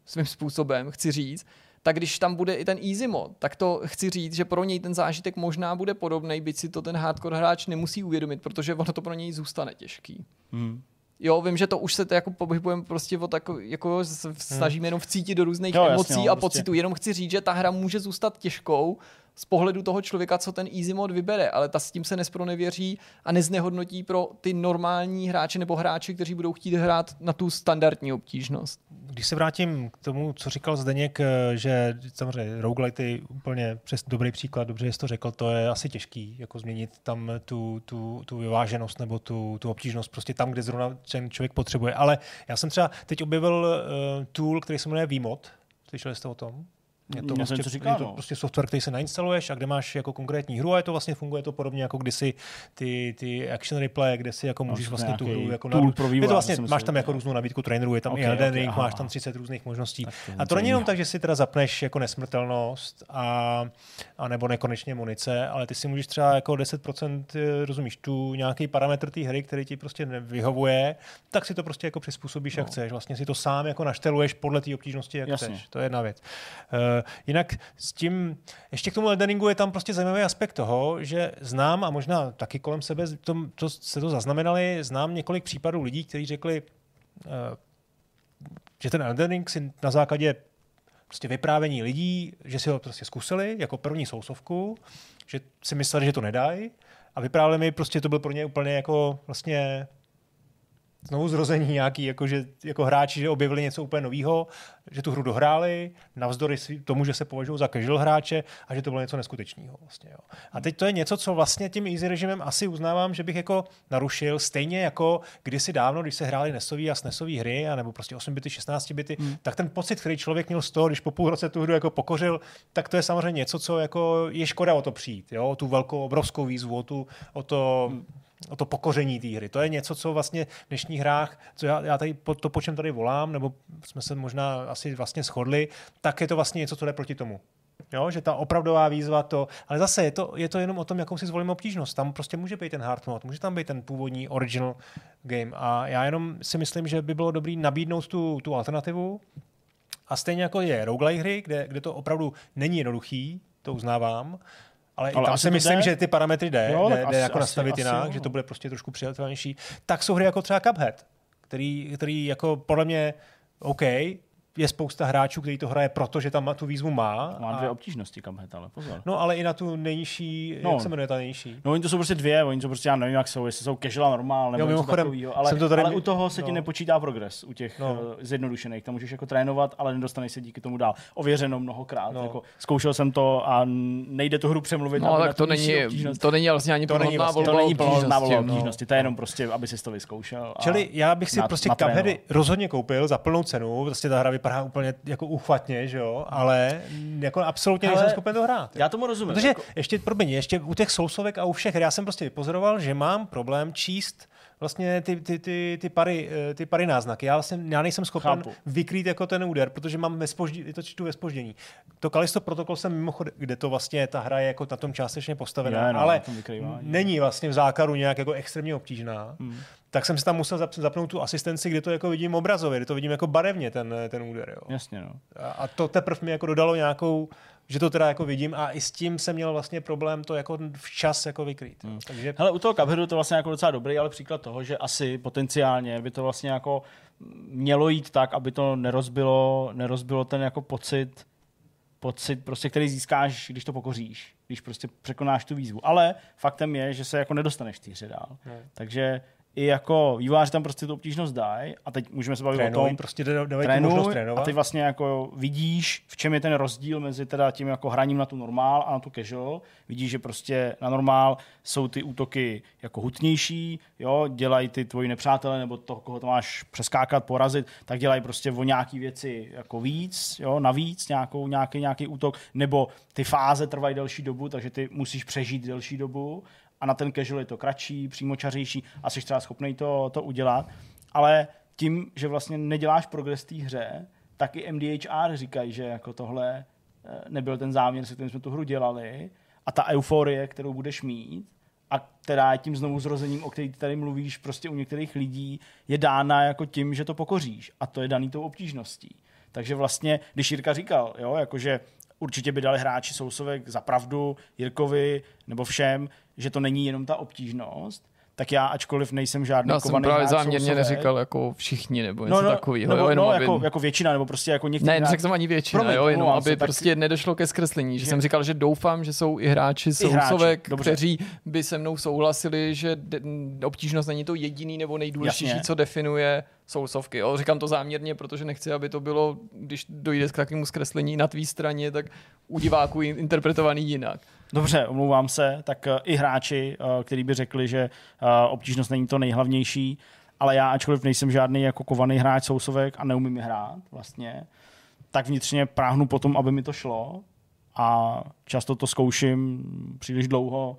svým způsobem, chci říct, tak když tam bude i ten easy mod, tak to chci říct, že pro něj ten zážitek možná bude podobný, byť si to ten hardcore hráč nemusí uvědomit, protože ono to pro něj zůstane těžký. Hmm. Jo, vím, že to už se to jako pohybujeme prostě o tak, jako snažíme jenom vcítit do různých jo, emocí jasně, a prostě. pocitů. Jenom chci říct, že ta hra může zůstat těžkou, z pohledu toho člověka, co ten easy mod vybere, ale ta s tím se nespronevěří a neznehodnotí pro ty normální hráče nebo hráči, kteří budou chtít hrát na tu standardní obtížnost. Když se vrátím k tomu, co říkal Zdeněk, eh, že samozřejmě roguelite je úplně přes dobrý příklad, dobře jsi to řekl, to je asi těžký, jako změnit tam tu, tu, tu vyváženost nebo tu, tu obtížnost prostě tam, kde zrovna ten člověk potřebuje. Ale já jsem třeba teď objevil uh, tool, který se jmenuje VMod, Slyšeli jste o tom? Je to, vlastně, říká, je to no. prostě software, který se nainstaluješ a kde máš jako konkrétní hru a je to vlastně funguje to podobně jako kdysi ty, ty action replay, kde si jako můžeš vlastně tu hru jako tool pro vývoj, je to vlastně, máš tam jako různou nabídku trainerů, je tam okay, i Ring, okay, máš tam 30 různých možností. A to není jenom tak, že si teda zapneš jako nesmrtelnost a, a nebo nekonečně munice, ale ty si můžeš třeba jako 10% eh, rozumíš tu nějaký parametr té hry, který ti prostě nevyhovuje, tak si to prostě jako přizpůsobíš, no. jak chceš. Vlastně si to sám jako našteluješ podle té obtížnosti, jak Jasně. chceš. To je jedna věc. Uh, jinak s tím, ještě k tomu Eldeningu je tam prostě zajímavý aspekt toho, že znám a možná taky kolem sebe to, to, se to zaznamenali, znám několik případů lidí, kteří řekli, uh, že ten Eldening si na základě prostě vyprávění lidí, že si ho prostě zkusili jako první sousovku, že si mysleli, že to nedají a vyprávěli mi prostě to byl pro ně úplně jako vlastně znovu zrození nějaký, jako, že, jako hráči, že objevili něco úplně nového, že tu hru dohráli, navzdory tomu, že se považují za casual hráče a že to bylo něco neskutečného. Vlastně, jo. A teď to je něco, co vlastně tím easy režimem asi uznávám, že bych jako narušil, stejně jako kdysi dávno, když se hráli nesový a snesový hry, nebo prostě 8 bity, 16 bity, hmm. tak ten pocit, který člověk měl z toho, když po půl roce tu hru jako pokořil, tak to je samozřejmě něco, co jako je škoda o to přijít, jo? o tu velkou, obrovskou výzvu, o, tu, o to hmm to pokoření té hry. To je něco, co vlastně v dnešních hrách, co já, já tady po, to, po čem tady volám, nebo jsme se možná asi vlastně shodli, tak je to vlastně něco, co jde proti tomu. Jo, že ta opravdová výzva to, ale zase je to, je to jenom o tom, jakou si zvolíme obtížnost. Tam prostě může být ten hard mode, může tam být ten původní original game a já jenom si myslím, že by bylo dobré nabídnout tu, tu alternativu a stejně jako je roguelike hry, kde, kde to opravdu není jednoduchý, to uznávám, ale, ale tam si myslím, jde? že ty parametry jde, jo, jde, jde asi, jako asi, nastavit asi, jinak, asi, že to bude prostě trošku přijatelnější. Tak jsou hry jako třeba Cuphead, který, který jako podle mě OK, je spousta hráčů, kteří to hraje proto, že tam tu výzvu má. Má dvě a... obtížnosti Cuphead, ale pozor. No, ale i na tu nejnižší, no. jak se jmenuje ta nejnižší? No, oni to jsou prostě dvě, oni to prostě, já nevím, jak jsou, jestli jsou casual normál, nebo jo, něco takového, ale, to tady... ale u toho se no. ti nepočítá progres, u těch no. uh, zjednodušených, tam můžeš jako trénovat, ale nedostaneš se díky tomu dál. Ověřeno mnohokrát, no. jako, zkoušel jsem to a nejde tu hru přemluvit. No, tak to není, to není vlastně ani volba To není plnohodná volba obtížnosti, to je jenom prostě, aby si to vyzkoušel. Čili já bych si prostě Cupheady rozhodně koupil za plnou cenu, prostě ta hra vypadá úplně jako uchvatně, že jo, ale jako absolutně ale nejsem schopen to hrát. Já tomu rozumím. Protože jako... ještě, promiň, ještě u těch sousovek a u všech, já jsem prostě vypozoroval, že mám problém číst vlastně ty, ty, ty, ty, pary, eh, ty pary náznaky. Já, vlastně, já nejsem schopen Chápu. vykrýt jako ten úder, protože mám ve spoždění, to čtu ve spoždění. To Kalisto protokol jsem mimochodem, kde to vlastně ta hra je jako na tom částečně postavená, je, no, ale není vlastně v zákaru nějak jako extrémně obtížná. Hmm tak jsem si tam musel zapnout tu asistenci, kde to jako vidím obrazově, kde to vidím jako barevně ten, ten úder. Jo. Jasně, no. A, a to teprve mi jako dodalo nějakou, že to teda jako vidím a i s tím jsem měl vlastně problém to jako včas jako vykrýt. Hmm. Takže... Hele, u toho Cupheadu to vlastně jako docela dobrý, ale příklad toho, že asi potenciálně by to vlastně jako mělo jít tak, aby to nerozbilo, nerozbilo ten jako pocit, pocit, prostě, který získáš, když to pokoříš, když prostě překonáš tu výzvu. Ale faktem je, že se jako nedostaneš té hře dál. Hmm. Takže i jako vývojáři tam prostě tu obtížnost dají a teď můžeme se bavit Trénuj, o tom, prostě trénuj, a ty vlastně jako vidíš, v čem je ten rozdíl mezi teda tím jako hraním na tu normál a na tu casual. Vidíš, že prostě na normál jsou ty útoky jako hutnější, jo, dělají ty tvoji nepřátelé nebo to, koho to máš přeskákat, porazit, tak dělají prostě o nějaký věci jako víc, jo, navíc nějakou, nějaký, nějaký útok, nebo ty fáze trvají delší dobu, takže ty musíš přežít delší dobu a na ten casual je to kratší, přímočařejší a jsi třeba schopný to, to udělat. Ale tím, že vlastně neděláš progres té hře, tak i MDHR říkají, že jako tohle eh, nebyl ten záměr, se kterým jsme tu hru dělali a ta euforie, kterou budeš mít, a která je tím znovu zrozením, o který tady mluvíš, prostě u některých lidí je dána jako tím, že to pokoříš. A to je daný tou obtížností. Takže vlastně, když Jirka říkal, jo, jakože určitě by dali hráči sousovek za pravdu Jirkovi nebo všem, že to není jenom ta obtížnost, tak já, ačkoliv nejsem žádný Já jsem právě hráč záměrně neříkal jako všichni nebo něco no, no, takového. nebo, jo, jenom no, aby... jako, jako, většina, nebo prostě jako někteří Ne, neřekl jsem ani většina, Promiň, jo, jenom omlouvám aby se, tak- prostě nedošlo ke zkreslení. Že Že- jsem říkal, že doufám, že jsou i hráči sousovek, kteří by se mnou souhlasili, že de- obtížnost není to jediný nebo nejdůležitější, Jasně. co definuje sousovky. Jo. Říkám to záměrně, protože nechci, aby to bylo, když dojde k takovému zkreslení na tvý straně, tak u diváků in- interpretovaný jinak. Dobře, omlouvám se, tak eh, i hráči, eh, kteří by řekli, že eh, obtížnost není to nejhlavnější, ale já, ačkoliv nejsem žádný jako kovaný hráč sousovek a neumím je hrát vlastně, tak vnitřně práhnu potom, aby mi to šlo a často to zkouším příliš dlouho,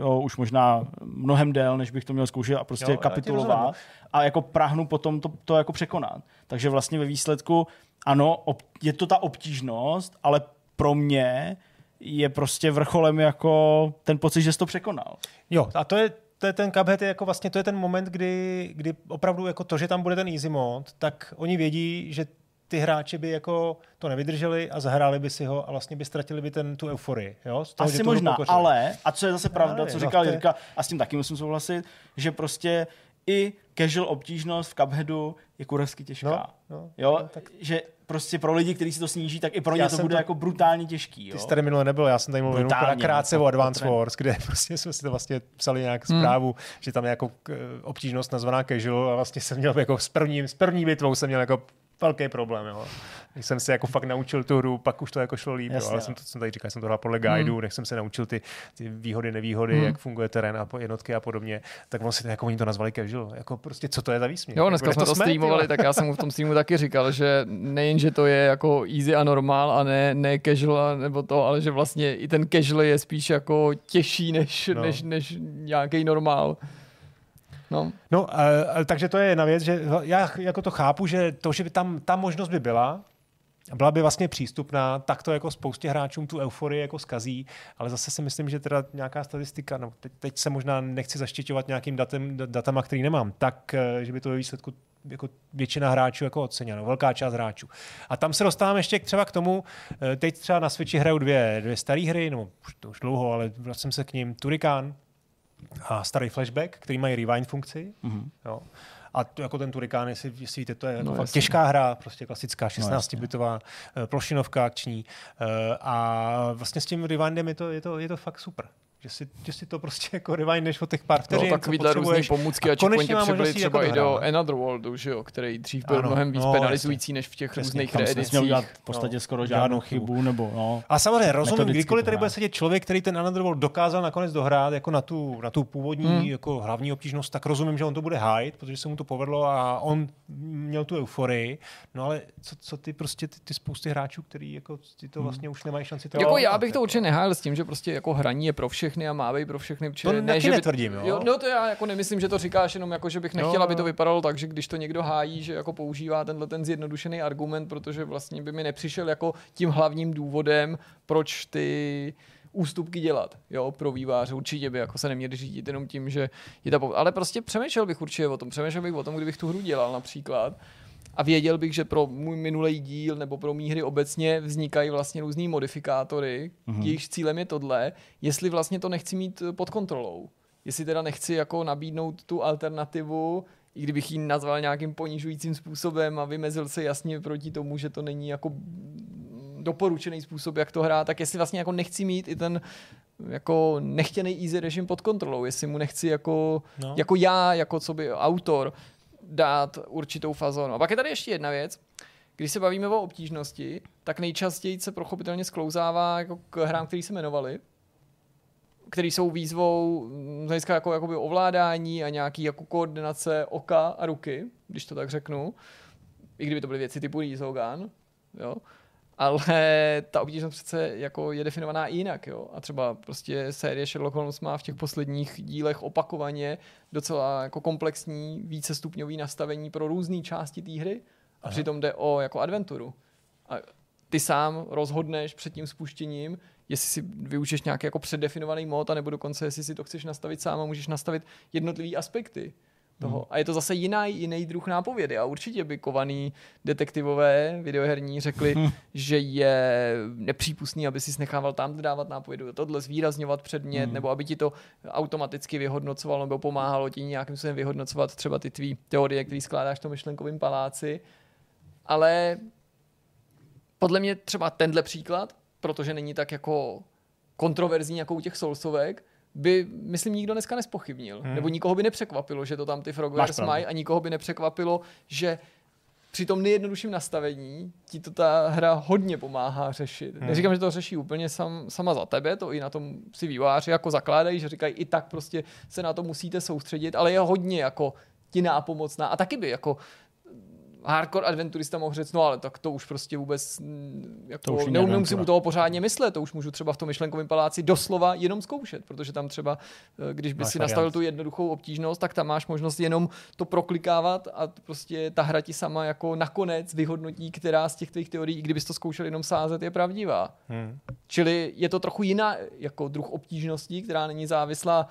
jo, už možná mnohem dél, než bych to měl zkoušet a prostě Jo, kapitulovat a jako práhnu potom to, to jako překonat. Takže vlastně ve výsledku, ano, ob, je to ta obtížnost, ale pro mě je prostě vrcholem jako ten pocit, že jsi to překonal. Jo, a to je, to je ten Cuphead, je jako vlastně to je ten moment, kdy, kdy opravdu jako to, že tam bude ten easy mod, tak oni vědí, že ty hráči by jako to nevydrželi a zahráli by si ho a vlastně by ztratili by ten, tu euforii. Jo? Z toho, Asi možná, pokořili. ale, a co je zase pravda, nevím, co no, říkal Jirka, a s tím taky musím souhlasit, že prostě i casual obtížnost v Cupheadu je kurevsky těžká. No, no, jo, no, tak- že prostě pro lidi, kteří si to sníží, tak i pro ně Já to bude to- jako brutálně těžký. Jo? Ty jsi tady minule nebyl, já jsem tady mluvil krátce no, o Advance Wars, kde prostě jsme si to vlastně psali nějak zprávu, že tam je jako obtížnost nazvaná casual a vlastně jsem měl jako s, prvním, s první bitvou jsem měl jako velký problém. Jo. Když jsem se jako fakt naučil tu hru, pak už to jako šlo líp, jo. Jasně, ale no. jsem to jsem tady říkal, jsem to hrál podle guideu, hmm. než jsem se naučil ty, ty výhody, nevýhody, Hmm. jak funguje terén a jednotky a podobně, tak vlastně jako oni to nazvali casual. Jako prostě, co to je za výsměch? Jo, Jako, dneska kde jsme to jsme, streamovali, tak já jsem mu v tom streamu taky říkal, že nejen, že to je jako easy a normál a ne, ne casual nebo to, ale že vlastně i ten casual je spíš jako těžší než, no. než, než nějaký normál. No, No, a, a, takže to je jedna věc, že já jako to chápu, že to, že by tam ta možnost by byla, byla by vlastně přístupná, tak to jako spoustě hráčům tu euforii jako skazí, ale zase si myslím, že teda nějaká statistika, no teď, teď se možná nechci zaštiťovat nějakým datem, da- datama, který nemám, tak, eh, že by to ve výsledku jako většina hráčů jako oceněno, velká část hráčů. A tam se dostávám ještě třeba k tomu, eh, teď třeba na Switchi hraju dvě, dvě staré hry, no už, to už dlouho, ale vracím se k ním, Turikán a starý flashback, který mají rewind funkci. Mhm. Jo. A to, jako ten Turikán, jestli, jestli víte, to je No, fakt těžká hra, prostě klasická No, 16-bitová eh, plošinovka akční. Eh, A vlastně s tím rewindem je to, je to, je to fakt super. Že si, že si to prostě jako rewindneš o těch pár no vteřin, co takovýhle různý potřebuješ. pomůcky a, checkpointy mám přibyly třeba jako i do dohrát. Another Worldu, že jo, který dřív byl Ano, mnohem víc no, penalizující než v těch Přesně. různých reedicích. v podstatě No, skoro žádnou chybu. chybu, nebo no. A samozřejmě rozumím, kdykoliv tady bude sedět člověk, který ten Another World dokázal nakonec dohrát jako na tu, na tu původní Hmm. jako hlavní obtížnost, tak rozumím, že on to bude hájit, protože se mu to povedlo a on měl tu euforii. No ale co, co ty prostě ty, ty spousty hráčů, který jako ty to vlastně už nemají šanci to Jako já bych to určitě nehájil s tím, že prostě jako hraní je pro všechny a má být pro všechny. protože To ne, taky že by, netvrdím, jo. No to já jako nemyslím, že to říkáš jenom jako, že bych nechtěl, Jo, aby to jo. vypadalo tak, že když to někdo hájí, že jako používá tenhle ten zjednodušený argument, protože vlastně by mi nepřišel jako tím hlavním důvodem, proč ty ústupky dělat, jo, pro výváře. Určitě by jako se neměli řídit jenom tím, že je ta po... Ale prostě přemýšlel bych určitě o tom. Přemýšlel bych o tom, kdybych tu hru dělal například. A věděl bych, že pro můj minulý díl nebo pro mý hry obecně vznikají vlastně různý modifikátory, Mhm. mm-hmm. jejichž cílem je tohle, jestli vlastně to nechci mít eh, pod kontrolou. Jestli teda nechci jako nabídnout tu alternativu, i kdybych ji nazval nějakým ponižujícím způsobem a vymezil se jasně proti tomu, že to není jako doporučený způsob, jak to hrát, tak jestli vlastně jako nechci mít i ten jako nechtěný easy režim pod kontrolou, jestli mu nechci jako, no. jako já, jako co by autor, dát určitou fazonu. A pak je tady ještě jedna věc, když se bavíme o obtížnosti, tak nejčastěji se prochopitelně sklouzává jako k hrám, které se jmenovali, které jsou výzvou mm, z hlediska jako, jakoby ovládání a nějaký jako koordinace oka a ruky, když to tak řeknu. I kdyby to byly věci typu Rizogan, jo. Ale ta obtížnost přece jako je definovaná i jinak, jo. A třeba prostě série Sherlock Holmes má v těch posledních dílech opakovaně docela jako komplexní vícestupňový nastavení pro různé části té hry. A Aha. přitom jde o jako adventuru. A ty sám rozhodneš před tím spuštěním, jestli si využiješ nějaký jako předdefinovaný mod, anebo dokonce jestli si to chceš nastavit sám a můžeš nastavit jednotlivý aspekty. Toho. Hmm. A je to zase jiná, jiný druh nápovědy. A určitě by kovaný detektivové videoherní řekli, že je nepřípustný, aby si nechával tam dávat nápovědu, tohle zvýrazňovat předmět, hmm. nebo aby ti to automaticky vyhodnocovalo, nebo pomáhalo ti nějakým způsobem vyhodnocovat třeba ty tvý teorie, které skládáš v tom myšlenkovém paláci. Ale podle mě třeba tenhle příklad, protože není tak jako kontroverzní jako u těch Soulsovek, by, myslím, nikdo dneska nespochybnil. Hmm. Nebo nikoho by nepřekvapilo, že to tam ty Frogwares mají a nikoho by nepřekvapilo, že při tom nejjednodušším nastavení ti to ta hra hodně pomáhá řešit. Hmm. Neříkám, že to řeší úplně sam, sama za tebe, to i na tom si výváři jako zakládají, že říkají, i tak prostě se na to musíte soustředit, ale je hodně jako ti nápomocná. A taky by jako hardcore adventurista mohl říct, no ale tak to už prostě vůbec jako, to už nemusím u toho pořádně myslet, to už můžu třeba v tom myšlenkovém paláci doslova jenom zkoušet, protože tam třeba, eh, když by máš si variant. nastavil tu jednoduchou obtížnost, tak tam máš možnost jenom to proklikávat a prostě ta hra ti sama jako nakonec vyhodnotí, která z těch tvých teorií, kdybys to zkoušel jenom sázet, je pravdivá. Hmm. Čili je to trochu jiná jako druh obtížností, která není závislá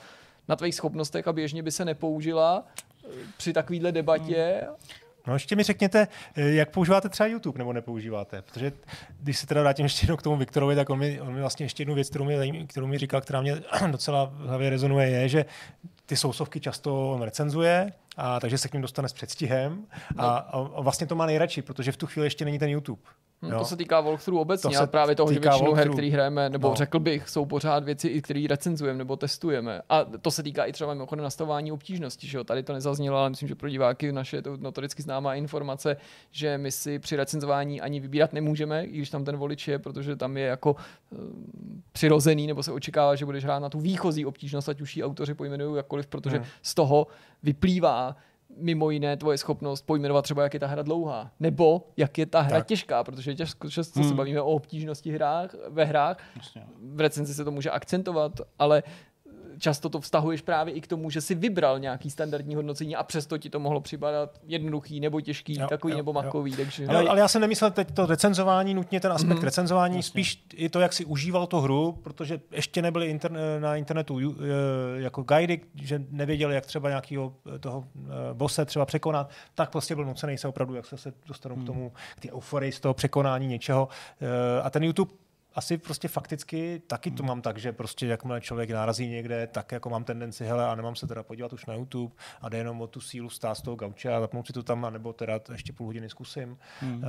na tvých schopnostech a běžně by se nepoužila eh, při takovýhle debatě. Hmm No ještě mi řekněte, eh, jak používáte třeba YouTube nebo nepoužíváte, protože když se teda vrátím ještě jednou k tomu Viktorovi, tak on mi, on mi vlastně ještě jednu věc, kterou mi, kterou mi říkal, která mě docela v hlavě rezonuje, je, že ty sousovky často on recenzuje, a takže se k ním dostane s předstihem a, no. a, a vlastně to má nejradši, protože v tu chvíli ještě není ten YouTube. Hmm, to se týká walkthrough obecně, ale právě toho, že většinu her, který hrajeme, nebo no. řekl bych, jsou pořád věci, které recenzujeme nebo testujeme. A to se týká i třeba mimochodem nastavování obtížnosti. Že jo? Tady to nezaznělo, ale myslím, že pro diváky naše je to notoricky známá informace, že my si při recenzování ani vybírat nemůžeme, i když tam ten volič je, protože tam je jako uh, přirozený, nebo se očekává, že budeš hrát na tu výchozí obtížnost, ať už ji autoři pojmenují jakkoliv, protože hmm. z toho vyplývá, mimo jiné tvoje schopnost pojmenovat třeba, jak je ta hra dlouhá, nebo jak je ta hra tak. těžká, protože těžko, často hmm. se bavíme o obtížnosti hrách, ve hrách, v recenzi se to může akcentovat, ale často to vztahuješ právě i k tomu, že si vybral nějaký standardní hodnocení a přesto ti to mohlo připadat jednoduchý nebo těžký, jo, takový jo, nebo makový. Jo. Takže... Ale, ale já jsem nemyslel teď to recenzování, nutně ten aspekt mm-hmm. recenzování, Jasně. spíš i to, jak si užíval tu hru, protože ještě nebyly interne- na internetu uh, jako guidy, že nevěděli, jak třeba nějakého eh, toho uh, bose třeba překonat, tak prostě byl nucený se opravdu, jak se, se dostanu mm. k tomu, k té euforii z toho překonání něčeho. A ten YouTube asi prostě fakticky taky to hmm. mám tak, že prostě jakmile člověk narazí někde, tak jako mám tendenci, hele, a nemám se teda podívat už na YouTube a jde jenom o tu sílu stát z toho gauče a zapnout si to tam, nebo teda ještě půl hodiny zkusím. Hmm.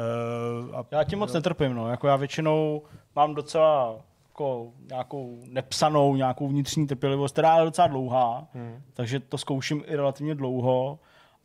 Uh, a, já tím moc netrpím, no. Jako já většinou mám docela jako nějakou nepsanou, nějakou vnitřní trpělivost, která je docela dlouhá, hmm. takže to zkouším i relativně dlouho,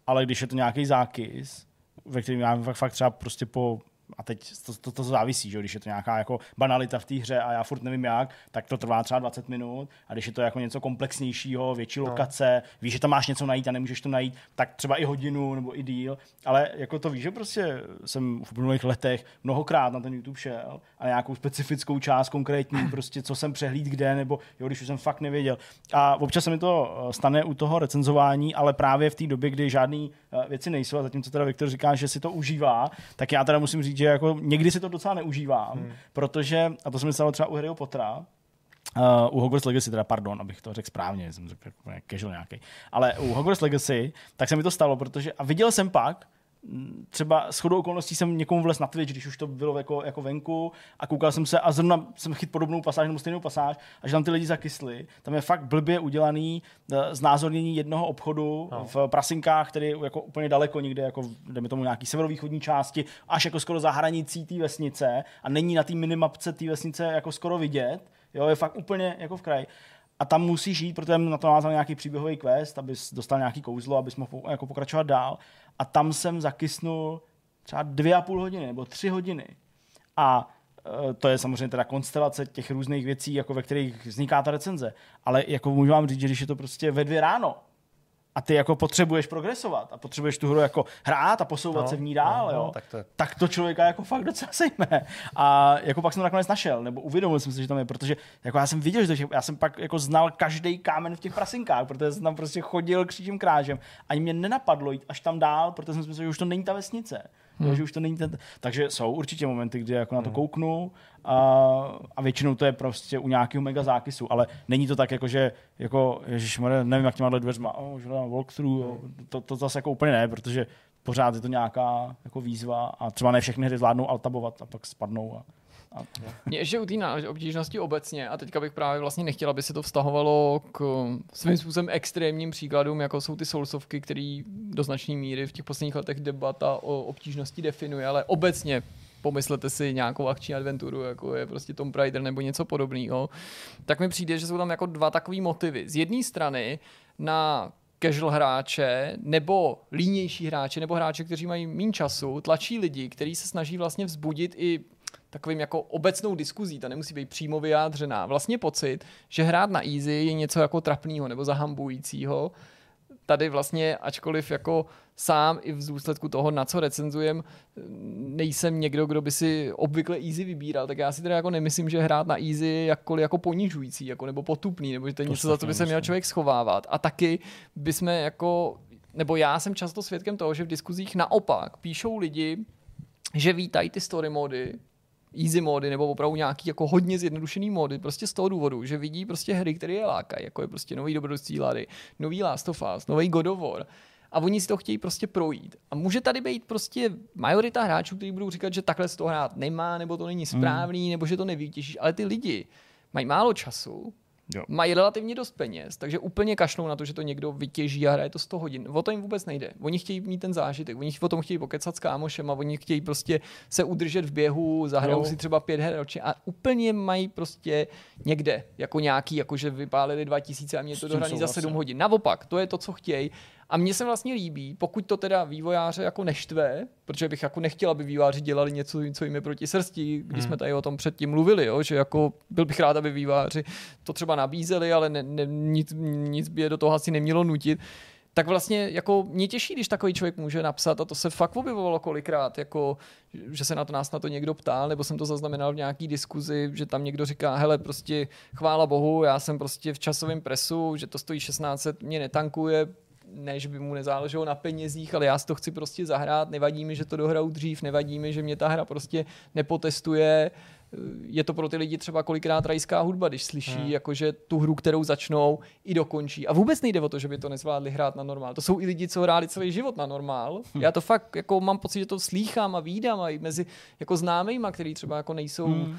ale když je to nějaký zákys, ve kterém já fakt, fakt třeba prostě po a teď to, to, to závisí, že když je to nějaká jako banalita v té hře a já furt nevím jak, tak to trvá třeba 20 minut a když je to jako něco komplexnějšího, větší no. lokace, víš, že tam máš něco najít a nemůžeš to najít, tak třeba i hodinu nebo i díl, ale jako to víš, že prostě jsem v minulých letech mnohokrát na ten YouTube šel a nějakou specifickou část konkrétní, prostě co jsem přehlíd kde, nebo jo, když už jsem fakt nevěděl. A občas se mi to eh, stane u toho recenzování, ale právě v té době, kdy žádný eh, věci nejsou a zatímco teda Viktor říká, že si to užívá, tak já teda musím říct, že jako někdy si to docela neužívám, hmm. protože, a to se mi stalo třeba u Harryho Pottera, Uh, u Hogwarts Legacy, teda pardon, abych to řekl správně, jsem řekl jako casual nějaký. Ale u Hogwarts Legacy, tak se mi to stalo, protože, a viděl jsem pak, třeba s chodou okolností jsem někomu vlez na Twitch, když už to bylo jako, jako venku a koukal jsem se a zrovna jsem chyt podobnou pasáž nebo stejnou pasáž a že tam ty lidi zakysli. Tam je fakt blbě udělaný eh, znázornění jednoho obchodu no. v Prasinkách, který je jako úplně daleko někde, jako jdeme tomu nějaký severovýchodní části, až jako skoro za hranicí té vesnice a není na té minimapce té vesnice jako skoro vidět. Jo, je fakt úplně jako v kraji a tam musíš jít, protože na to navázal nějaký příběhový quest, abys dostal nějaký kouzlo, abys mohl jako pokračovat dál. A tam jsem zakysnul třeba dvě a půl hodiny nebo tři hodiny. A e, to je samozřejmě teda konstelace těch různých věcí, jako ve kterých vzniká ta recenze. Ale jako můžu vám říct, že když je to prostě ve dvě ráno, a ty jako potřebuješ progresovat a potřebuješ tu hru jako hrát a posouvat no, se v ní dál, no, jo, no, tak, to... tak to člověka jako fakt docela sejme. A jako pak jsem to nakonec našel, nebo uvědomil jsem si, že tam je, protože jako já jsem viděl, že já jsem pak jako znal každý kámen v těch prasinkách, protože jsem tam prostě chodil křížím krážem. Ani mě nenapadlo jít až tam dál, protože jsem si myslel, že už to není ta vesnice. hmm. že už to není ten... Takže jsou určitě momenty, kdy jako na to hmm. kouknu a, a většinou to je prostě u nějakého mega zákysu, ale není to tak jako, že jako, ježišmarja, nevím, jak těma dveřma, oh, že walkthrough, jo. To, to, zase jako úplně ne, protože pořád je to nějaká jako výzva a třeba ne všechny hry zvládnou altabovat a pak spadnou a mě ještě u té obtížnosti obecně, a teďka bych právě vlastně nechtěla, aby se to vztahovalo k svým způsobem extrémním příkladům, jako jsou ty soulsovky, který do značné míry v těch posledních letech debata o obtížnosti definuje, ale obecně pomyslete si nějakou akční adventuru, jako je prostě Tomb Raider nebo něco podobného, tak mi přijde, že jsou tam jako dva takové motivy. Z jedné strany na casual hráče nebo línější hráče nebo hráče, kteří mají méně času, tlačí lidi, kteří se snaží vlastně vzbudit i takovým jako obecnou diskuzí, ta nemusí být přímo vyjádřená. Vlastně pocit, že hrát na easy je něco jako trapného nebo zahambujícího. Tady vlastně, ačkoliv jako sám i v důsledku toho, na co recenzujem, nejsem někdo, kdo by si obvykle easy vybíral, tak já si teda jako nemyslím, že hrát na easy je jakkoliv jako ponižující, jako nebo potupný, nebo že to je to něco, za co by se měl člověk schovávat. A taky bychom jako, nebo já jsem často svědkem toho, že v diskuzích naopak píšou lidi, že vítají ty story mody, easy mody nebo opravdu nějaký jako hodně zjednodušený mody, prostě z toho důvodu, že vidí prostě hry, které je lákají, jako je prostě nový dobrodružství Lady, nový Last of Us, nový God of War, a oni si to chtějí prostě projít. A může tady být prostě majorita hráčů, kteří budou říkat, že takhle se to hrát nemá, nebo to není správný, mm. nebo že to nevytěžíš, ale ty lidi mají málo času, Jo. Mají relativně dost peněz, takže úplně kašnou na to, že to někdo vytěží a hraje to 100 hodin. O to jim vůbec nejde. Oni chtějí mít ten zážitek, oni o tom chtějí pokecat s kámošem a oni chtějí prostě se udržet v běhu, zahrajou jo. si třeba pět her ročně a úplně mají prostě někde, jako nějaký, jako že vypálili 2000 a mě to dohraný za 7 hodin. Naopak, to je to, co chtějí a mně se vlastně líbí, pokud to teda vývojáře jako neštve, protože bych jako nechtěl, aby vývojáři dělali něco, co jim je proti srsti, když hmm. jsme tady o tom předtím mluvili, jo, že jako byl bych rád, aby vývojáři to třeba nabízeli, ale ne, ne, nic, nic by je do toho asi nemělo nutit tak vlastně jako mě těší, když takový člověk může napsat a to se fakt objevovalo kolikrát, jako, že se na to nás na to někdo ptal, nebo jsem to zaznamenal v nějaký diskuzi, že tam někdo říká, hele, prostě chvála bohu, já jsem prostě v časovém presu, že to stojí 16, mě netankuje, ne, že by mu nezáleželo na penězích, ale já si to chci prostě zahrát, nevadí mi, že to dohraju dřív, nevadí mi, že mě ta hra prostě nepotestuje, je to pro ty lidi třeba kolikrát rajská hudba, když slyší hmm. jakože tu hru, kterou začnou, i dokončí. A vůbec nejde o to, že by to nezvládli hrát na normál. To jsou i lidi, co hráli celý život na normál. Hmm. Já to fakt jako mám pocit, že to slýchám a výdám a i mezi jako známejma, který třeba jako nejsou hmm.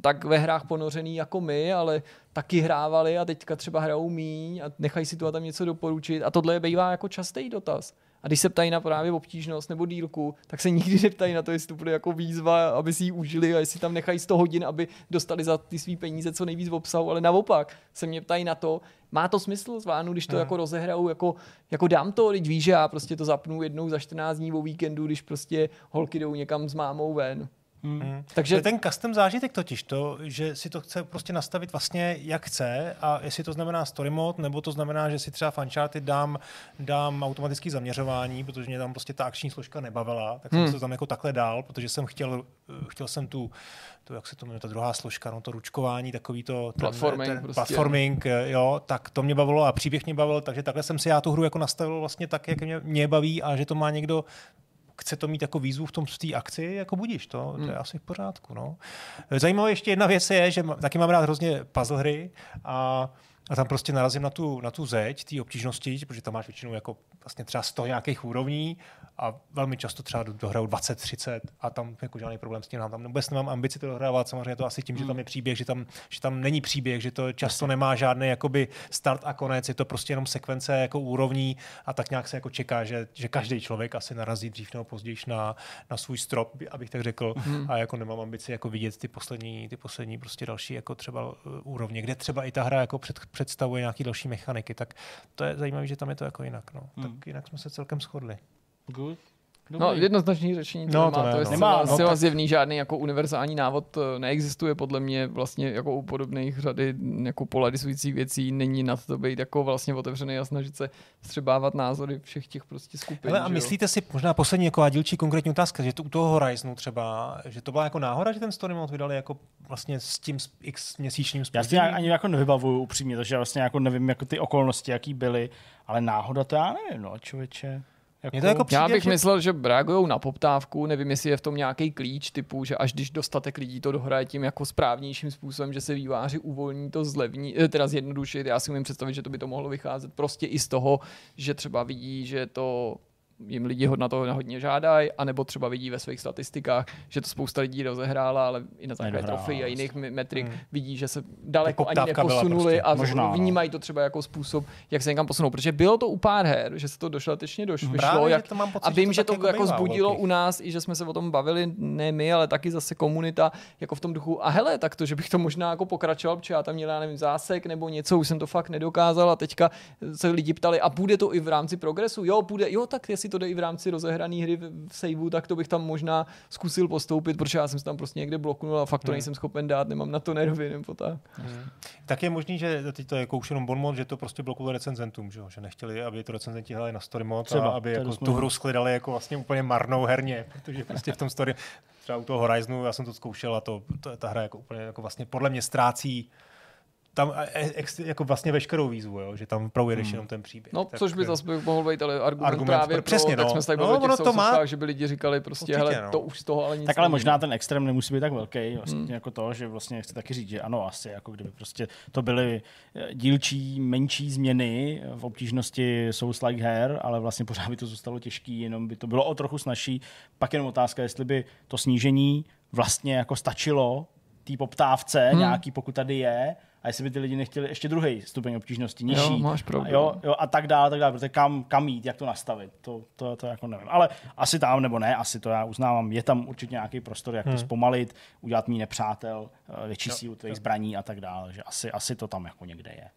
Tak ve hrách ponořený jako my, ale taky hrávali a teďka třeba hrajou míň a nechají si tu a tam něco doporučit. A tohle je bývá jako častý dotaz. A když se ptají na právě obtížnost nebo dílku, tak se nikdy neptají na to, jestli to bude jako výzva, aby si ji užili a jestli tam nechají 100 hodin, aby dostali za ty své peníze co nejvíc v obsahu, ale naopak se mě ptají na to, má to smysl zvládnu, když to hmm. jako rozehraju, jako, jako dám to, teď víš, že já prostě to zapnu jednou za 14 dní o víkendu, když prostě holky jdou někam s mámou ven. Hmm. Hmm. Takže to je ten custom zážitek totiž to, že si to chce prostě nastavit vlastně jak chce a jestli to znamená story mode, nebo to znamená, že si třeba v Uncharted dám, dám automatické zaměřování, protože mě tam prostě ta akční složka nebavila, tak jsem hmm. to tam jako takhle dál, protože jsem chtěl, chtěl jsem tu, tu jak se to jmenuje, ta druhá složka, no to ručkování, takový to ten, platforming, ten, prostě. platforming, jo, tak to mě bavilo a příběh mě bavil, takže takhle jsem si já tu hru jako nastavil vlastně tak, jak mě, mě baví a že to má někdo chce to mít jako výzvu v tom v té akci, jako budíš to, to je hmm. asi v pořádku. No. Zajímavé ještě jedna věc je, že taky mám rád hrozně puzzle hry a a tam prostě narazím na tu, na tu zeď té obtížnosti, protože tam máš většinou jako vlastně třeba 100 nějakých úrovní a velmi často třeba dohraju 20-30 a tam jako žádný problém s tím. Tam vůbec nemám ambici to dohrávat, samozřejmě to asi tím, hmm. že tam je příběh, že tam, že tam není příběh, že to často nemá žádný jakoby start a konec, je to prostě jenom sekvence jako úrovní a tak nějak se jako čeká, že, že každý člověk asi narazí dřív nebo později na, na svůj strop, abych tak řekl, hmm. a jako nemám ambici jako vidět ty poslední, ty poslední prostě další jako třeba uh, úrovně, kde třeba i ta hra jako před, představuje nějaký další mechaniky, tak to je zajímavé, že tam je to jako jinak. No. Hmm. Tak jinak jsme se celkem shodli. Good. Dobrý. No, jednoznačný řešení to no, nemá, to, ne, to je no. nemá, no, tak... zjevný, žádný jako univerzální návod eh, neexistuje, podle mě vlastně jako u podobných řady jako polarizujících věcí není na to být jako vlastně otevřený a snažit se střebávat názory všech těch prostě skupin. Ale a myslíte si, možná poslední jako dílčí konkrétní otázka, že to u toho Horizonu třeba, že to byla jako náhoda, že ten story mode vydali jako vlastně s tím x měsíčním způsobem? Já si ani jako nevybavuju upřímně, takže já vlastně jako nevím jako ty okolnosti, jaký byly, ale náhoda to já nevím, no člověče. Jako, Mně to jako Já přijde, bych že- myslel, že reagují na poptávku, nevím, jestli je v tom nějaký klíč typu, že až když dostatek lidí to dohraje tím jako správnějším způsobem, že se výváři uvolní to zlevní, eh, teda zjednodušit. Já si umím představit, že to by to mohlo vycházet prostě i z toho, že třeba vidí, že to jim lidi hod- na to hodně žádají, anebo třeba vidí ve svých statistikách, že to spousta lidí rozehrála, ale i na základě trofy a vlastně. jiných me- metrik Hmm. vidí, že se daleko ani poptávka byla neposunuli prostě. a Možná, no. vnímají to třeba jako způsob, jak se někam posunou. Protože bylo to u pár her, že se to došlatečně doš- vyšlo, Právě, že jak, to mám pocit, a vím, že to, tak jako bývá u zbudilo u nás, i že jsme se o tom bavili, ne my, ale taky zase komunita, jako v tom duchu. A hele, tak to, že bych to možná jako pokračoval, protože já tam měl, já nevím, zásek nebo něco, už jsem to fakt nedokázal a teďka se lidi ptali, a bude to i v rámci progresu? Jo, bude, jo, tak jestli to jde i v rámci rozehrané hry v, saveu, tak to bych tam možná zkusil postoupit, protože já jsem se tam prostě někde bloknul a fakt to Hmm. nejsem schopen dát, nemám na to nervy nebo tak. Tak je možný, že teď to je jako už jenom bon mod, že to prostě blokovalo recenzentům, že, jo? že nechtěli, aby to recenzenti hráli na story mod Třeba, a aby jako tu hru shledali jako vlastně úplně marnou herně, protože prostě v tom story, třeba u toho Horizonu, já jsem to zkoušel a to, to ta hra jako úplně jako vlastně podle mě ztrácí tam e- ex, jako vlastně veškerou výzvu, jo? že tam projedeš Hmm. jenom ten příběh. No, tak, což by zase by mohl být ale argument, Argument právě pro- pro, přesně, tak no. jsme se tady No, bavili o ono těch to má- že by lidi říkali prostě, Určitě, hele, no. to už z toho ale nic Tak ale možná ten extrém nemusí být tak velký, vlastně Hmm. jako to, že vlastně chci taky říct, že ano, asi jako kdyby prostě to byly eh, dílčí, menší změny v obtížnosti Souls like her, ale vlastně pořád by to zůstalo těžký, jenom by to bylo o trochu snažší. Pak jenom otázka, jestli by to snížení vlastně jako stačilo té poptávce Hmm. nějaký, pokud tady je, a jestli by ty lidi nechtěli ještě druhý stupeň obtížnosti, nižší. Jo, máš. A jo, jo, a tak dále, tak dále, protože kam, kam jít, jak to nastavit, to, to, to jako nevím. Ale asi tam, nebo ne, asi to já uznávám, je tam určitě nějaký prostor, jak hmm. to zpomalit, udělat mý nepřátel, eh, větší Jo, sílu tvých jo. zbraní a tak dále, že asi, asi to tam jako někde je.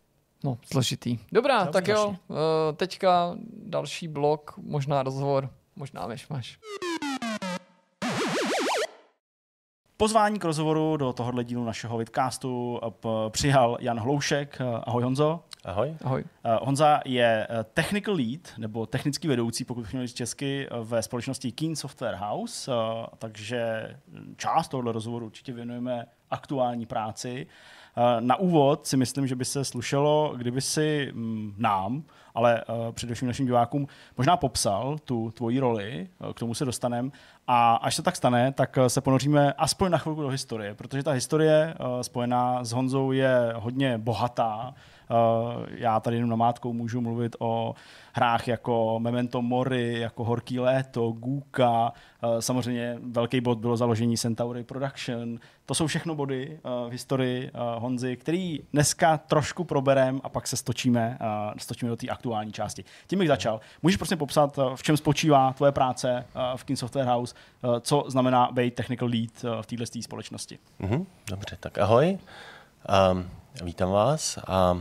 No, složitý. Dobrá, No, tak jo, strašně. eh, teďka další blok, možná rozhovor, možná myšmaš. Pozvání k rozhovoru do tohohle dílu našeho vidcastu přijal Jan Hloušek. Ahoj Honzo. Ahoj. Ahoj. Eh, Honza je eh, technical lead, nebo technický vedoucí, pokud bych měl říct česky, eh, ve společnosti Keen Software House, takže část tohoto rozhovoru určitě věnujeme aktuální práci. Eh, Na úvod si myslím, že by se slušelo, kdyby si mm, nám, ale eh, především našim divákům, možná popsal tu tvoji roli, eh, k tomu se dostaneme. A až se tak stane, tak se ponoříme aspoň na chvilku do historie, protože ta historie spojená s Honzou je hodně bohatá. Eh, Já tady jenom namátkou můžu mluvit o hrách jako Memento Mori, jako Horký léto, Guka, eh, samozřejmě velký bod bylo založení Centauri Production. To jsou všechno body eh, v historii Honzy, který dneska trošku proberem a pak se stočíme, stočíme do té aktuální části. Tím bych začal. Můžeš prosím popsat, v čem spočívá tvoje práce v King Software House, co znamená být technical lead v této společnosti? Mhm, dobře, tak ahoj. Um, vítám vás. A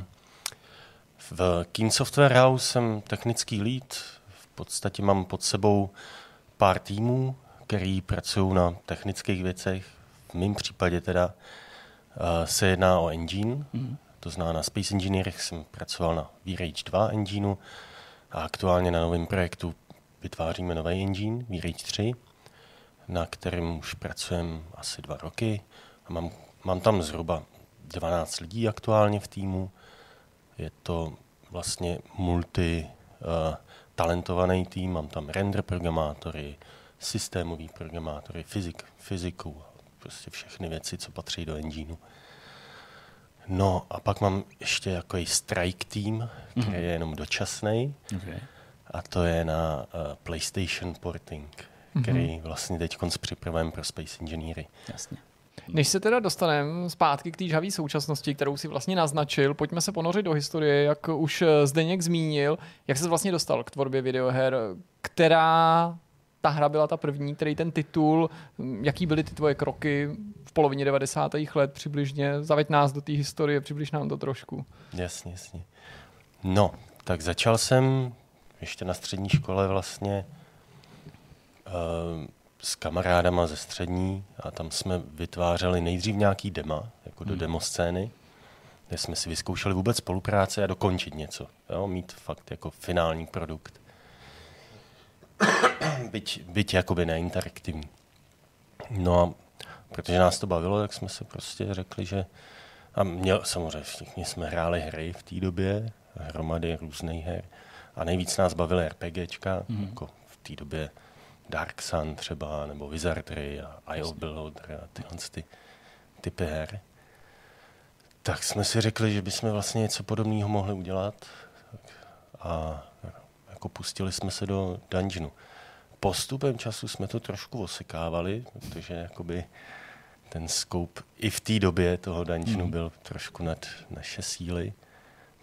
v Keen Software House jsem technický lead. V podstatě mám pod sebou pár týmů, který pracují na technických věcech. V mém případě teda uh, se jedná o engine. Mhm. To znamená, na Space Engineerech jsem pracoval na VRage 2 engineu a aktuálně na novém projektu vytváříme nový engine, VRage 3, na kterém už pracujeme asi dva roky. A mám, mám tam zhruba 12 lidí aktuálně v týmu. Je to vlastně multi uh, talentovaný tým, mám tam render programátory, systémový programátory, fyzik, fyziku, prostě všechny věci, co patří do engineu. No a pak mám ještě jako strike tým, který je jenom dočasný Okay. a to je na uh, PlayStation porting, který vlastně teď připravujeme pro Space Engineery. Jasně. Než se teda dostaneme zpátky k té žhavé současnosti, kterou si vlastně naznačil, pojďme se ponořit do historie, jak už eh, Zdeněk zmínil, jak se vlastně dostal k tvorbě videoher, která ta hra byla ta první, který ten titul, hm, jaký byly ty tvoje kroky v polovině 90. let přibližně, zaveď nás do té historie, přibliž nám to trošku. Jasně, jasně. No, tak začal jsem ještě na střední škole vlastně uh, s kamarádama ze střední a tam jsme vytvářeli nejdřív nějaký dema, jako do Hmm. demo scény, kde jsme si vyzkoušeli vůbec spolupráce a dokončit něco, jo? mít fakt jako finální produkt. byť, byť jakoby neinteraktivní. No a protože nás to bavilo, tak jsme se prostě řekli, že a měl, samozřejmě všichni jsme hráli hry v té době, hromady různých her. A nejvíc nás bavily RPGčka, mm. jako v té době Dark Sun třeba, nebo Wizardry a Eye of Beholder a tyhle ty typy her. Tak jsme si řekli, že bychom vlastně něco podobného mohli udělat a jako pustili jsme se do dungeonu. Postupem času jsme to trošku osekávali, protože jakoby ten scope i v té době toho dungeonu mm. byl trošku nad naše síly.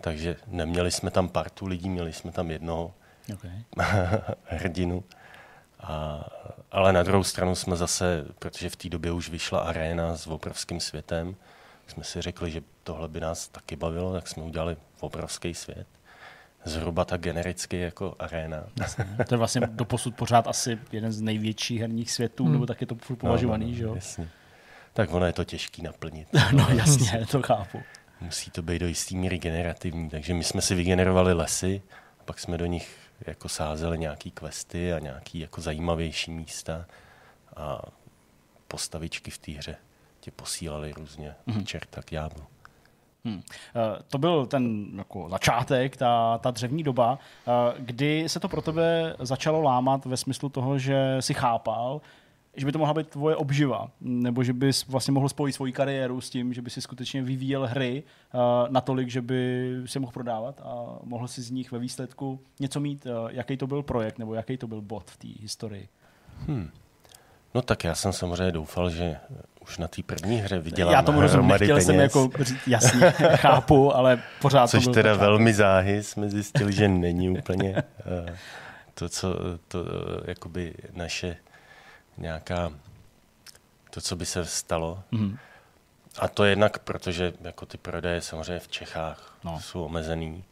Takže neměli jsme tam partu lidí, měli jsme tam jednoho okay. hrdinu. A, ale na druhou stranu jsme zase, protože v té době už vyšla aréna s obrovským světem, jsme si řekli, že tohle by nás taky bavilo, tak jsme udělali obrovský svět. Zhruba tak genericky jako aréna. To je vlastně doposud pořád asi jeden z největších herních světů, hmm. nebo tak je to furt považovaný, no, no, že jo? Jasně. Tak ono je to těžký naplnit. no jasně, to chápu. Musí to být do jistý míry generativní, takže my jsme si vygenerovali lesy, a pak jsme do nich jako sázeli nějaký questy a nějaký jako zajímavější místa a postavičky v té hře tě posílali různě mm-hmm. čerta k jáblu. Hmm. To byl ten jako začátek, ta, ta dřevní doba, eh, kdy se to pro tebe začalo lámat ve smyslu toho, že si chápal, že by to mohla být tvoje obživa, nebo že bys vlastně mohl spojit svoji kariéru s tím, že by si skutečně vyvíjel hry uh, natolik, že by si mohl prodávat a mohl si z nich ve výsledku něco mít. Uh, jaký to byl projekt, nebo jaký to byl bod v té historii? Hmm. No tak já jsem samozřejmě doufal, že už na té první hře vydělám Já tomu rozumím, nechtěl peněz. jsem jako říct, jasně, chápu, ale pořád Což to teda počátek. velmi záhy jsme zjistili, že není úplně uh, to, co to, uh, jakoby naše nějaká, to, co by se stalo. Mm. A to jednak, protože jako ty prodeje samozřejmě v Čechách no. jsou omezený.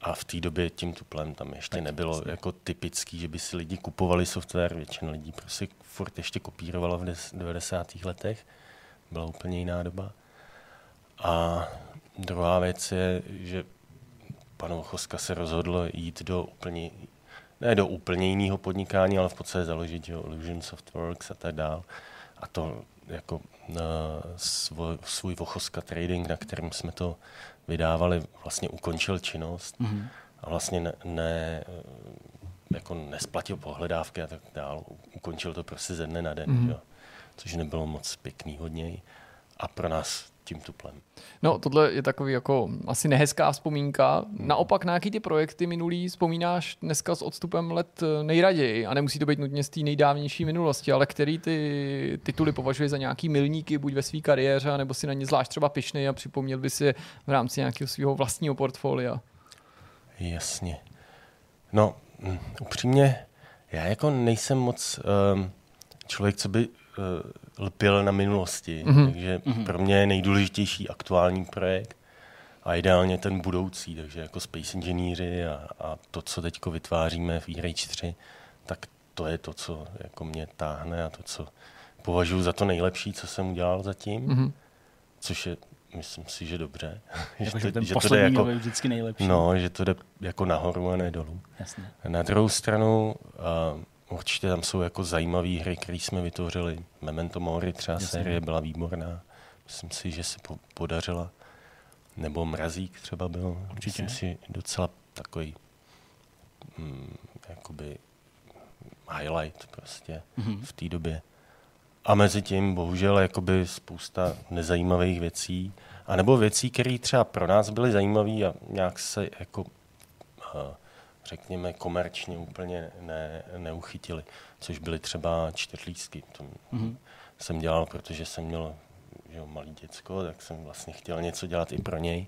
A v té době tím tuplem tam ještě tak, nebylo vlastně. jako typický, že by si lidi kupovali software. Většina lidí prostě furt ještě kopírovala v 90. letech. Byla úplně jiná doba. A druhá věc je, že pan Vochoska se rozhodl jít do úplně ne do úplně jiného podnikání, ale v podstatě založit jo, Illusion Softworks a tak dál. A to jako na svoj, svůj Vochoska Trading, na kterém jsme to vydávali, vlastně ukončil činnost mm-hmm. a vlastně ne, ne, jako nesplatil pohledávky a tak dál. Ukončil to prostě ze dne na den, mm-hmm. jo, což nebylo moc pěkný hodně. A pro nás tím tuplem. No, tohle je takový jako asi nehezká vzpomínka. Naopak na jaký ty projekty minulý vzpomínáš dneska s odstupem let eh, nejraději? A nemusí to být nutně z té nejdávnější minulosti, ale který ty tituly považuje za nějaký milníky, buď ve své kariéře, nebo si na ně zvlášť třeba pišnej a připomněl by si v rámci nějakého svého vlastního portfolia? Jasně. No, hm, upřímně, já jako nejsem moc um, člověk, co by uh, lpěl na minulosti. Mm-hmm. Takže mm-hmm. pro mě je nejdůležitější aktuální projekt a ideálně ten budoucí. Takže jako Space Engineery a, a to, co teď vytváříme v e 3, tak to je to, co jako mě táhne a to, co považuji za to nejlepší, co jsem udělal zatím. Mm-hmm. Což je, myslím si, že dobře. Jako, že, to, že to jde jako, vždycky nejlepší. No, že to jde jako nahoru a ne dolů. Jasně. Na druhou stranu, uh, Určitě tam jsou jako zajímavé hry, které jsme vytvořili. Memento Mori třeba Jasně. série byla výborná. Myslím si, že se po- podařila. Nebo Mrazík třeba byl. Určitě. Myslím si docela takový mm, jakoby highlight prostě mm-hmm. v té době. A mezi tím bohužel jakoby spousta nezajímavých věcí, a nebo věcí, které třeba pro nás byly zajímavé a nějak se jako uh, řekněme, komerčně úplně ne, neuchytili, což byly třeba čtyřlístky. To mm-hmm. jsem dělal, protože jsem měl že jo, malý děcko, tak jsem vlastně chtěl něco dělat i pro něj.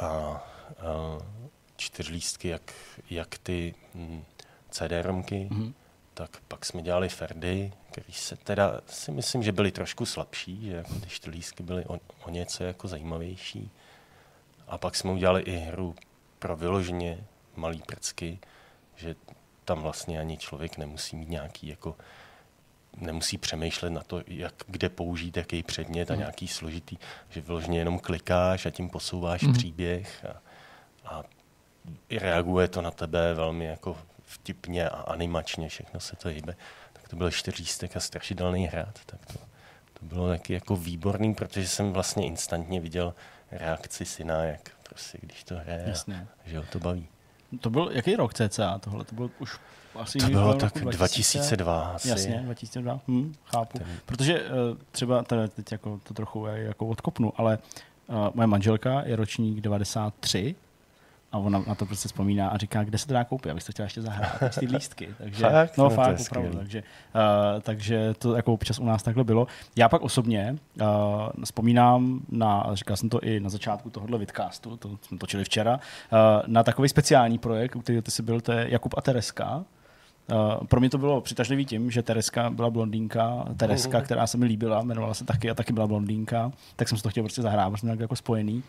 A, a čtyřlístky, jak, jak ty mm, CD-romky, mm-hmm. tak pak jsme dělali Ferdy, který se teda si myslím, že byly trošku slabší, že jako ty čtyřlístky byly o, o něco jako zajímavější. A pak jsme udělali i hru pro vyloženě malý prcky, že tam vlastně ani člověk nemusí mít nějaký jako nemusí přemýšlet na to, jak, kde použít jaký předmět a mm. nějaký složitý, že vyloženě jenom klikáš a tím posouváš mm. příběh a, a reaguje to na tebe velmi jako vtipně a animačně, všechno se to hýbe. Tak to byl čtyřístek a strašidelný hrát, tak to, to bylo taky jako výborný, protože jsem vlastně instantně viděl reakci syna, jak prostě, když to hraje, Jasně. a, že ho to baví. To byl jaký rok cca tohle? To byl už asi To bylo tak roku 2002 asi. Jasně, 2002, hm, chápu. Protože uh, třeba, teda teď jako to trochu jako odkopnu, ale uh, moje manželka je ročník 93 a ona na to prostě vzpomíná a říká, kde se to dá koupit, abych to chtěla ještě zahrát, ty lístky. Takže, Fakt? no, No, fakt, opravdu. Takže, uh, takže to jako občas u nás takhle bylo. Já pak osobně uh, vzpomínám na, říkal jsem to i na začátku tohohle vidcastu, to jsme točili včera, uh, na takový speciální projekt, u kterého ty jsi byl, to je Jakub a Tereska. Uh, pro mě to bylo přitažlivý tím, že Tereska byla blondýnka, Tereska, která se mi líbila, jmenovala se taky a taky byla blondýnka, tak jsem si to chtěl prostě zahrát, protože jako spojený. Uh,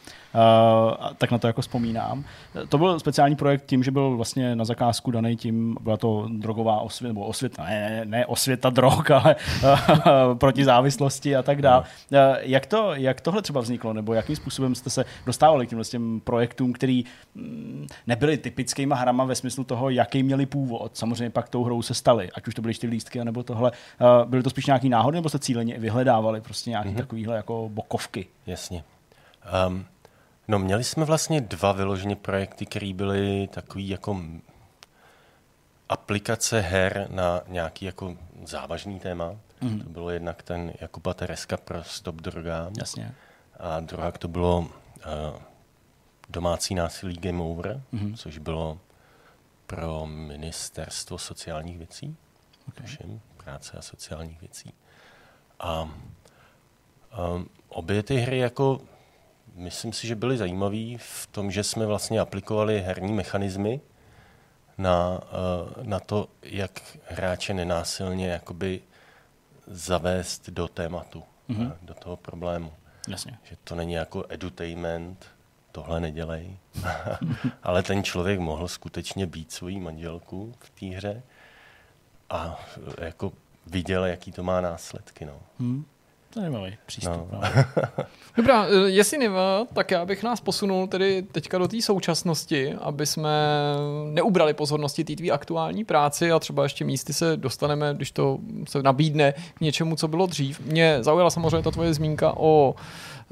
a tak na to jako vzpomínám. To byl speciální projekt tím, že byl vlastně na zakázku daný tím, byla to drogová osvěta, nebo osvěta, ne, ne, ne osvěta drog, ale uh, proti závislosti a tak dále. Uh, jak, to, jak tohle třeba vzniklo, nebo jakým způsobem jste se dostávali k těmhle těm projektům, který mm, nebyly typickýma hrama ve smyslu toho, jaký měli původ. Samozřejmě pak tou hrou se staly, ať už to byly ty lístky, nebo tohle. Uh, byly to spíš nějaký náhody, nebo se cíleně vyhledávali prostě nějaký mm-hmm. takovýhle jako bokovky? Jasně. Um, no měli jsme vlastně dva vyloženě projekty, které byly takový jako aplikace her na nějaký jako závažný téma. Mm. To bylo jednak ten Jakuba Tereska pro Stop drogám. Jasně. A druhá to bylo uh, domácí násilí Game Over, mm-hmm. což bylo pro ministerstvo sociálních věcí, okay. tuším, práce a sociálních věcí. A um, obě ty hry jako, myslím si, že byly zajímavé v tom, že jsme vlastně aplikovali herní mechanismy na, uh, na to, jak hráče nenásilně jakoby zavést do tématu, mm-hmm. do toho problému. Jasně. Že to není jako edutainment, tohle nedělej. Ale ten člověk mohl skutečně být svojí manželku v té hře a jako viděl, jaký to má následky. No. Hmm. Zajímavý přístup. No. No. Dobrá, eh, jestli neva, tak já bych nás posunul tedy teďka do té současnosti, aby jsme neubrali pozornosti té tvý aktuální práci a třeba ještě místy se dostaneme, když to se nabídne k něčemu, co bylo dřív. Mě zaujala samozřejmě ta tvoje zmínka o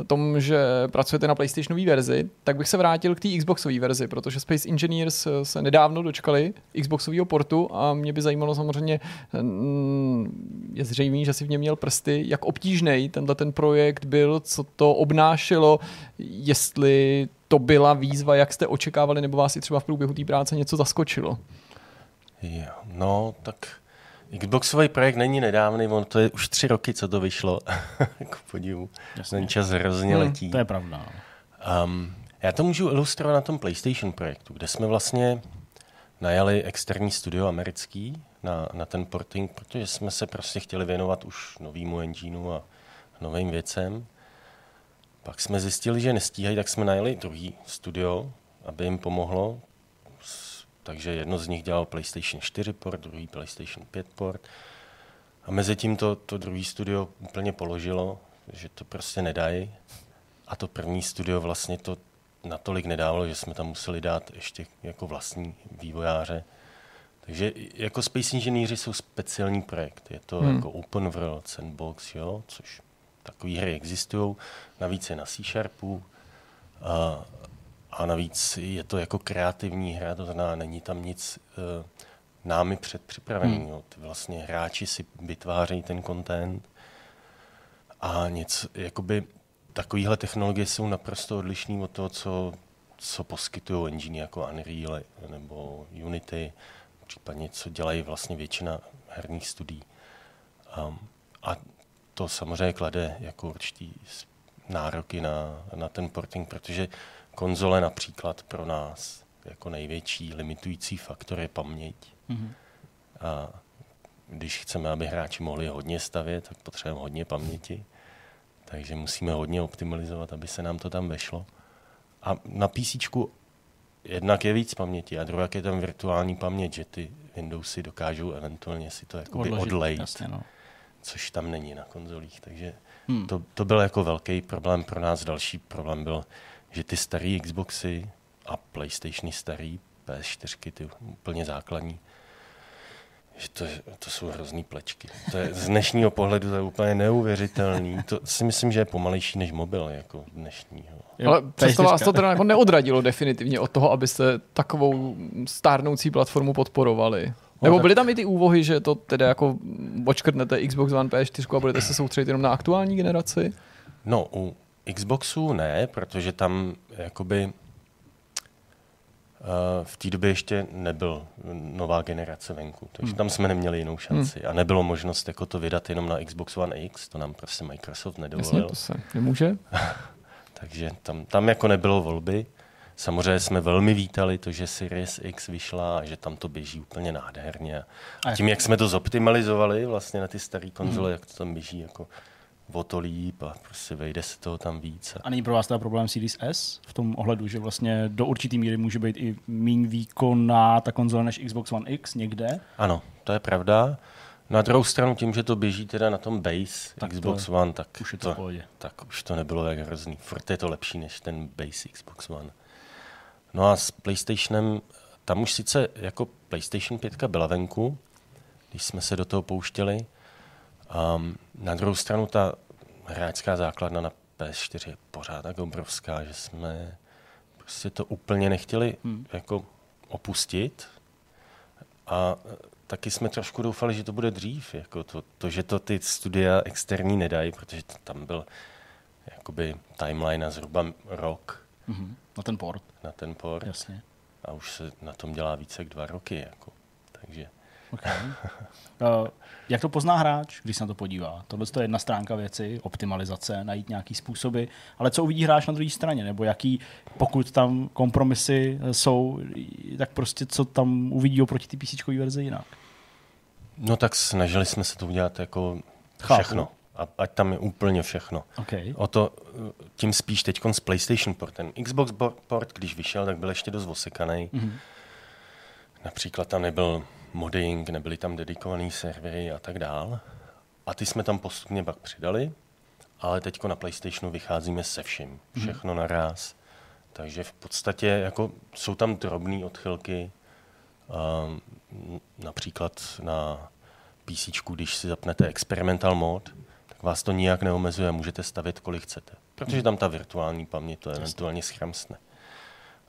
tom, že pracujete na PlayStationové verzi, tak bych se vrátil k té Xboxové verzi, protože Space Engineers se nedávno dočkali Xboxového portu a mě by zajímalo samozřejmě, mm, je zřejmé, že si v něm měl prsty, jak obtížný tenhle ten projekt byl, co to obnášelo, jestli to byla výzva, jak jste očekávali, nebo vás i třeba v průběhu té práce něco zaskočilo. Jo, no, tak Xboxový projekt není nedávný, on to je už tři roky, co to vyšlo. k podivu. Jasně. Ten čas hrozně Hmm, letí. to je pravda. Um, já to můžu ilustrovat na tom PlayStation projektu, kde jsme vlastně najali externí studio americký na, na ten porting, protože jsme se prostě chtěli věnovat už novýmu engineu a novým věcem. Pak jsme zjistili, že nestíhají, tak jsme najali druhý studio, aby jim pomohlo. Takže jedno z nich dělalo PlayStation 4 port, druhý PlayStation 5 port. A mezi tím to, to druhý studio úplně položilo, že to prostě nedají. A to první studio vlastně to natolik nedávalo, že jsme tam museli dát ještě jako vlastní vývojáře. Takže jako Space Engineers jsou speciální projekt. Je to Hmm. hmm. jako open world sandbox, jo, což takové hry existují. Navíc je na C Sharpu. A, a navíc je to jako kreativní hra, to znamená, není tam nic uh, námi předpřipravený. Hmm. Vlastně hráči si vytvářejí ten content a něco, jakoby takovéhle technologie jsou naprosto odlišné od toho, co, co poskytují engine jako Unreal nebo Unity, případně co dělají vlastně většina herních studií. Um, a to samozřejmě klade jako určitý nároky na, na ten porting, protože konzole například pro nás jako největší limitující faktor je paměť. Mhm. A když chceme, aby hráči mohli hodně stavět, tak potřebujeme hodně paměti. Takže musíme hodně optimalizovat, aby se nám to tam vešlo. A na PC jednak je víc paměti a druhá je tam virtuální paměť, že ty Windowsy dokážou eventuálně si to jakoby Odložit, odlejt, Jasně, no. což tam není na konzolích. Takže Hmm. to, to byl jako velký problém pro nás. Další problém byl, že ty staré Xboxy a PlayStationy starý, PS4, ty úplně základní, že to, to jsou hrozný plečky. To je, z dnešního pohledu to je úplně neuvěřitelný. To si myslím, že je pomalejší než mobil, jako dnešního. Jo, Ale přesto vás to teda jako neodradilo definitivně od toho, abyste takovou stárnoucí platformu podporovali. Nebo no, byly tam i ty úvohy, že to teda jako očkrtnete Xbox One PS4 a budete se soustředit jenom na aktuální generaci? No, u Xboxu ne, protože tam jakoby v té době ještě nebyl nová generace venku, takže hmm. tam jsme neměli jinou šanci. Hmm. A nebylo možnost jako to vydat jenom na Xbox One X, to nám prostě Microsoft nedovolil. Jasně, to se nemůže. takže tam, tam jako nebylo volby. Samozřejmě jsme velmi vítali to, že Series X vyšla a že tam to běží úplně nádherně. A tím, jak jsme to zoptimalizovali vlastně na ty staré konzole, hmm. jak to tam běží jako o to líp a prostě vejde se toho tam víc. A není pro vás teda problém Series S v tom ohledu, že vlastně do určitý míry může být i méně výkonná ta konzole než Xbox One X někde? Ano, to je pravda. Na druhou stranu tím, že to běží teda na tom base tak Xbox to, One, tak už, je to, to tak už to nebylo tak hrozný. Furt je to lepší než ten base Xbox One. No a s PlayStationem, tam už sice jako PlayStation 5 byla venku, když jsme se do toho pouštěli, Um, na druhou stranu ta hráčská základna na PS4 je pořád tak obrovská, že jsme prostě to úplně nechtěli hmm. jako opustit a taky jsme trošku doufali, že to bude dřív, jako to, to že to ty studia externí nedají, protože to tam byl jakoby timeline na zhruba rok. Mm-hmm. Na ten port. Na ten port. Jasně. A už se na tom dělá více jak dva roky. Jako. Okay. Uh, jak to pozná hráč, když se na to podívá? Tohle je jedna stránka věci, optimalizace, najít nějaký způsoby, ale co uvidí hráč na druhé straně, nebo jaký, pokud tam kompromisy jsou, tak prostě co tam uvidí oproti ty PC verzi jinak? No tak snažili jsme se to udělat jako Chápu. všechno. A, ať tam je úplně všechno. Okay. O to, tím spíš teď s PlayStation portem. Xbox port, když vyšel, tak byl ještě dost osekaný. Mm-hmm. Například tam nebyl modding, nebyly tam dedikované servery a tak dál. A ty jsme tam postupně pak přidali, ale teď na PlayStationu vycházíme se vším, mhm. všechno mm. naraz. Takže v podstatě jako jsou tam drobné odchylky, um, například na PC, když si zapnete experimental mod, tak vás to nijak neomezuje, můžete stavit, kolik chcete. Protože tam ta virtuální paměť to eventuálně schramsne.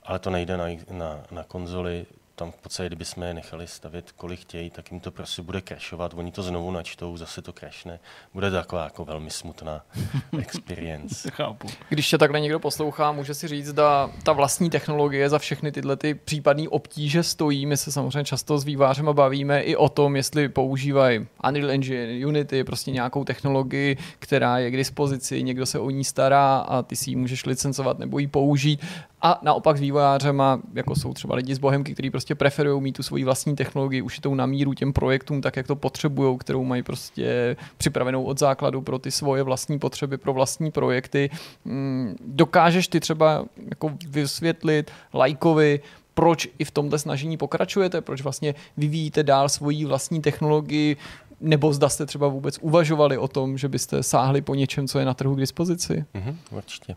Ale to nejde na, na, na konzoli, tam v podstatě, kdyby jsme je nechali stavit, kolik chtějí, tak jim to prostě bude crashovat, oni to znovu načtou, zase to crashne. Bude to taková jako velmi smutná experience. Chápu. Když se takhle někdo poslouchá, může si říct, da ta vlastní technologie za všechny tyhle ty případné obtíže stojí. My se samozřejmě často s vývářem bavíme i o tom, jestli používají Unreal Engine, Unity, prostě nějakou technologii, která je k dispozici, někdo se o ní stará a ty si ji můžeš licencovat nebo ji použít. A naopak s vývojářema, jako jsou třeba lidi z Bohemky, kteří prostě preferují mít tu svoji vlastní technologii ušitou na míru těm projektům, tak jak to potřebují, kterou mají prostě připravenou od základu pro ty svoje vlastní potřeby, pro vlastní projekty. Mm, dokážeš ty třeba jako vysvětlit lajkovi, proč i v tomhle snažení pokračujete, proč vlastně vyvíjíte dál svoji vlastní technologii, nebo zda jste třeba vůbec uvažovali o tom, že byste sáhli po něčem, co je na trhu k dispozici? Mm-hmm, určitě.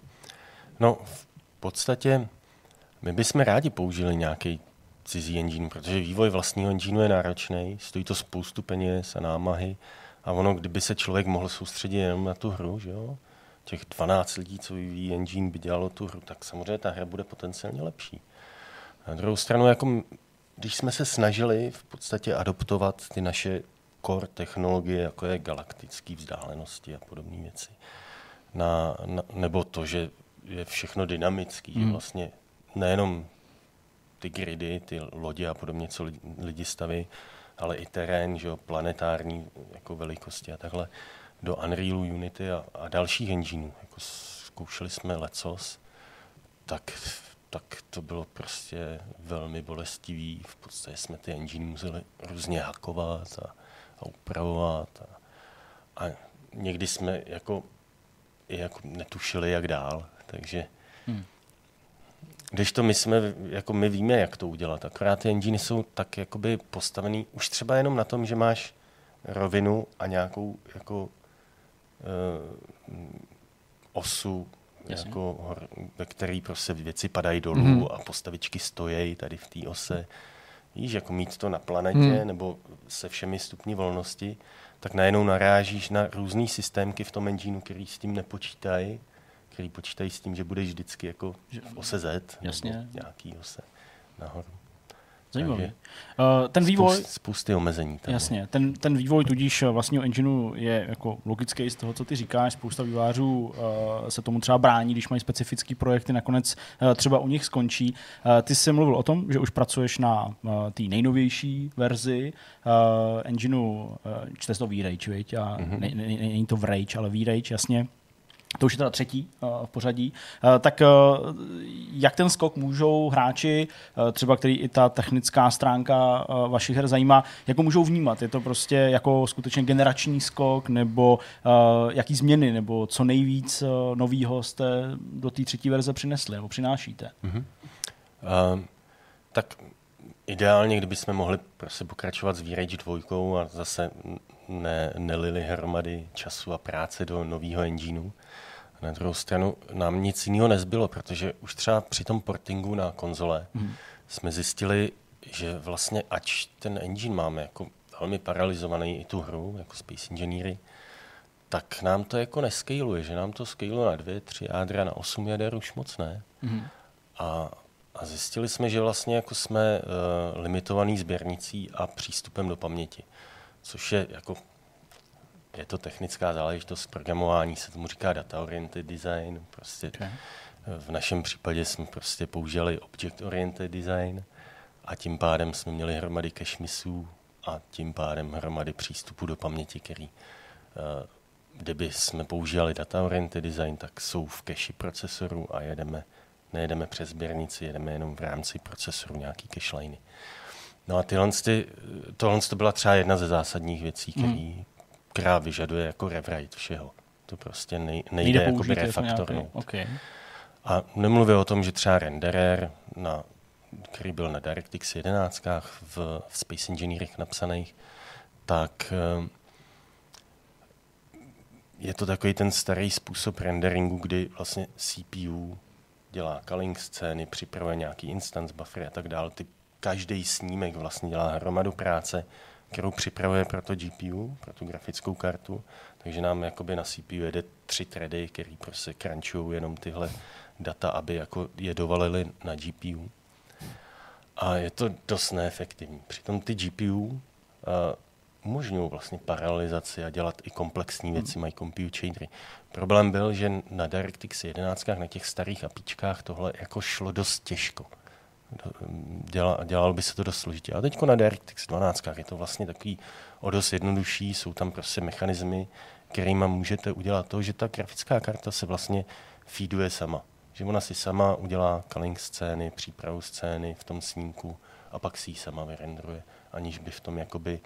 No, v podstatě my bychom rádi použili nějaký cizí engine, protože vývoj vlastního engineu je náročný, stojí to spoustu peněz a námahy a ono, kdyby se člověk mohl soustředit jenom na tu hru, že jo, těch 12 lidí, co vyvíjí engine, by dělalo tu hru, tak samozřejmě ta hra bude potenciálně lepší. Na druhou stranu, jako když jsme se snažili v podstatě adoptovat ty naše core technologie, jako je galaktické vzdálenosti a podobné věci, na, na, nebo to, že je všechno dynamický, hmm. vlastně nejenom ty gridy, ty lodě a podobně, co lidi staví, ale i terén, že jo, planetární jako velikosti a takhle do Unrealu, Unity a, a dalších engineů. Jako zkoušeli jsme lecos, tak, tak to bylo prostě velmi bolestivý. V podstatě jsme ty engine museli různě hakovat a, a upravovat. A, a někdy jsme jako, jako netušili, jak dál. Takže hmm. Když to my jsme, jako my víme, jak to udělat, akorát ty engine jsou tak jakoby postavený už třeba jenom na tom, že máš rovinu a nějakou jako uh, osu, jako, ve který prostě věci padají dolů mm-hmm. a postavičky stojí tady v té ose. Víš, jako mít to na planetě Hmm. nebo se všemi stupni volnosti, tak najednou narážíš na různý systémky v tom engineu, který s tím nepočítají, který počítají s tím, že budeš vždycky jako v ose Z, Jasně. nějaký ose nahoru. Zajímavý. Takže Uh, ten vývoj, Spoust, spousty omezení. Tam. Jasně, ten, ten vývoj tudíž vlastního engineu je jako logický z toho, co ty říkáš. Spousta vývářů uh, se tomu třeba brání, když mají specifické projekty, nakonec uh, třeba u nich skončí. Uh, ty jsi mluvil o tom, že už pracuješ na uh, té nejnovější verzi uh, engineu, uh, čte to V-Rage? A Mhm. ne, ne, není to V-Rage, ale V-Rage, jasně. To už je teda třetí uh, v pořadí. Uh, tak uh, jak ten skok můžou hráči, třeba který i ta technická stránka vašich her zajímá, jako můžou vnímat? Je to prostě jako skutečně generační skok, nebo jaký změny, nebo co nejvíc novýho jste do té třetí verze přinesli, nebo přinášíte? Uh, tak ideálně, kdybychom mohli prostě pokračovat s V-Rage 2 a zase ne, nelili hromady času a práce do nového engineu. Na druhou stranu nám nic jiného nezbylo, protože už třeba při tom portingu na konzole hmm. jsme zjistili, že vlastně ač ten engine máme jako velmi paralizovaný i tu hru, jako Space Engineery, tak nám to jako neskaluje, že nám to skaluje na dvě, tři jádra, na osm jader už moc ne. Mm-hmm. A, a zjistili jsme, že vlastně jako jsme uh, limitovaný sběrnicí a přístupem do paměti, což je jako je to technická záležitost programování, se tomu říká data oriented design. Prostě Okay. v našem případě jsme prostě použili object oriented design a tím pádem jsme měli hromady cache misů a tím pádem hromady přístupu do paměti, který uh, kdyby jsme používali data oriented design, tak jsou v cache procesoru a jedeme, nejedeme přes sběrnici, jedeme jenom v rámci procesoru nějaký cache liney. No a tyhle, ty, tohle to byla třeba jedna ze zásadních věcí, který, která vyžaduje jako rewrite všeho. To prostě nej, nejde použít jako refaktornout. nějaký- Okay. A nemluvím o tom, že třeba renderer, na, který byl na DirectX 11 v, v Space Engineerech napsaných, tak eh, je to takový ten starý způsob renderingu, kdy vlastně CPU dělá culling scény, připravuje nějaký instance buffery a tak dále. Ty, každý snímek vlastně dělá hromadu práce, kterou připravuje pro to GPU, pro tu grafickou kartu. Takže nám jakoby na CPU jede tři thready, který prostě crunchují jenom tyhle data, aby jako je dovalili na GPU. A je to dost neefektivní. Přitom ty GPU uh, umožňují vlastně paralelizaci a dělat i komplexní věci, mají compute shadery. Problém byl, že na DirectX 11 na těch starých apíčkách tohle jako šlo dost těžko. Do- Děla, dělalo by se to dost složitě. A teď na DirectX 12 je to vlastně takový o dost jednodušší, jsou tam prostě mechanismy, kterými můžete udělat to, že ta grafická karta se vlastně feeduje sama. Že ona si sama udělá culling scény, přípravu scény v tom snímku a pak si ji sama vyrendruje, aniž by v tom jakoby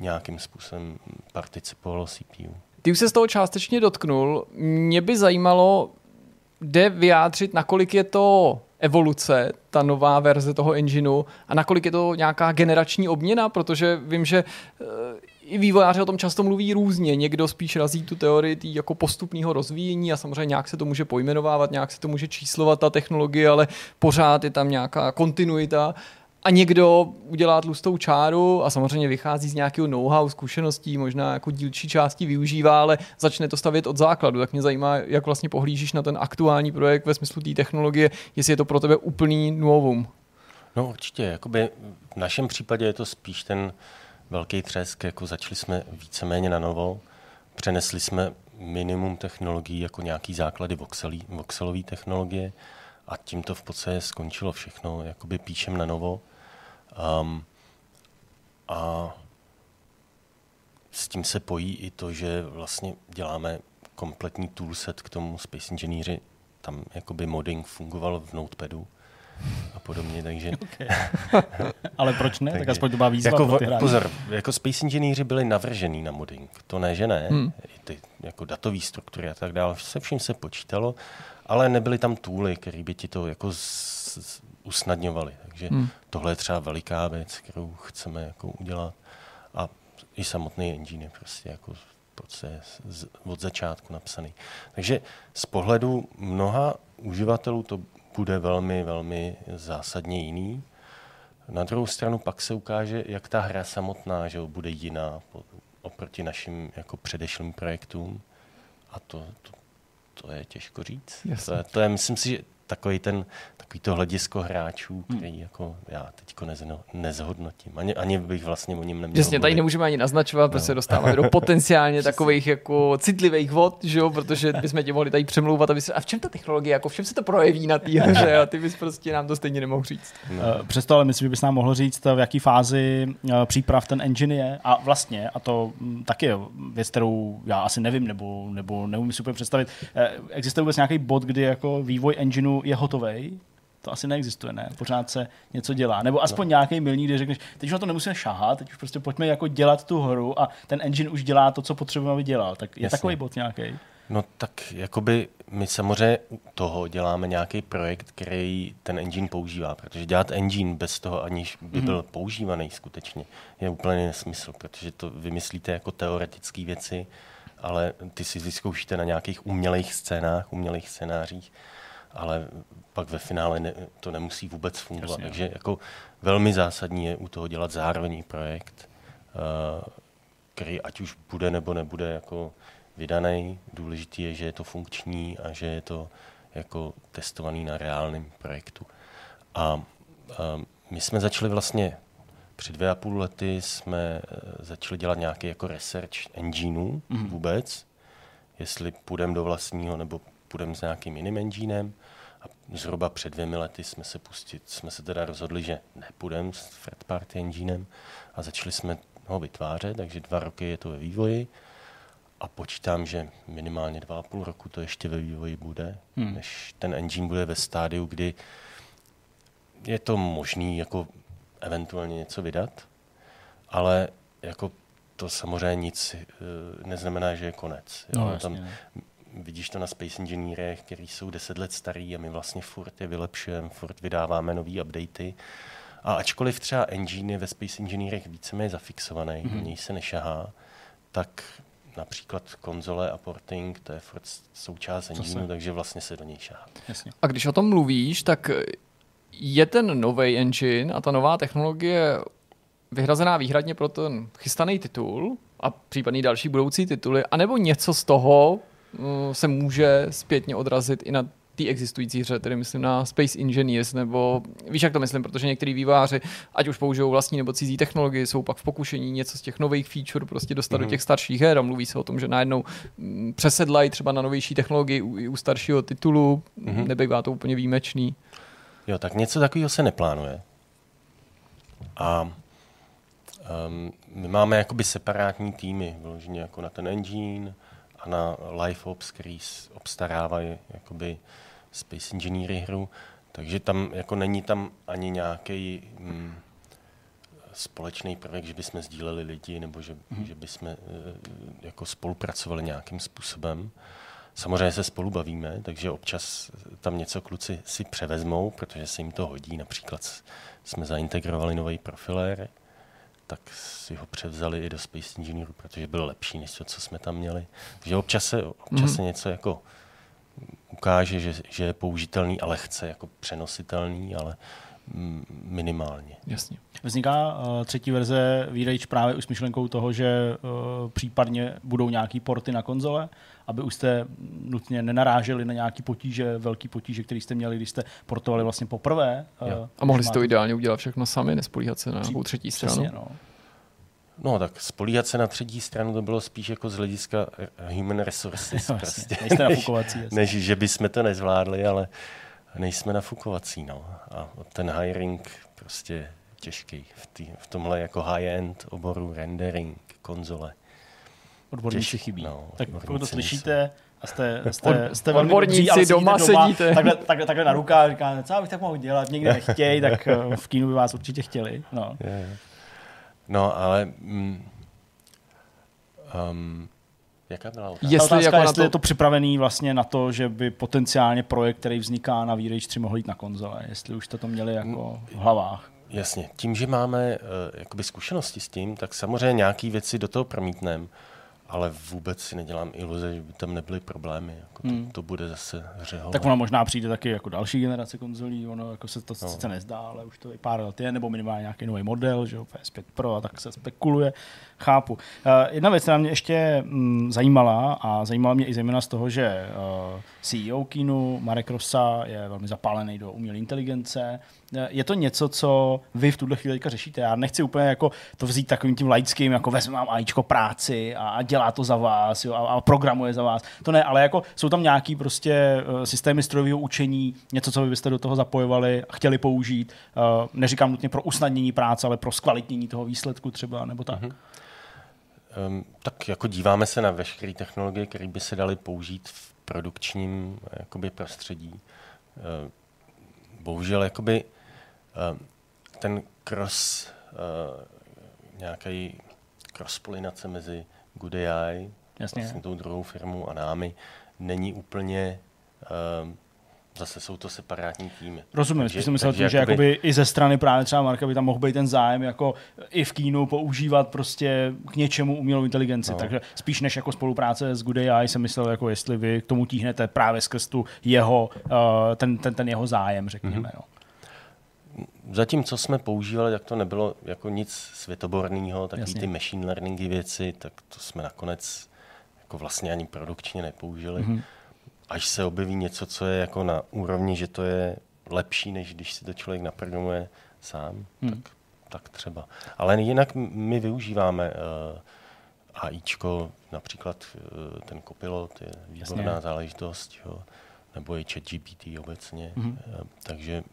nějakým způsobem participovalo CPU. Ty už se z toho částečně dotknul. Mě by zajímalo, jde vyjádřit, nakolik je to evoluce, ta nová verze toho engineu a nakolik je to nějaká generační obměna, protože vím, že eh, i vývojáři o tom často mluví různě. Někdo spíš razí tu teorii tý jako postupného rozvíjení a samozřejmě nějak se to může pojmenovávat, nějak se to může číslovat ta technologie, ale pořád je tam nějaká kontinuita. A někdo udělá tlustou čáru a samozřejmě vychází z nějakého know-how, zkušeností, možná jako dílčí části využívá, ale začne to stavět od základu. Tak mě zajímá, jak vlastně pohlížíš na ten aktuální projekt ve smyslu té technologie, jestli je to pro tebe úplný novum. No určitě, jakoby v našem případě je to spíš ten velký třesk, jako začali jsme víceméně na novo, přenesli jsme minimum technologií jako nějaký základy voxelové technologie a tím to v podstatě skončilo všechno, jakoby píšem na novo. Um, a s tím se pojí i to, že vlastně děláme kompletní toolset k tomu Space Engineeri, tam jakoby modding fungoval v Notepadu a podobně, takže Ale proč ne? Tak Takže- aspoň to má výzva jako, pro ty pozor, jako Space Engineeri byli navržený na modding. To ne, že ne. Hmm. I ty jako datové struktury a tak dále, se vším se počítalo, ale nebyly tam tooly, které by ti to jako z, usnadňovaly. Takže Hmm. tohle je třeba veliká věc, kterou chceme jako udělat. A i samotný engine je prostě jako od začátku napsaný. Takže z pohledu mnoha uživatelů to bude velmi, velmi zásadně jiný. Na druhou stranu pak se ukáže, jak ta hra samotná že bude jiná oproti našim jako předešlým projektům. A to, to, to je těžko říct. Jasně. To je, to je, myslím si, že takový ten, takový to hledisko hráčů, který jako já teď nezno, nezhodnotím. Ani, ani bych vlastně o něm neměl Jasně, tady nemůžeme ani naznačovat, protože dostáváme do potenciálně takových jako citlivých vod, že jo, protože bychom tě mohli tady přemlouvat, aby se, a v čem ta technologie, jako v čem se to projeví na té hře a ty bys prostě nám to stejně nemohl říct. No. Eh, Přesto ale myslím, že bys nám mohl říct, v jaký fázi eh, příprav ten engine je. A vlastně, a to mm, taky je věc, kterou já asi nevím, nebo, nebo neumím si úplně představit, eh, existuje vůbec nějaký bod, kdy jako vývoj engineu je hotový? To asi neexistuje, ne? Pořád se něco dělá. Nebo aspoň no. nějaký milník, kdy řekneš, teď už na to nemusíme šahat, teď už prostě pojďme jako dělat tu hru a ten engine už dělá to, co potřebujeme, aby dělal. Tak je Jasně. takový bod nějaký. No tak jakoby my samozřejmě u toho děláme nějaký projekt, který ten engine používá, protože dělat engine bez toho, aniž by byl mm-hmm. používaný skutečně, je úplně nesmysl, protože to vymyslíte jako teoretické věci, ale ty si vyzkoušíte na nějakých umělých scénách, umělých scénářích, ale pak ve finále ne, to nemusí vůbec fungovat. Jasně, Takže jako velmi zásadní je u toho dělat zároveň projekt, uh, který ať už bude nebo nebude jako vydaný. Důležitý je, že je to funkční a že je to jako testovaný na reálném projektu. A um, my jsme začali vlastně před dvě a půl lety jsme eh, začali dělat nějaký jako research engineů mm. vůbec, jestli půjdeme do vlastního nebo půjdeme s nějakým jiným enginem. A zhruba před dvěmi lety jsme se pustit, jsme se teda rozhodli, že nepůjdeme s third party enginem a začali jsme ho vytvářet, takže dva roky je to ve vývoji a počítám, že minimálně dva a půl roku to ještě ve vývoji bude, hmm. než ten engine bude ve stádiu, kdy je to možný jako eventuálně něco vydat, ale jako to samozřejmě nic eh, neznamená, že je konec. Jo? No, jasně, Tam, ne. Vidíš to na Space Engineerech, který jsou deset let starý a my vlastně furt je vylepšujeme, furt vydáváme nové updaty. A ačkoliv třeba engine je ve Space Engineerech víceméně zafixovaný, mm-hmm. do něj se nešahá, tak například konzole a porting, to je furt součást engineu, takže vlastně se do něj šahá. Jasně. A když o tom mluvíš, tak je ten nový engine a ta nová technologie vyhrazená výhradně pro ten chystaný titul a případný další budoucí tituly, anebo něco z toho se může zpětně odrazit i na té existující hře, tedy myslím na Space Engineers, nebo víš, jak to myslím, protože některý výváři, ať už použijou vlastní nebo cizí technologii, jsou pak v pokušení něco z těch nových feature prostě dostat mm-hmm. do těch starších her a mluví se o tom, že najednou mm, přesedlají třeba na novější technologii u, u staršího titulu, mm-hmm. nebývá to úplně výjimečný. Jo, tak něco takového se neplánuje. A um, my máme jakoby separátní týmy, vyloženě jako na ten engine a na Life Ops, který obstarávají jakoby Space Engineering hru, takže tam jako není tam ani nějaký mm, společný projekt, že bychom sdíleli lidi nebo že, mm. že bychom eh, jako spolupracovali nějakým způsobem. Samozřejmě se spolu bavíme, takže občas tam něco kluci si převezmou, protože se jim to hodí. Například jsme zaintegrovali nový profilér, tak si ho převzali i do Space Engineeru, protože byl lepší než to, co jsme tam měli. Takže občas se, občas se něco jako ukáže, že, že je použitelný a lehce jako přenositelný, ale mm, minimálně. Jasně. Vzniká uh, třetí verze Výrejč právě už s myšlenkou toho, že uh, případně budou nějaký porty na konzole, aby už jste nutně nenaráželi na nějaký potíže, velký potíže, který jste měli, když jste portovali vlastně poprvé. Uh, Jo. A mohli si to ideálně udělat všechno sami, nespolíhat se na nějakou třetí stranu. Přesně, no. No tak spolíhat se na třetí stranu to bylo spíš jako z hlediska human resources. Jo, prostě. jasně. Nejste nafukovací, jasně. Než že bychom to nezvládli, ale nejsme nafukovací. No. A ten hiring prostě je těžký v, tý, v tomhle jako high-end oboru rendering, konzole. Odborníci Těž- chybí. no, tak pokud to slyšíte a jste, jste, jste velmi Odborníci dobří, ale sedíte doma sedíte. Takhle, takhle, takhle na rukách říkáte, co bych tak mohl dělat, někde nechtějí, tak eh, v kínu by vás určitě chtěli. No. Je, je. No, ale... Mm, um, jaká byla otázka? Je, Jestli otázka, jako na jestli to- je to připravený vlastně na to, že by potenciálně projekt, který vzniká na Výrejč 3 mohl jít na konzole, jestli už jste to měli jako v hlavách. Jasně, tím, že máme uh, jakoby zkušenosti s tím, tak samozřejmě nějaké věci do toho promítneme, ale vůbec si nedělám iluze, že by tam nebyly problémy. Jako to, Hmm. to bude zase hřehové. Tak ona možná přijde taky jako další generace konzolí, ono jako se to no. sice nezdá, ale už to i pár let je, nebo minimálně nějaký nový model, že jo, PS5 Pro a tak se spekuluje, chápu. Uh, jedna věc, která mě ještě mm, zajímala a zajímala mě i zejména z toho, že uh, CEO Kinu Marek Rosa je velmi zapálený do umělé inteligence. Je to něco, co vy v tuhle chvíli řešíte? Já nechci úplně jako to vzít takovým tím laickým, jako vezmu vám AIčko práci a, dělá to za vás jo, a, programuje za vás. To ne, ale jako jsou tam nějaký prostě eh, systémy strojového učení, něco, co vy byste do toho zapojovali a chtěli použít. Eh, Neříkám nutně pro usnadnění práce, ale pro zkvalitnění toho výsledku třeba, nebo tak. Mhm. Um, tak jako díváme se na veškeré technologie, které by se daly použít v produkčním jakoby, prostředí. Uh, bohužel jakoby, uh, ten cross, uh, nějaký cross mezi Good AI, Jasně. vlastně tou druhou firmou a námi, není úplně, zase jsou to separátní týmy. Rozumím, Takže- spíš jsem myslel tím, že jakoby i ze strany právě třeba Marka by tam mohl být ten zájem jako i v kínu používat prostě k něčemu umělou inteligenci. No. Takže spíš než jako spolupráce s Good AI jsem myslel, jako jestli vy k tomu tíhnete právě skrz tu jeho, uh, ten, ten, ten jeho zájem, řekněme. Mhm. Mm-hmm. Zatím, co jsme používali, tak to nebylo jako nic světoborného, takový Jasně. ty machine learningy věci, tak to jsme nakonec jako vlastně ani produkčně nepoužili. Mhm. Mm-hmm. Až se objeví něco, co je jako na úrovni, že to je lepší, než když si to člověk naprogramuje sám, hmm. tak, tak třeba. Ale jinak my využíváme uh, AIčko, například uh, ten kopilot je výborná Jasně. záležitost, jo, nebo i ChatGPT obecně. Mhm. Uh, takže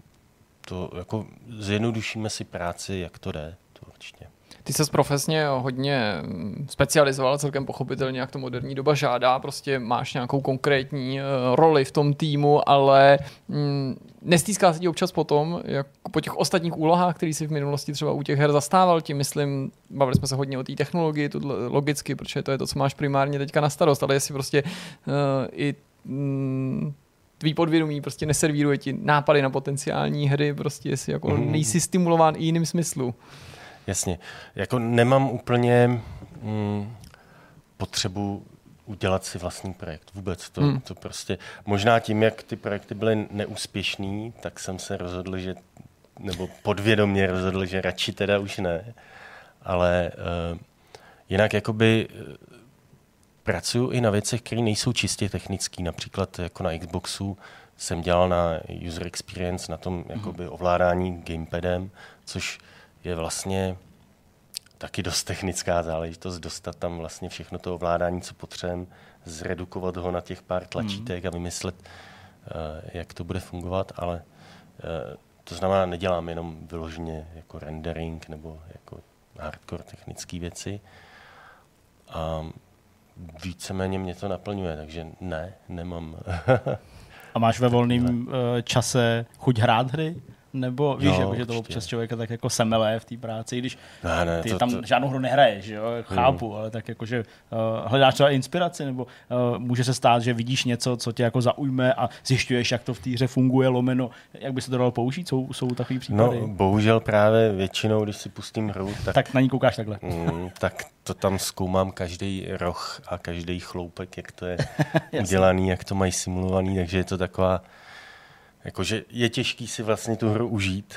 to jako zjednodušíme si práci, jak to jde, to určitě. Ty se profesně hodně mm, specializoval, celkem pochopitelně, jak to moderní doba žádá, prostě máš nějakou konkrétní uh, roli v tom týmu, ale mm, nestýská se ti občas potom, jak po těch ostatních úlohách, které si v minulosti třeba u těch her zastával, tím myslím, bavili jsme se hodně o té technologii, to logicky, protože to je to, co máš primárně teďka na starost, ale jestli prostě uh, i mm, tvý podvědomí prostě neservíruje ti nápady na potenciální hry, prostě jestli jako Mhm. nejsi stimulován i jiným smyslu. Jasně. Jako nemám úplně mm, potřebu udělat si vlastní projekt. Vůbec to, Hmm. hmm. to prostě, možná tím, jak ty projekty byly neúspěšný, tak jsem se rozhodl, že, nebo podvědomě rozhodl, že radši teda už ne. Ale uh, jinak jakoby uh, pracuji i na věcech, které nejsou čistě technické. Například jako na Xboxu jsem dělal na user experience, na tom jakoby ovládání gamepadem, což je vlastně taky dost technická záležitost, dostat tam vlastně všechno to ovládání, co potřebujeme, zredukovat ho na těch pár tlačítek a vymyslet, uh, jak to bude fungovat, ale uh, to znamená, nedělám jenom vyloženě jako rendering nebo jako hardcore technické věci. A víceméně mě to naplňuje, takže ne, nemám. A máš ve volném uh, čase chuť hrát hry? Nebo víš, Jo, jako, že to určitě. občas člověka tak jako semele v té práci, když ne, ne, ty to, tam to, žádnou hru nehraješ, jo? chápu, ale tak jakože uh, hledáš třeba inspiraci, nebo uh, může se stát, že vidíš něco, co tě jako zaujme a zjišťuješ, jak to v té hře funguje, lomeno, jak by se to dalo použít, jsou, jsou takový případy. no, bohužel právě většinou, když si pustím hru, tak tak na ní koukáš takhle. Mm, tak to tam zkoumám každý roh a každý chloupek, jak to je udělaný, jak to mají simulovaný, takže je to taková, jakože je těžký si vlastně tu hru užít,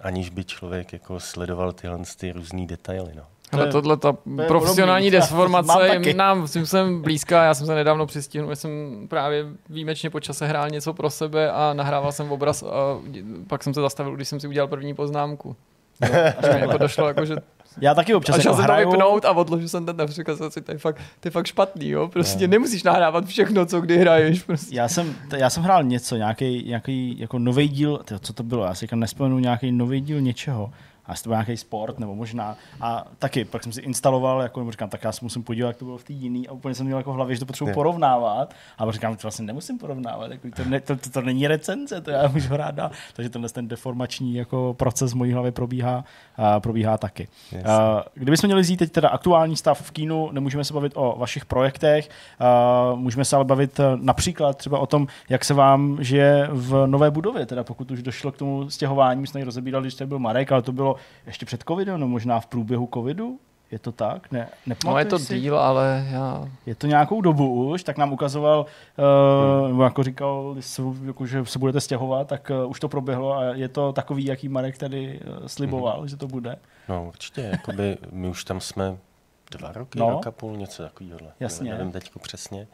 aniž by člověk jako sledoval tyhle ty různý detaily. No. Ale tohle ta je profesionální podobný. deformace je nám tím jsem blízká. Já jsem se nedávno přistihnul, že jsem právě výjimečně po čase hrál něco pro sebe a nahrával jsem obraz a pak jsem se zastavil, když jsem si udělal první poznámku. Jo, až mi jako došlo, jako, že Já taky občas a jako jsem to hraju, vypnout a odložil jsem ten jsem si, to je fakt, to je fakt špatný, jo? Prostě nemusíš nahrávat všechno, co kdy hraješ. Prostě. Já jsem, já jsem hrál něco, nějaký, nějaký jako nový díl, co to bylo, já si říkám, nespomenu nějaký nový díl něčeho. A jestli to byl nějaký sport, nebo možná. A taky, pak jsem si instaloval, jako nebo říkám, tak já se musím podívat, jak to bylo v té jiný. A úplně jsem měl jako v hlavě, že to potřebuji porovnávat. A pak říkám, to vlastně nemusím porovnávat, jako to, ne, to, to, to, není recenze, to já můžu hrát dál. Takže tenhle ten deformační jako proces v mojí hlavě probíhá, a probíhá taky. Uh, kdybychom měli vzít teď teda aktuální stav v kínu, nemůžeme se bavit o vašich projektech, uh, můžeme se ale bavit uh, například třeba o tom, jak se vám žije v nové budově, teda pokud už došlo k tomu stěhování, my jsme ji rozebírali, když tady byl Marek, ale to bylo ještě před covidem, no možná v průběhu covidu, Je to tak? Ne, no je to si? díl, ale já... Je to nějakou dobu už, tak nám ukazoval, uh, nebo jako říkal, jako, že se budete stěhovat, tak uh, už to proběhlo a je to takový, jaký Marek tady uh, sliboval, mm-hmm. že to bude. No určitě, jakoby my už tam jsme dva roky, no. rok a půl, něco takového. Jasně. Nevím teď přesně.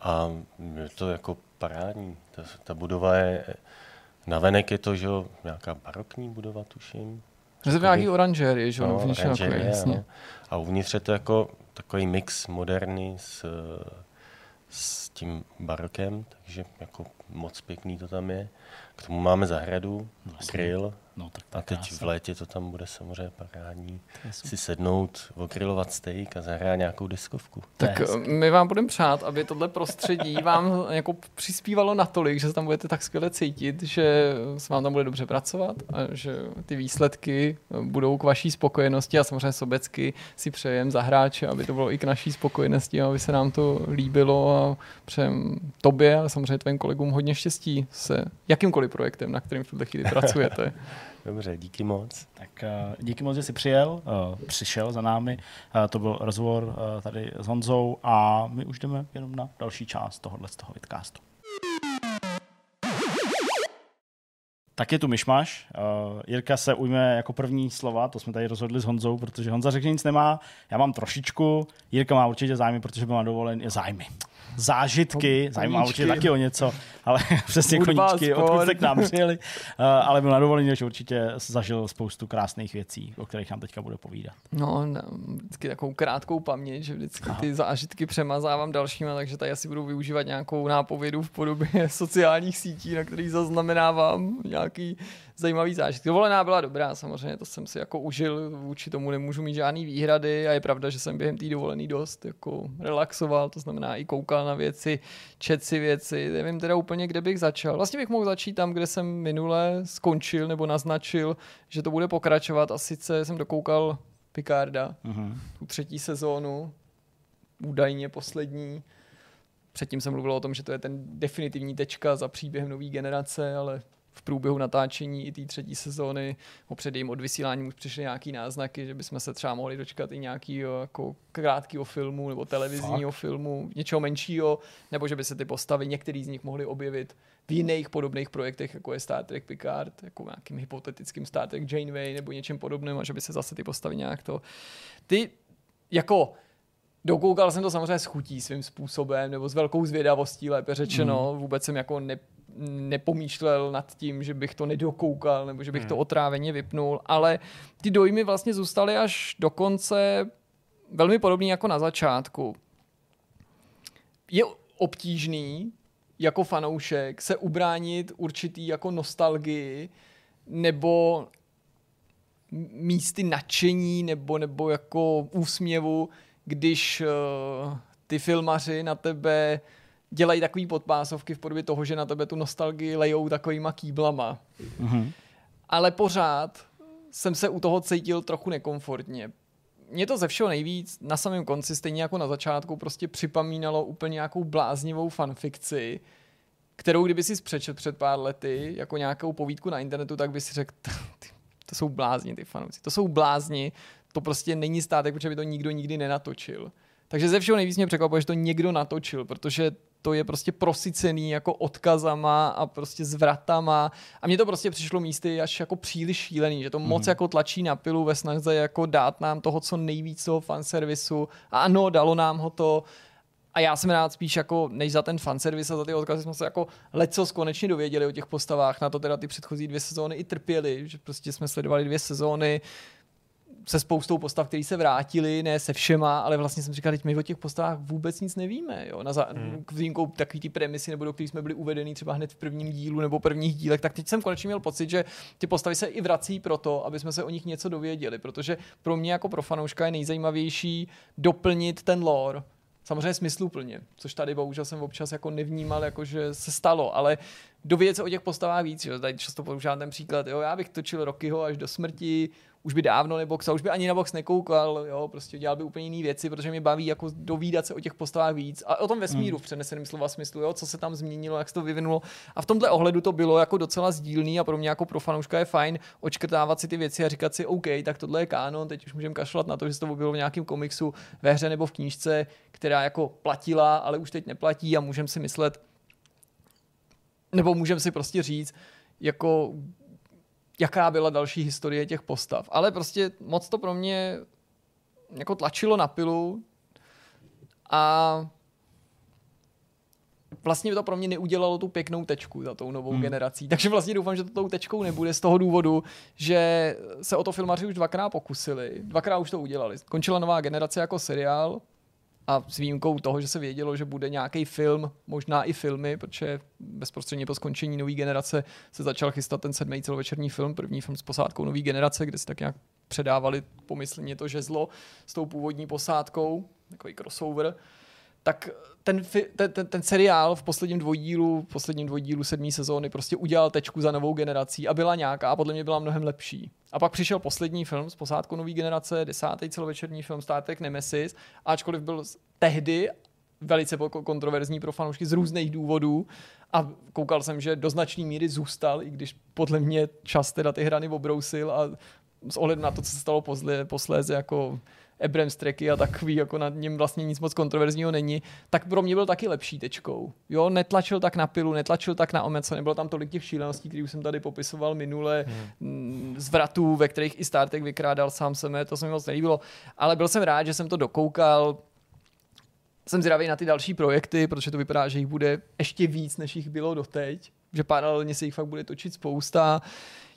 A je to jako parádní. Ta, ta budova je, navenek je to, že jo, nějaká barokní budova, tuším. To je nějaký oranžery, že jo? No, oranžery, jako, no. A uvnitř je to jako takový mix moderní s, s tím barokem, takže jako moc pěkný to tam je. K tomu máme zahradu, vlastně. grill, No, tak a teď v létě to tam bude samozřejmě parádní. Si sednout, okrilovat steak a zahrát nějakou diskovku. Tak my vám budeme přát, aby tohle prostředí vám jako přispívalo natolik, že se tam budete tak skvěle cítit, že se vám tam bude dobře pracovat a že ty výsledky budou k vaší spokojenosti a samozřejmě sobecky si přejem za hráče, aby to bylo i k naší spokojenosti, aby se nám to líbilo a přejem tobě, ale samozřejmě tvým kolegům hodně štěstí se jakýmkoliv projektem, na kterým v tuhle chvíli pracujete. Dobře, díky moc. Tak uh, díky moc, že jsi přijel, uh, přišel za námi. Uh, to byl rozhovor tady s Honzou a my už jdeme jenom na další část tohohle z toho vidcastu. Tak je tu myšmaš. Uh, Jirka se ujme jako první slova, to jsme tady rozhodli s Honzou, protože Honza řekl, že nic nemá, já mám trošičku, Jirka má určitě zájmy, protože byl na dovolen, zájmy zážitky, zajímá určitě taky o něco, ale přesně Hudba, koníčky, odkud jste k nám přijeli, uh, ale byl na dovolení, že určitě zažil spoustu krásných věcí, o kterých nám teďka bude povídat. No, no vždycky takovou krátkou paměť, že vždycky ty zážitky přemazávám dalšíma, takže tady asi budu využívat nějakou nápovědu v podobě sociálních sítí, na kterých zaznamenávám nějaký zajímavý zážitek. Dovolená byla dobrá, samozřejmě, to jsem si jako užil, vůči tomu nemůžu mít žádný výhrady a je pravda, že jsem během té dovolený dost jako relaxoval, to znamená i koukal na věci, čet si věci, nevím teda úplně, kde bych začal. Vlastně bych mohl začít tam, kde jsem minule skončil nebo naznačil, že to bude pokračovat a sice jsem dokoukal Picarda, uh-huh. tu třetí sezónu, údajně poslední. Předtím jsem mluvil o tom, že to je ten definitivní tečka za příběhem nové generace, ale v průběhu natáčení i té třetí sezóny, o před jejím odvysíláním už přišly nějaký náznaky, že bychom se třeba mohli dočkat i nějakého jako krátkého filmu nebo televizního Fakt? filmu, něčeho menšího, nebo že by se ty postavy, některý z nich mohly objevit v jiných podobných projektech, jako je Star Trek Picard, jako nějakým hypotetickým Star Trek Janeway nebo něčem podobným a že by se zase ty postavy nějak to... Ty jako Dokoukal jsem to samozřejmě s chutí svým způsobem, nebo s velkou zvědavostí, lépe řečeno. Mm. Vůbec jsem jako ne, nepomýšlel nad tím, že bych to nedokoukal nebo že bych hmm. to otráveně vypnul, ale ty dojmy vlastně zůstaly až do konce velmi podobný jako na začátku. Je obtížný jako fanoušek se ubránit určitý jako nostalgii nebo místy nadšení nebo, nebo jako úsměvu, když uh, ty filmaři na tebe uh, dělají takové podpásovky v podobě toho, že na tebe tu nostalgii lejou takovýma kýblama. Mm-hmm. Ale pořád jsem se u toho cítil trochu nekomfortně. Mě to ze všeho nejvíc na samém konci, stejně jako na začátku, prostě připomínalo úplně nějakou bláznivou fanfikci, kterou kdyby si přečet před pár lety, jako nějakou povídku na internetu, tak by si řekl, to jsou blázni ty fanouci, to jsou blázni, to prostě není státek, protože by to nikdo nikdy nenatočil. Takže ze všeho nejvíc mě překvapuje, že to někdo natočil, protože to je prostě prosycený jako odkazama a prostě zvratama. A mně to prostě přišlo místy až jako příliš šílený, že to moc mm. jako tlačí na pilu ve snaze jako dát nám toho co nejvíc toho fanservisu. A ano, dalo nám ho to. A já jsem rád spíš jako, než za ten fanservice a za ty odkazy jsme se jako leco konečně dověděli o těch postavách, na to teda ty předchozí dvě sezóny i trpěli, že prostě jsme sledovali dvě sezóny, se spoustou postav, které se vrátili, ne se všema, ale vlastně jsem říkal, teď my o těch postavách vůbec nic nevíme. Jo? Na za- hmm. K výjimkou takový ty premisy, nebo do kterých jsme byli uvedení třeba hned v prvním dílu nebo prvních dílech, tak teď jsem konečně měl pocit, že ty postavy se i vrací proto, aby jsme se o nich něco dověděli, protože pro mě jako pro fanouška je nejzajímavější doplnit ten lore, samozřejmě smysluplně, což tady bohužel jsem občas jako nevnímal, jako že se stalo, ale dovědět se o těch postavách víc, že tady často používám ten příklad, jo, já bych točil Rockyho až do smrti, už by dávno neboxal, už by ani na box nekoukal, jo, prostě dělal by úplně jiné věci, protože mě baví jako dovídat se o těch postavách víc a o tom vesmíru hmm. v přeneseném slova smyslu, jo, co se tam změnilo, jak se to vyvinulo. A v tomhle ohledu to bylo jako docela sdílný a pro mě jako pro fanouška je fajn očkrtávat si ty věci a říkat si, OK, tak tohle je kánon, teď už můžeme kašlat na to, že to bylo v nějakém komiksu, ve hře nebo v knížce, která jako platila, ale už teď neplatí a můžeme si myslet, nebo můžeme si prostě říct, jako jaká byla další historie těch postav. Ale prostě moc to pro mě jako tlačilo na pilu a vlastně to pro mě neudělalo tu pěknou tečku za tou novou hmm. generací. Takže vlastně doufám, že to tou tečkou nebude z toho důvodu, že se o to filmaři už dvakrát pokusili. Dvakrát už to udělali. Končila nová generace jako seriál, a s výjimkou toho, že se vědělo, že bude nějaký film, možná i filmy, protože bezprostředně po skončení nové generace se začal chystat ten sedmý celovečerní film, první film s posádkou nové generace, kde si tak nějak předávali pomyslně to žezlo s tou původní posádkou, takový crossover tak ten, ten, ten, ten seriál v posledním dvojdílu, v posledním dvojdílu sedmé sezóny prostě udělal tečku za novou generací a byla nějaká a podle mě byla mnohem lepší. A pak přišel poslední film z posádkou nové generace, desátý celovečerní film Star Trek Nemesis, ačkoliv byl tehdy velice kontroverzní pro fanoušky z různých důvodů a koukal jsem, že do značné míry zůstal, i když podle mě čas teda ty hrany obrousil a s ohledem na to, co se stalo posléze jako Abrams tracky a takový, jako na něm vlastně nic moc kontroverzního není, tak pro mě byl taky lepší tečkou. Jo, netlačil tak na pilu, netlačil tak na omeco, nebylo tam tolik těch šíleností, které už jsem tady popisoval minule, hmm. zvratů, ve kterých i Star Trek vykrádal sám sebe, to se mi moc nelíbilo, ale byl jsem rád, že jsem to dokoukal, jsem zvědavý na ty další projekty, protože to vypadá, že jich bude ještě víc, než jich bylo doteď, že paralelně se jich fakt bude točit spousta.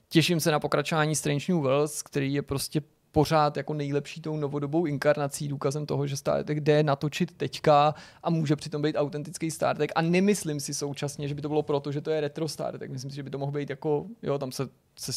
Těším se na pokračování Strange New Worlds, který je prostě pořád jako nejlepší tou novodobou inkarnací, důkazem toho, že Star Trek jde natočit teďka a může přitom být autentický Star Trek. A nemyslím si současně, že by to bylo proto, že to je retro Star Trek. Myslím si, že by to mohlo být jako, jo, tam se, se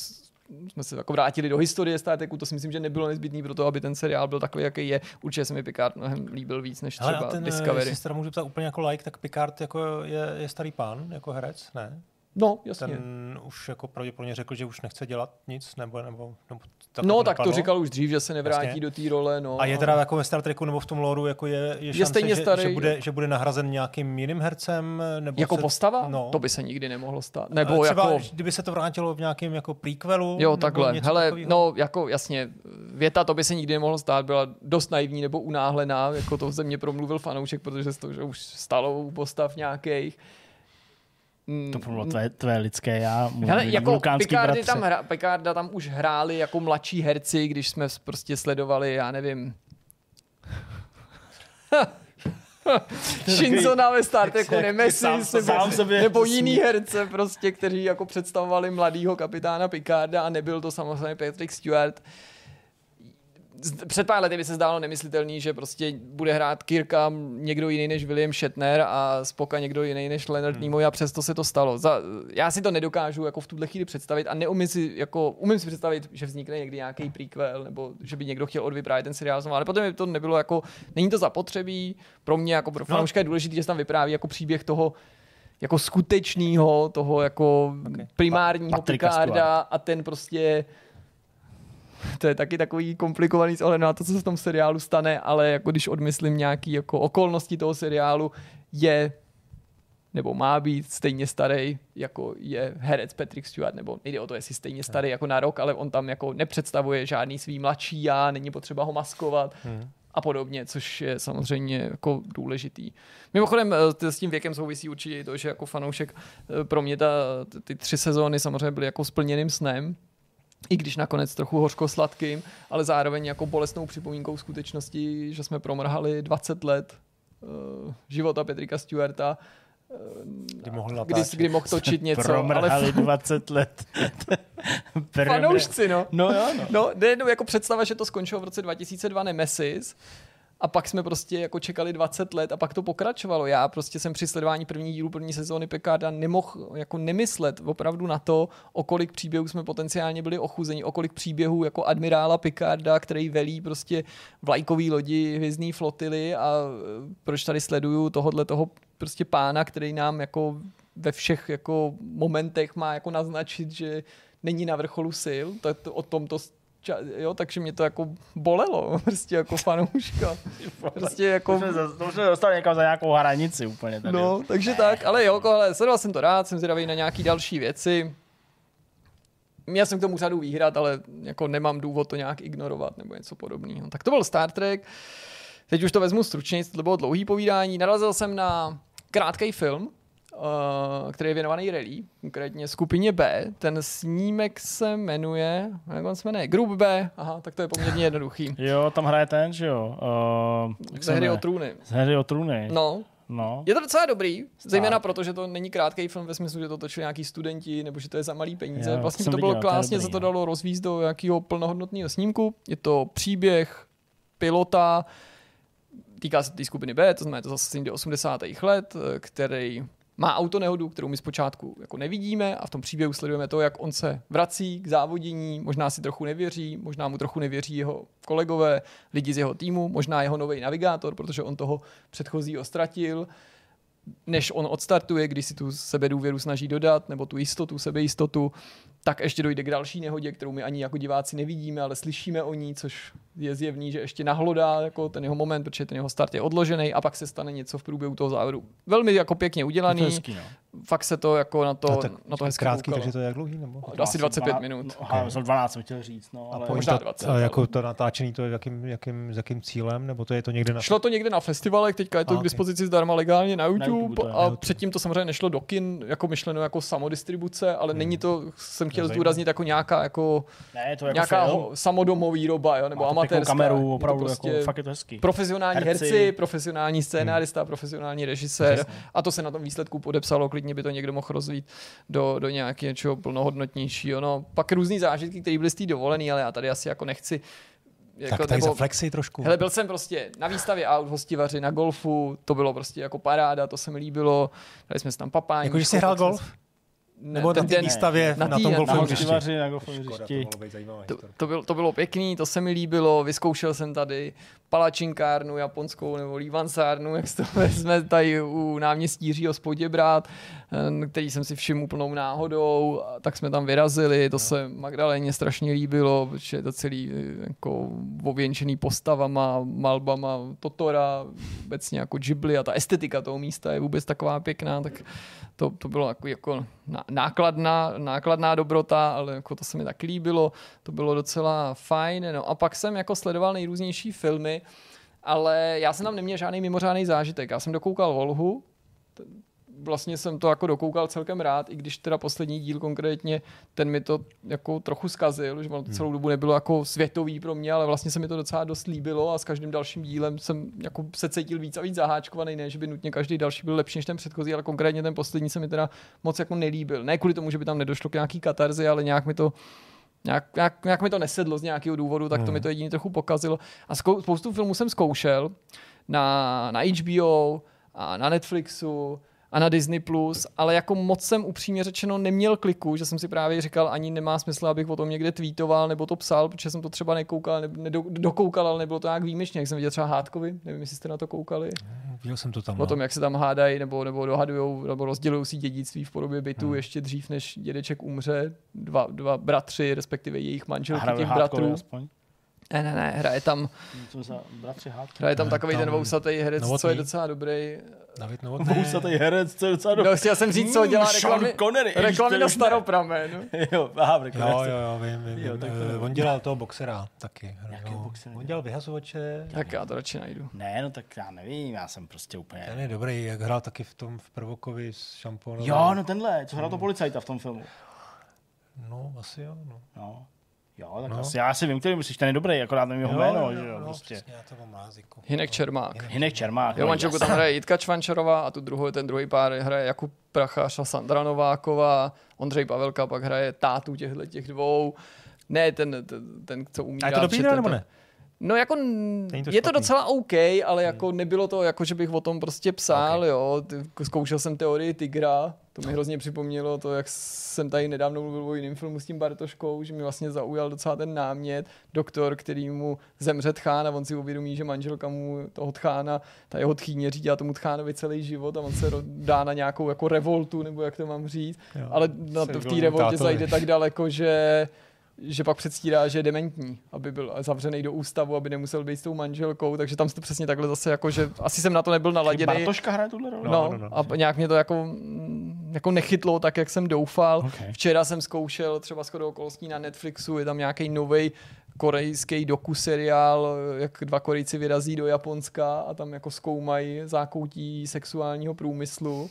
jsme se jako vrátili do historie Star Treku, to si myslím, že nebylo nezbytný pro to, aby ten seriál byl takový, jaký je. Určitě se mi Picard mnohem líbil víc než třeba Ale ten, Discovery. Jestli se můžu ptát úplně jako like, tak Picard jako je, je starý pán, jako herec, ne? No, jasně. Ten už jako pravděpodobně řekl, že už nechce dělat nic, nebo, nebo, nebo tak No, tak to říkal už dřív, že se nevrátí jasně. do té role. No. A je teda jako ve Star Treku nebo v tom lore jako je, je, šance, je že, starý, že, bude, že bude nahrazen nějakým jiným hercem? Nebo jako se, postava? No. To by se nikdy nemohlo stát. Nebo třeba, jako... kdyby se to vrátilo v nějakém jako prequelu? Jo, takhle. Hele, takovýho? no, jako jasně, věta to by se nikdy nemohlo stát, byla dost naivní nebo unáhlená, jako to ze mě promluvil fanoušek, protože to že už stalo u postav nějakých. Mm, to bylo tvé, tvé lidské já, můj Hele, jako Picardy tam, hra, Picarda tam už hráli jako mladší herci, když jsme prostě sledovali, já nevím, Shinzona ve Star Treku Nemesis nebo, sobě, nebo jiný herce prostě, kteří jako představovali mladýho kapitána Picarda a nebyl to samozřejmě Patrick Stewart. Uh, před pár lety by se zdálo nemyslitelný, že prostě bude hrát Kirka někdo jiný než William Shatner a Spoka někdo jiný než Leonard hmm. Nimoy a přesto se to stalo. Za, já si to nedokážu jako v tuhle chvíli představit a neumím si, jako, umím si představit, že vznikne někdy nějaký prequel nebo že by někdo chtěl odvyprávět ten seriál znovu, ale potom to nebylo jako, není to zapotřebí, pro mě jako pro no. fanouška je důležité, že se tam vypráví jako příběh toho jako skutečného, toho jako okay. primárního Picarda a ten prostě to je taky takový komplikovaný s ohledem na to, co se v tom seriálu stane, ale jako když odmyslím nějaký jako okolnosti toho seriálu, je nebo má být stejně starý, jako je herec Patrick Stewart, nebo nejde o to, jestli stejně starý jako na rok, ale on tam jako nepředstavuje žádný svý mladší já, není potřeba ho maskovat hmm. a podobně, což je samozřejmě jako důležitý. Mimochodem eh, s tím věkem souvisí určitě to, že jako fanoušek eh, pro mě ta, ty tři sezóny samozřejmě byly jako splněným snem, i když nakonec trochu hořko-sladkým, ale zároveň jako bolestnou připomínkou skutečnosti, že jsme promrhali 20 let uh, života Petrika Stewarta, uh, kdy mohl, kdy, kdy mohl točit něco. Promrhali ale 20 let. Fanoušci, no. No, jo, no. no, no, jako představa, že to skončilo v roce 2002 Nemesis, a pak jsme prostě jako čekali 20 let a pak to pokračovalo. Já prostě jsem při sledování první dílu první sezóny Pekáda nemohl jako nemyslet opravdu na to, o kolik příběhů jsme potenciálně byli ochuzeni, o kolik příběhů jako admirála Picarda, který velí prostě vlajkový lodi hvězdný flotily a e, proč tady sleduju tohodle toho prostě pána, který nám jako ve všech jako momentech má jako naznačit, že není na vrcholu sil, to, to, o tom to ča- jo, takže mě to jako bolelo, prostě jako fanouška. Prostě jako... To jsme, to jsme dostali někam za nějakou hranici úplně tady. No, takže tak, ale jo, ale sledoval jsem to rád, jsem zvědavý na nějaký další věci. Měl jsem k tomu řadu výhrad, ale jako nemám důvod to nějak ignorovat nebo něco podobného. Tak to byl Star Trek. Teď už to vezmu stručně, to bylo dlouhý povídání. Narazil jsem na krátký film, který je věnovaný rally, konkrétně skupině B. Ten snímek se jmenuje, jak on se jmenuje, Group B, aha, tak to je poměrně jednoduchý. Jo, tam hraje ten, že jo. Uh, se Ze hry o trůny. Z hry o trůny. No, no. je to docela dobrý, zejména proto, že to není krátký film ve smyslu, že to točili nějaký studenti, nebo že to je za malý peníze. Jo, vlastně to bylo viděl, dobrý, se to no. dalo rozvízt do jakého plnohodnotného snímku. Je to příběh pilota, týká se té skupiny B, to znamená, to zase do 80. let, eh, který má autonehodu, kterou my zpočátku jako nevidíme a v tom příběhu sledujeme to, jak on se vrací k závodění, možná si trochu nevěří, možná mu trochu nevěří jeho kolegové, lidi z jeho týmu, možná jeho nový navigátor, protože on toho předchozího ztratil, než on odstartuje, když si tu sebedůvěru snaží dodat, nebo tu jistotu, sebejistotu, tak ještě dojde k další nehodě, kterou my ani jako diváci nevidíme, ale slyšíme o ní, což je zjevný, že ještě nahlodá jako ten jeho moment, protože ten jeho start je odložený a pak se stane něco v průběhu toho závodu. Velmi jako pěkně udělaný, hezký, no. Fakt se to jako na to, No, tak na to hezky krátký, koukalo. takže to je jak dlouhý? Nebo? Asi 25 12 minut. No, aha, jsem 12 jsem chtěl říct, no, ale... Pojď možná to, 20, a ale- jako to natáčení, to je jakým, jakým, s jakým cílem? Nebo to je to někde na... Šlo to někde na festivalech, teďka je to A, k dispozici zdarma legálně na YouTube, YouTube to je, a na YouTube. předtím to samozřejmě nešlo do kin, jako myšleno jako samodistribuce, ale není to, jsem chtěl zdůraznit jako nějaká jako, Ne, to jako nějaká film. ho, samodomový výroba, jo, nebo Má amatérská. kameru, to opravdu, prostě jako, fakt je to hezký. profesionální herci. Herci. profesionální scénárista, profesionální režisér a to se na tom výsledku podepsalo, klidně by to někdo mohl rozvít do, do nějakého něčeho plnohodnotnějšího. No, pak různý zážitky, které byly z té dovolený, ale já tady asi jako nechci jako, tak tady za flexy trošku. Hele, byl jsem prostě na výstavě aut hostivaři, na golfu, to bylo prostě jako paráda, to se mi líbilo. Dali jsme si tam papání. Jako, že jsi hrál golf? Ne, Nebo na ten té den- výstavě na na tý- tom na golfovém Na hřišti? hostivaři, na golfovém hřišti. to, to, bylo, to bylo pěkný, to se mi líbilo, vyzkoušel jsem tady palačinkárnu japonskou nebo lívansárnu, jak to vezme tady u náměstí Jiřího Spoděbrát, eh, který jsem si všiml úplnou náhodou, a tak jsme tam vyrazili, to se Magdaléně strašně líbilo, protože je to celý eh, jako ověnčený postavama, malbama Totora, obecně jako Ghibli a ta estetika toho místa je vůbec taková pěkná, tak to, to bylo jako, jako ná- nákladná, nákladná dobrota, ale jako to se mi tak líbilo, to bylo docela fajn. No a pak jsem jako sledoval nejrůznější filmy, ale já jsem tam neměl žádný mimořádný zážitek. Já jsem dokoukal Volhu, vlastně jsem to jako dokoukal celkem rád, i když teda poslední díl konkrétně, ten mi to jako trochu zkazil, že ono to celou dobu nebylo jako světový pro mě, ale vlastně se mi to docela dost líbilo a s každým dalším dílem jsem jako se cítil víc a víc zaháčkovaný, ne, že by nutně každý další byl lepší než ten předchozí, ale konkrétně ten poslední se mi teda moc jako nelíbil. Ne kvůli tomu, že by tam nedošlo k nějaký katarzi, ale nějak mi to Nějak, nějak, nějak mi to nesedlo z nějakého důvodu, tak to mi to jedině trochu pokazilo. A zkou, spoustu filmů jsem zkoušel na, na HBO a na Netflixu a na Disney+, Plus, ale jako moc jsem upřímně řečeno neměl kliku, že jsem si právě říkal, ani nemá smysl, abych o tom někde tweetoval nebo to psal, protože jsem to třeba nekoukal, ne, nedo, dokoukal, ale nebylo to nějak výjimečně, jak jsem viděl třeba Hádkovi, nevím, jestli jste na to koukali, Viděl jsem to tam. o no. tom, jak se tam hádají nebo, nebo dohadujou, nebo rozdělují si dědictví v podobě bytu Hmm. ještě dřív, než dědeček umře, dva, dva bratři, respektive jejich manželky těch bratrů. aspoň. Ne, ne, ne, hraje tam, hraje tam takový ten vousatý herec, co je docela dobrý. David Novotný. Vousatý herec, co je docela dobrý. No, chtěl jsem říct, co Mm, dělá Sean reklamy, Connery, reklamy na staropramen. Jo, aha, tak Jo, jo, jo, vím, vím, Jo, tak to Eh. On dělal toho boxera taky. Jakého boxera On dělal vyhazovače. Tak já to radši najdu. Ne, no tak já nevím, já jsem prostě úplně... Ten je dobrý, jak hrál taky v tom v Prvokovi s šampónem. Jo, no tenhle, co hrál to policajta v tom filmu. No, asi jo. No. No. Jo, tak No. asi já si vím, který myslíš, ten je dobrý, akorát nevím jeho jméno, že jo, prostě. přesně, já to mám. Hinek Čermák. Hinek Čermák. Jo, no, manželku tam hraje Jitka Čvančarová a tu druhou, ten druhý pár hraje Jakub Prachař a Sandra Nováková. Ondřej Pavelka pak hraje tátu těchto těch dvou. Ne, ten, ten, ten co umí A je to dobrý, nebo ne? No jako, Není to je to docela OK, ale jako nebylo to jako, že bych o tom prostě psal, Ok. jo. Ty- Zkoušel jsem teorii Tigra, to mi hrozně připomnělo to, jak jsem tady nedávno mluvil o jiném filmu s tím Bartoškou, že mi vlastně zaujal docela ten námět, doktor, který mu zemře tchán a on si uvědomí, že manželka mu toho tchána, ta jeho tchýně řídí a tomu tchánovi celý život a on se dá na nějakou jako revoltu, nebo jak to mám říct, Jo. ale na, Se v té revoltě zajde tak daleko, že že pak předstírá, že je dementní, aby byl zavřený do ústavu, aby nemusel být s tou manželkou, takže tam se to přesně takhle zase jako, že asi jsem na to nebyl naladěný. Bartoška hraje tuhle roli? No, no, no, no, a nějak mě to jako, mm, jako nechytlo tak, jak jsem doufal. Okay. Včera jsem zkoušel třeba shodou okolností na Netflixu, je tam nějaký nový korejský doku seriál, jak dva Korejci vyrazí do Japonska a tam jako zkoumají zákoutí sexuálního průmyslu.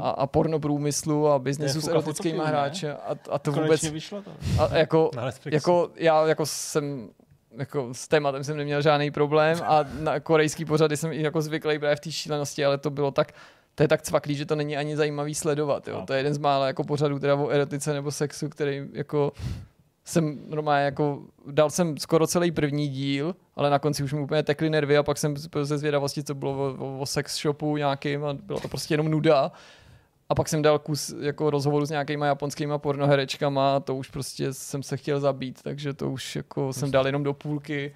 A, a porno průmyslu a biznesu s erotickými hráči a, a to vůbec... vyšlo to. A jako, jako, já jako jsem jako s tématem jsem neměl žádný problém a na korejský pořady jsem i jako zvyklý právě v té šílenosti, ale to bylo tak, to je tak cvaklý, že to není ani zajímavý sledovat. Jo. To je jeden z mála jako pořadů teda o erotice nebo sexu, který jako jsem normálně jako, dal jsem skoro celý první díl, ale na konci už mi úplně tekly nervy a pak jsem ze zvědavosti, co bylo o, o, o sex shopu nějakým a bylo to prostě jenom nuda. A pak jsem dal kus jako rozhovoru s nějakýma japonskýma pornoherečkama a to už prostě jsem se chtěl zabít, takže to už jako jsem dal jenom do půlky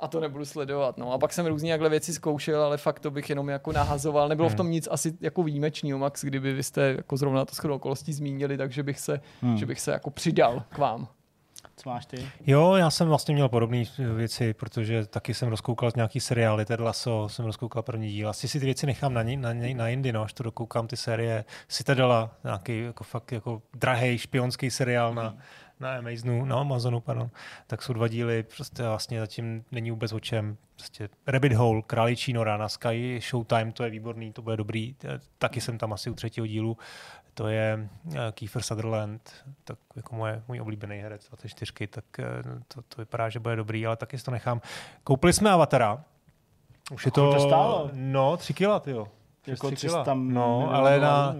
a to nebudu sledovat. No. A pak jsem různě jakhle věci zkoušel, ale fakt to bych jenom jako nahazoval. Nebylo hmm. v tom nic asi jako výjimečného, Max, kdyby vy jste jako zrovna to shodou okolností zmínili, takže bych se, hmm. že bych se jako přidal k vám. Co máš ty? Jo, já jsem vlastně měl podobné věci, protože taky jsem rozkoukal nějaký seriály, Ted Lasso, jsem rozkoukal první díl. Asi si ty věci nechám na, na, na jindy, no, až to dokoukám ty série. Citadela, nějaký jako fakt jako drahý špionský seriál na, na Amazonu, na Amazonu, pardon, tak jsou dva díly, prostě vlastně zatím není vůbec o čem. Prostě Rabbit Hole, Králičí nora na Sky, Showtime, to je výborný, to bude dobrý. Taky jsem tam asi u třetího dílu to je uh, Kiefer Sutherland, tak jako moje, můj oblíbený herec 24, tak uh, to, to vypadá, že bude dobrý, ale taky si to nechám. Koupili jsme Avatara. Už je to, to stálo? No, tři kila, ty jo. Jako 300 No, ale na...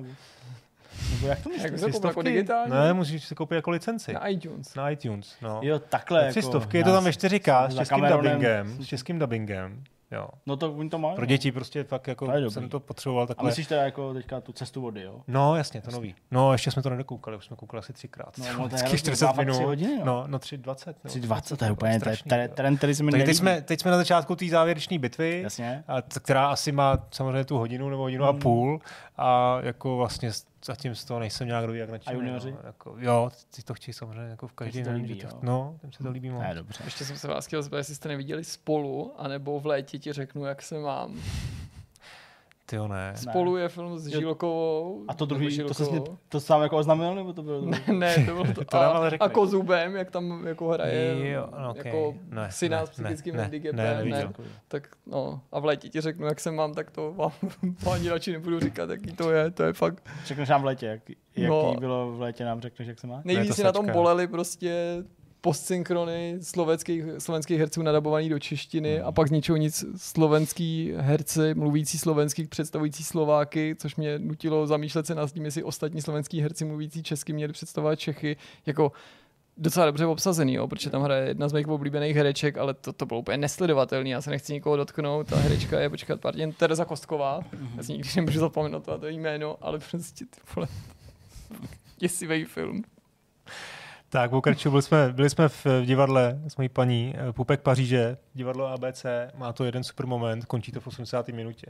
Nebo jak to myslíš? Jak to jako digitálně? Ne, musíš si koupit jako licenci. Na iTunes. Na iTunes, no. Jo, takhle. Tři stovky, je to tam ve 4K s českým dubbingem. S českým dubbingem. Jo. No to oni to mají. Pro děti prostě fakt jako to jsem to potřeboval takhle. A myslíš teda jako teďka tu cestu vody, jo? No jasně, to nový. No ještě jsme to nedokoukali, už jsme koukali asi třikrát. No, no to je 40 minut. Tři hodiny, jo? No, no 3.20. 3.20, to je úplně trend, který se mi teď jsme, teď jsme na začátku té závěrečné bitvy, Jasně. A, která asi má samozřejmě tu hodinu nebo hodinu hmm. a půl a jako vlastně zatím z toho nejsem nějak jak nadšený. A junioři? No, jako, jo, ty to chtějí samozřejmě jako v každý den. Líbí, to, no, tím se to líbí moc. Ne, dobře. Ještě jsem se vás chtěl zeptat, jestli jste neviděli spolu, anebo v létě ti řeknu, jak se mám. Ty ne. Spolu je film s Žilkovou. A to druhý, to, se to sám jako oznámil, nebo to bylo Ne, ne, to bylo to. to a, a Kozubem, jak tam jako hraje jo, okay. jako ne, syna ne, s psychickým ne, handicapem. Ne, ne, ne, tak no, a v létě ti řeknu, jak se mám, tak to vám ani radši nebudu říkat, jaký to je, to je fakt. Řekneš nám v létě, jak, jaký no, bylo v létě, nám řekneš, jak se má? Nejvíc si na tom boleli prostě postsynchrony slovenských, slovenských herců nadabovaný do češtiny mm. a pak z ničeho nic slovenský herci, mluvící slovenský, představující Slováky, což mě nutilo zamýšlet se nad tím, jestli ostatní slovenský herci mluvící česky měli představovat Čechy jako docela dobře obsazený, jo, protože tam hraje jedna z mých oblíbených hereček, ale to, to bylo úplně nesledovatelný, já se nechci nikoho dotknout, ta herečka je, počkat, pár jen Tereza Kostková, mm-hmm. já si nikdy nemůžu zapomenout to, to jméno, ale prostě ty vole, děsivý film. Tak, pokračuju. Byli jsme, byli jsme v divadle s mojí paní eh, Pupek Paříže, divadlo ABC, má to jeden super moment, končí to v 80. minutě.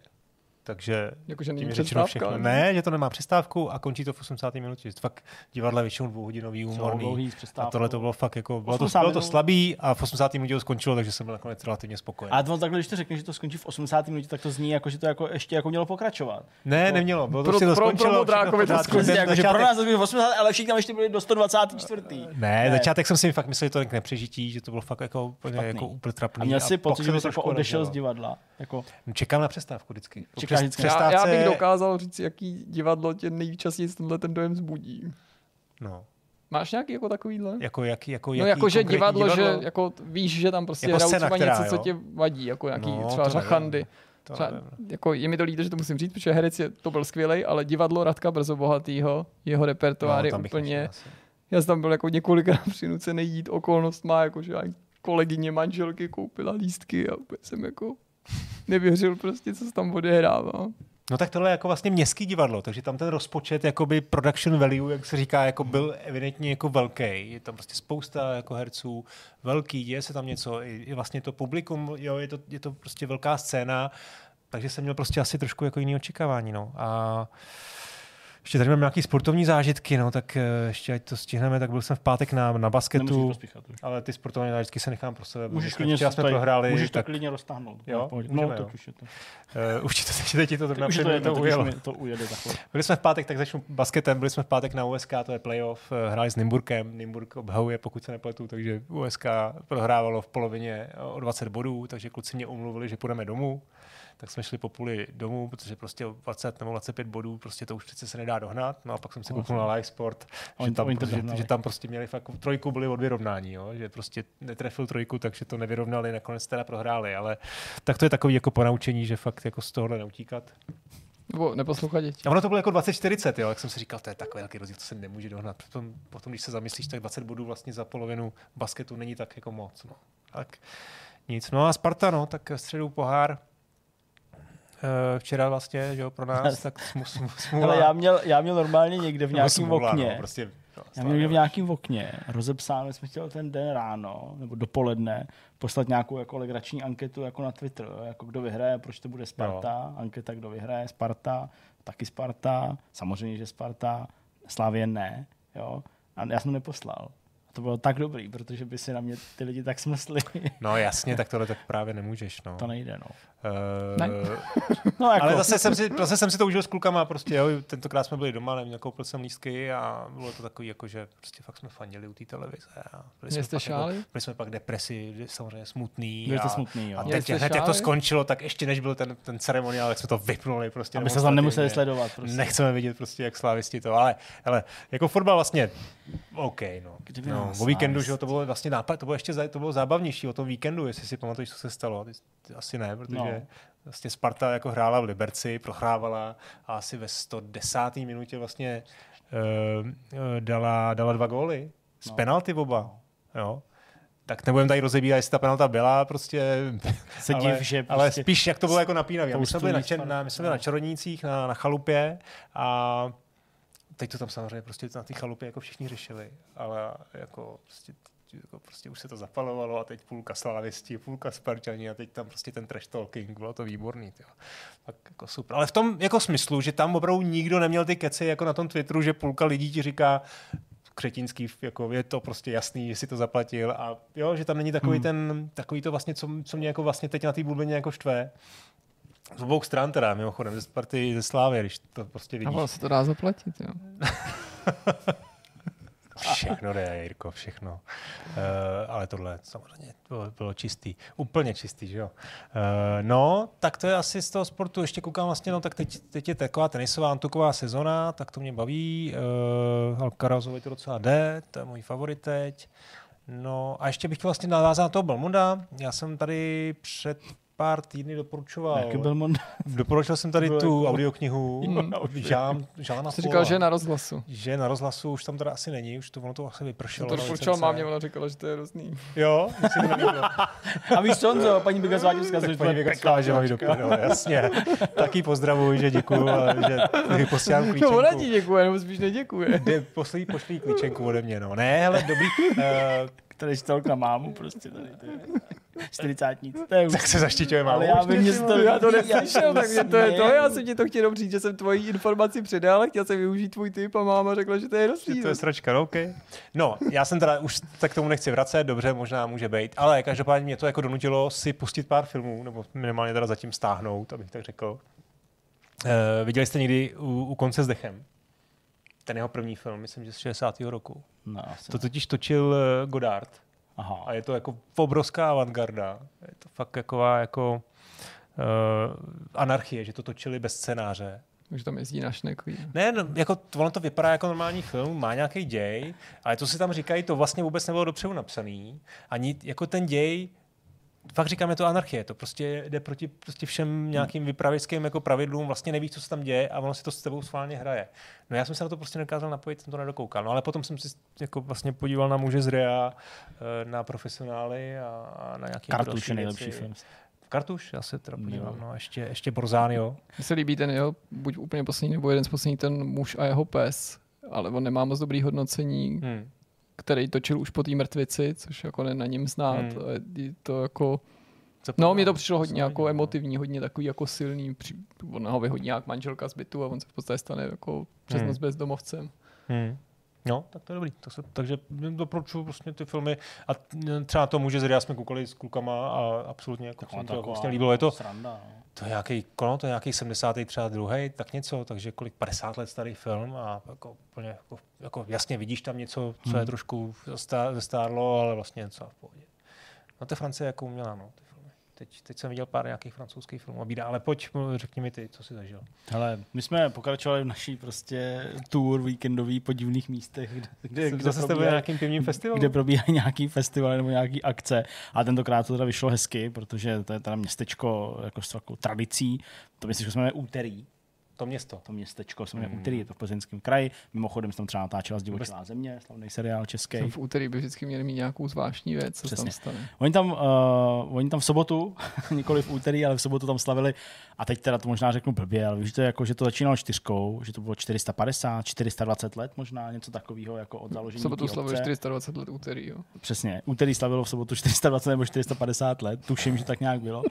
Takže jako, že tím je řečeno všechno. Ne, že to nemá přestávku a končí to v 80. minutě. Fakt divadla většinou dvouhodinový, humorný. A tohle to bylo fakt jako, bylo to, bylo to slabý a v 80. minutě to skončilo, takže jsem byl nakonec relativně spokojený. A to takhle, když to řekneš, že to skončí v 80. minutě, tak to zní jako, že to jako ještě jako mělo pokračovat. Ne, jako, nemělo. Bylo to, to, to skončilo. Pro, pro to skončilo. Jako, že pro nás to bylo v 80. ale všichni tam ještě byli do 124. Ne, ne, začátek jsem si fakt myslel, že to k nepřežití, že to bylo fakt jako, jako úplně trapný. A měl si pocit, že jsi odešel z divadla. Jako... Čekám na přestávku vždycky. Čekáš vždycky. Já, já bych dokázal říct, jaký divadlo tě nejčastěji tenhle ten dojem zbudí. No. Máš nějaký jako takovýhle? Jako, jaký, jako, jaký no jako, že divadlo, divadlo, že jako víš, že tam prostě jako hrajou třeba která, něco, jo? co tě vadí, jako nějaký no, třeba řachandy. Třeba, jako, je mi to líto, že to musím říct, protože herec je, to byl skvělý, ale divadlo Radka Brzo Bohatýho, jeho repertoár no, je úplně... Já jsem tam byl jako několikrát přinucený jít, okolnost má, jako, že kolegyně manželky koupila lístky a úplně jsem jako nevěřil prostě, co se tam odehrává. No tak tohle je jako vlastně městský divadlo, takže tam ten rozpočet, jakoby production value, jak se říká, jako byl evidentně jako velký. Je tam prostě spousta jako herců, velký, děje se tam něco, i vlastně to publikum, jo, je to, je to prostě velká scéna, takže jsem měl prostě asi trošku jako jiný očekávání, no. A Ještě tady mám nějaký sportovní zážitky, no, tak eh, ještě ať to stihneme, tak byl jsem v pátek na, na basketu, ale ty sportovní zážitky se nechám pro sebe. Můžeš Včera klidně jsme tady- prohráli, můžeš to tak klidně roztáhnout. Jo? Pohodě. Můžeme, no, tak už je to. uh, už to, teď, teď to zrovna Už to, je to, ujelo. to, to ujede takhle. Byli jsme v pátek, tak začnu basketem, byli jsme v pátek na USK, to je playoff, eh, hráli s Nymburkem, Nymburk obhajuje, pokud se nepletu, takže USK prohrávalo v polovině o 20 bodů, takže kluci mě umluvili, že půjdeme domů, tak jsme šli po půli domů, protože prostě o 20 nebo 25 bodů, prostě to už přece se nedá dohnat, no a pak jsem si kouknul na live sport, že Oni- tam, prostě, dohnali. že tam prostě měli fakt, trojku byli od vyrovnání, jo? že prostě netrefil trojku, takže to nevyrovnali, nakonec teda prohráli, ale tak to je takový jako ponaučení, že fakt jako z tohohle neutíkat. Nebo neposlouchat děti. A ono to bylo jako 20-40, jo, jak jsem si říkal, to je takový velký rozdíl, to se nemůže dohnat. Potom, potom, když se zamyslíš, tak 20 bodů vlastně za polovinu basketu není tak jako moc. No. Tak nic. No a Sparta, no, tak středu pohár. Eh, Včera vlastně, že jo, pro nás, tak smu, smu, smůla. Ale já měl, já měl normálně někde v nějakém smůla, okně. No, prostě, no, Já měl někde v nějakém okně rozepsáno, jsme chtěli ten den ráno nebo dopoledne poslat nějakou jako legrační anketu jako na Twitter, jo, jako kdo vyhraje, proč to bude Sparta, anketa kdo vyhraje, Sparta, taky Sparta, samozřejmě, že Sparta, Slávě ne, jo. A já jsem neposlal. A to bylo tak dobrý, protože by si na mě ty lidi tak smysli. No jasně, tak tohle tak právě nemůžeš. No. to nejde, no. Ne. No jako, Ale zase jsem, si, zase jsem si to užil s klukama, prostě jo, tentokrát jsme byli doma, nevím, nakoupil jsem lístky a bylo to takový, jako, že prostě fakt jsme fandili u té televize. A byli, jsme pak jako, šály? byli jsme pak depresi, samozřejmě smutný. Byli a, jste smutný, jo. A teď jste hned, jak to skončilo, tak ještě než byl ten, ten ceremoniál, tak jsme to vypnuli. Prostě aby se tam nemuseli sledovat. Prostě. Nechceme vidět prostě, jak slávisti to, ale, ale jako fotbal vlastně OK, no. Kdyby no o víkendu, že to bylo vlastně nápad, to bylo ještě to bylo zábavnější o tom víkendu, jestli si pamatuješ, co se stalo. Asi ne, protože No. No. vlastně Sparta jako hrála v Liberci, prohrávala a asi ve 110. minutě vlastně uh, dala, dala dva góly z No. penalty oba. Jo. Tak nebudeme tady rozebírat, jestli ta penalta byla, prostě, Se ale, div, že ale prostě spíš jak to bylo jako napínavý. A My jsme byli na, čer, na, my jsme byli na čarodnících, na, na chalupě a teď to tam samozřejmě prostě na té chalupě jako všichni řešili, ale jako prostě jako prostě už se to zapalovalo a teď půlka slávisti, půlka Spartani a teď tam prostě ten trash talking, bylo to výborný. Tyjo. Tak jako super. Ale v tom jako smyslu, že tam opravdu nikdo neměl ty keci jako na tom Twitteru, že půlka lidí ti říká, Křetínský, jako je to prostě jasný, že si to zaplatil a jo, že tam není takový Hmm. ten, takový to vlastně, co, co mě jako vlastně teď na té bulbině jako štve. Z obou stran teda, mimochodem, ze Sparty, ze Slávy, když to prostě A vidíš. ono se to dá zaplatit, jo. Všechno jde, Jirko, všechno. Uh, ale tohle samozřejmě bylo, bylo čistý. Úplně čistý, že jo. Uh, no, tak to je asi z toho sportu. Ještě koukám vlastně, no tak teď, teď je taková tenisová antuková sezona, tak to mě baví. Uh, Alcarazovi to docela jde, to je můj favorit teď. No a ještě bych chtěl vlastně navázat na toho Belmonda. Já jsem tady před pár týdny doporučoval. Jaký byl Mond? Doporučil jsem tady tu jako- audioknihu Žán, Žána Jsi říkal, že je na rozhlasu. že na rozhlasu už tam teda asi není, už to ono to asi vypršelo. To doporučoval mámě, ona říkala, že to je hrozný. Jo, mi. A víš co, Honzo, paní Bigazáčovská, tak paní Věga říkala, že prdele, jasně. Taky pozdravuji, že děkuju, že že posílám No klíčenku. ona ti děkuje, nebo spíš neděkuje. Poslí, pošlí klíčenku ode mě, no. Ne, ale dobrý. Uh, Tady čtelk na mámu prostě tady. To je 40 To je už. tak se zaštiťuje málo. Ale já vím, že to, Já to neslyšel, takže to je to. Já jsem ti to chtěl říct, že jsem tvoji informaci předal a chtěl jsem využít tvůj tip a máma řekla, že to je hrozný. to je sračka, no, okay. No, já jsem teda už se k tomu nechci vracet, dobře, možná může být, ale každopádně mě to jako donutilo si pustit pár filmů, nebo minimálně teda zatím stáhnout, abych tak řekl. Uh, viděli jste někdy u, u konce s dechem? Ten jeho první film, myslím, že z 60. roku. No. To totiž točil eh, Godard Aha. a je to jako obrovská avantgarda. Je to fakt taková jako uh, anarchie, že to točili bez scénáře. Už tam jezdí na šnekový. Ne, no, jako, ono to vypadá jako normální film, má nějaký děj, ale to si tam říkají, to vlastně vůbec nebylo dopředu napsaný. Ani jako ten děj, fakt říkám, je to anarchie, to prostě jde proti prostě všem nějakým vypravěckým jako pravidlům, vlastně nevíš, co se tam děje a ono si to s tebou schválně hraje. No já jsem se na to prostě nedokázal napojit, jsem to nedokoukal. No ale potom jsem si jako vlastně podíval na muže z Ria, eh, na profesionály a, a na nějaké Kartuš je nejlepší věci. film. Kartuš, já se teda podívám, Jo. no, ještě, ještě Borzánio. Mně se líbí ten jeho, buď úplně poslední, nebo jeden z posledních, ten muž a jeho pes, ale on nemá moc dobrý hodnocení, Hmm. Který točil už po té mrtvici, což jako ne na něm znát. Hmm. To jako No, mně to přišlo hodně jako no. emotivní, hodně takový jako silný. Při, ona ho vyhodí jak manželka z bytu a on se v podstatě stane jako přes Hmm. noc bezdomovcem. Hmm. No, tak to je dobrý. To se, takže doporučuji vlastně ty filmy. A třeba to může zrát, jsme koukali s klukama a absolutně jako se to vlastně líbilo. Je to, Sranda, no. to je nějaký, kono, to je nějaký 70. třeba druhý, tak něco, takže kolik 50 let starý film a jako, úplně, jako, jako jasně vidíš tam něco, co je Hmm. trošku zestárlo, ale vlastně něco v pohodě. No to je Francie jako umělá, no, ty. Teď, teď jsem viděl pár nějakých francouzských filmů a bídá, ale pojď, řekni mi ty, co jsi zažil. Hele, my jsme pokračovali v naší prostě tour víkendový po divných místech, kde, kde, kde, Zase jste byli nějakým pivním festivalu? kde probíhají nějaký festival nebo nějaký akce. A tentokrát to teda vyšlo hezky, protože to je teda městečko jako s takovou tradicí. To myslím, že jsme úterý. To město. To městečko jsme Hmm. mm. úterý, je to v plzeňském kraji. Mimochodem se tam třeba natáčela Zdivočilá země, slavný seriál český. Jsem v úterý by vždycky měli mít nějakou zvláštní věc, co se tam Přesně. stane. Oni tam, uh, oni tam v sobotu, nikoli v úterý, ale v sobotu tam slavili, a teď teda to možná řeknu blbě, ale víš, to je jako, že to začínalo čtyřkou, že to bylo 450, 420 let možná, něco takového jako od V založení sobotu té slavili obce. 420 let úterý, jo. Přesně, úterý slavilo v sobotu 420 nebo 450 let, tuším, že tak nějak bylo.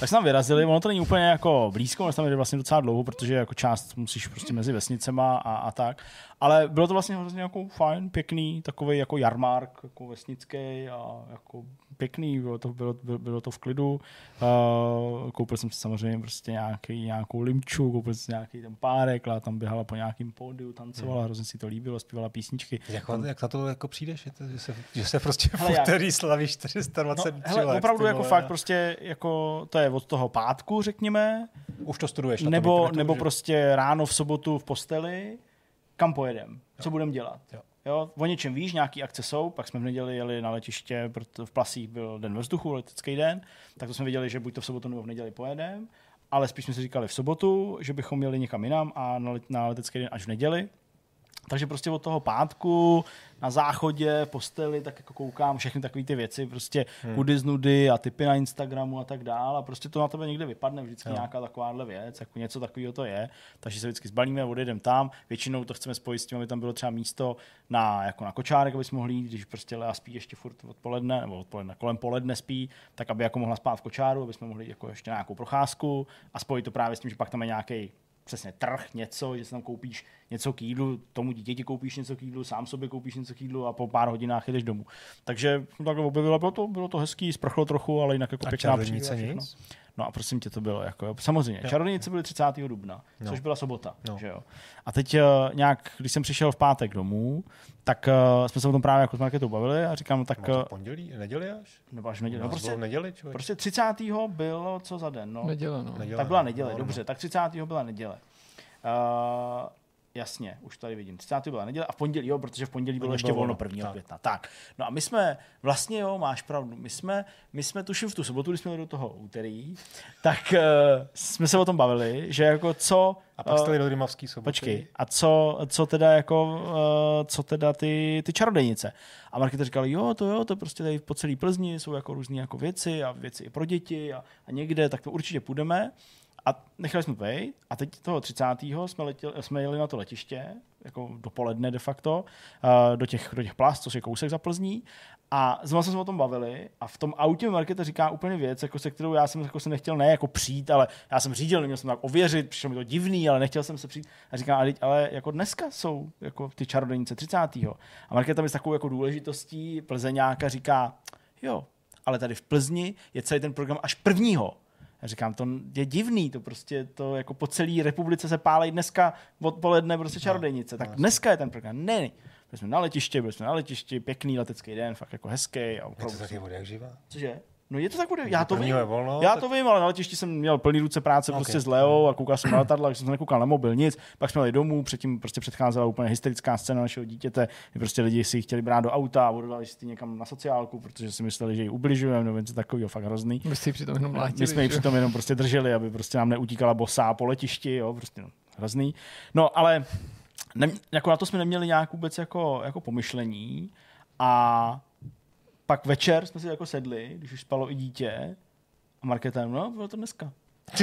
Tak jsme tam vyrazili, ono to není úplně jako blízko, ono se tam jde vlastně docela dlouho, protože jako část musíš prostě mezi vesnicema a, a tak. Ale bylo to vlastně hrozně jako fajn, pěkný, takový jako jarmark, jako vesnický a jako pěkný, bylo to, bylo, bylo, to v klidu. Uh, koupil jsem si samozřejmě prostě nějaký, nějakou limču, koupil jsem si nějaký ten párek, a tam běhala po nějakým pódiu, tancovala, hrozně si to líbilo, zpívala písničky. Jak, jak na to jako přijdeš, že, to, že, se, že se prostě v úterý slaví 420 No, hele, let, opravdu jako fakt prostě jako to je od toho pátku, řekněme, Už to studuješ nebo, nebo prostě ráno v sobotu v posteli, kam pojedem, co budeme dělat. Jo. Jo, o něčem víš, nějaký akce jsou, pak jsme v neděli jeli na letiště, proto v Plasích byl den ve vzduchu, letecký den, tak to jsme věděli, že buď to v sobotu nebo v neděli pojedem, ale spíš jsme si říkali v sobotu, že bychom jeli někam jinam a na, let, na letecký den až v neděli. Takže prostě od toho pátku na záchodě, posteli, tak jako koukám všechny takové ty věci, prostě hmm. kudy z nudy a typy na Instagramu a tak dál a prostě to na tebe někde vypadne vždycky Jo. nějaká takováhle věc, jako něco takového to je, takže se vždycky zbalíme, odjedeme tam, většinou to chceme spojit s tím, aby tam bylo třeba místo na, jako na kočárek, aby jsme mohli jít, když prostě Lea spí ještě furt odpoledne, nebo odpoledne, kolem poledne spí, tak aby jako mohla spát v kočáru, aby jsme mohli jako ještě na nějakou procházku a spojit to právě s tím, že pak tam je nějaký přesně trh, něco, že si tam koupíš něco k jídlu, tomu dítěti koupíš něco k jídlu, sám sobě koupíš něco k jídlu a po pár hodinách jedeš domů. Takže takhle objevila, bylo to, bylo to hezký, sprchlo trochu, ale jinak jako A pěkná příroda? No a prosím tě, to bylo jako, jo, samozřejmě. Jo. Čarodějnice byly 30. dubna, No. což byla sobota, No. že jo. A teď uh, nějak, když jsem přišel v pátek domů, tak uh, jsme se o tom právě jako s Marketou bavili a říkám, tak, uh, pondělí, neděli až? nebo až v neděli, no, No, prostě, prostě, neděli, člověk. prostě 30. bylo co za den, no. Neděle, no. Neděle, Tak byla no. neděle, No, no. dobře, tak 30. byla neděle. Uh, jasně, už tady vidím. 30. byla neděle a v pondělí, jo, protože v pondělí bylo ještě volno volno, 1. tak. května. Tak. No a my jsme, vlastně jo, máš pravdu, my jsme, my jsme tuším v tu sobotu, když jsme jeli do toho úterý, tak uh, jsme se o tom bavili, že jako co... A pak jste eh, jeli do Rimavský soboty. Počkej, a co, co teda jako, uh, co teda ty, ty čarodejnice? A Markéta říkala, jo, to jo, to prostě tady po celý Plzni jsou jako různé jako věci a věci i pro děti a, a někde, tak to určitě půjdeme. A nechali jsme to vejít a teď toho 30. jsme, letěli, jsme jeli na to letiště, jako dopoledne de facto, uh, do těch, do těch plast, což je kousek za Plzní. A znovu jsme se o tom bavili a v tom autě mi Markéta říká úplně věc, jako se kterou já jsem jako se nechtěl ne jako přijít, ale já jsem řídil, neměl jsem tak ověřit, přišlo mi to divný, ale nechtěl jsem se přijít. A říká, ale, ale jako dneska jsou jako ty čarodejnice 30. A Markéta mi s takovou jako důležitostí Plzeňáka říká, jo, ale tady v Plzni je celý ten program až prvního. Já říkám, to je divný, to prostě to jako po celé republice se pálejí dneska odpoledne prostě čarodejnice. Tak dneska je ten program. Ne, ne. Byli jsme na letišti, byli jsme na letišti, pěkný letecký den, fakt jako hezký. A Je opravdu, to taky bude jak živá. cože? No je to tak já to vím. Volno, já tak- to vím, ale na letišti jsem měl plný ruce práce Ok. prostě s Leou a koukal jsem na letadla, jsem nekoukal na mobil, nic. Pak jsme jeli domů, předtím prostě předcházela úplně hysterická scéna našeho dítěte, kdy prostě lidi si chtěli brát do auta a oddali si někam na sociálku, protože si mysleli, že ji ubližujeme, nebo něco takového, fakt hrozný. My si ji přitom jenom mlátili. My jsme ji přitom jenom prostě drželi, aby prostě nám neutíkala bosá po letišti, jo, prostě no, hrozný. No, ale ne, jako na to jsme neměli nějak vůbec jako, jako pomyšlení a pak večer jsme si jako sedli, když už spalo i dítě a Markéta, no, bylo to dneska.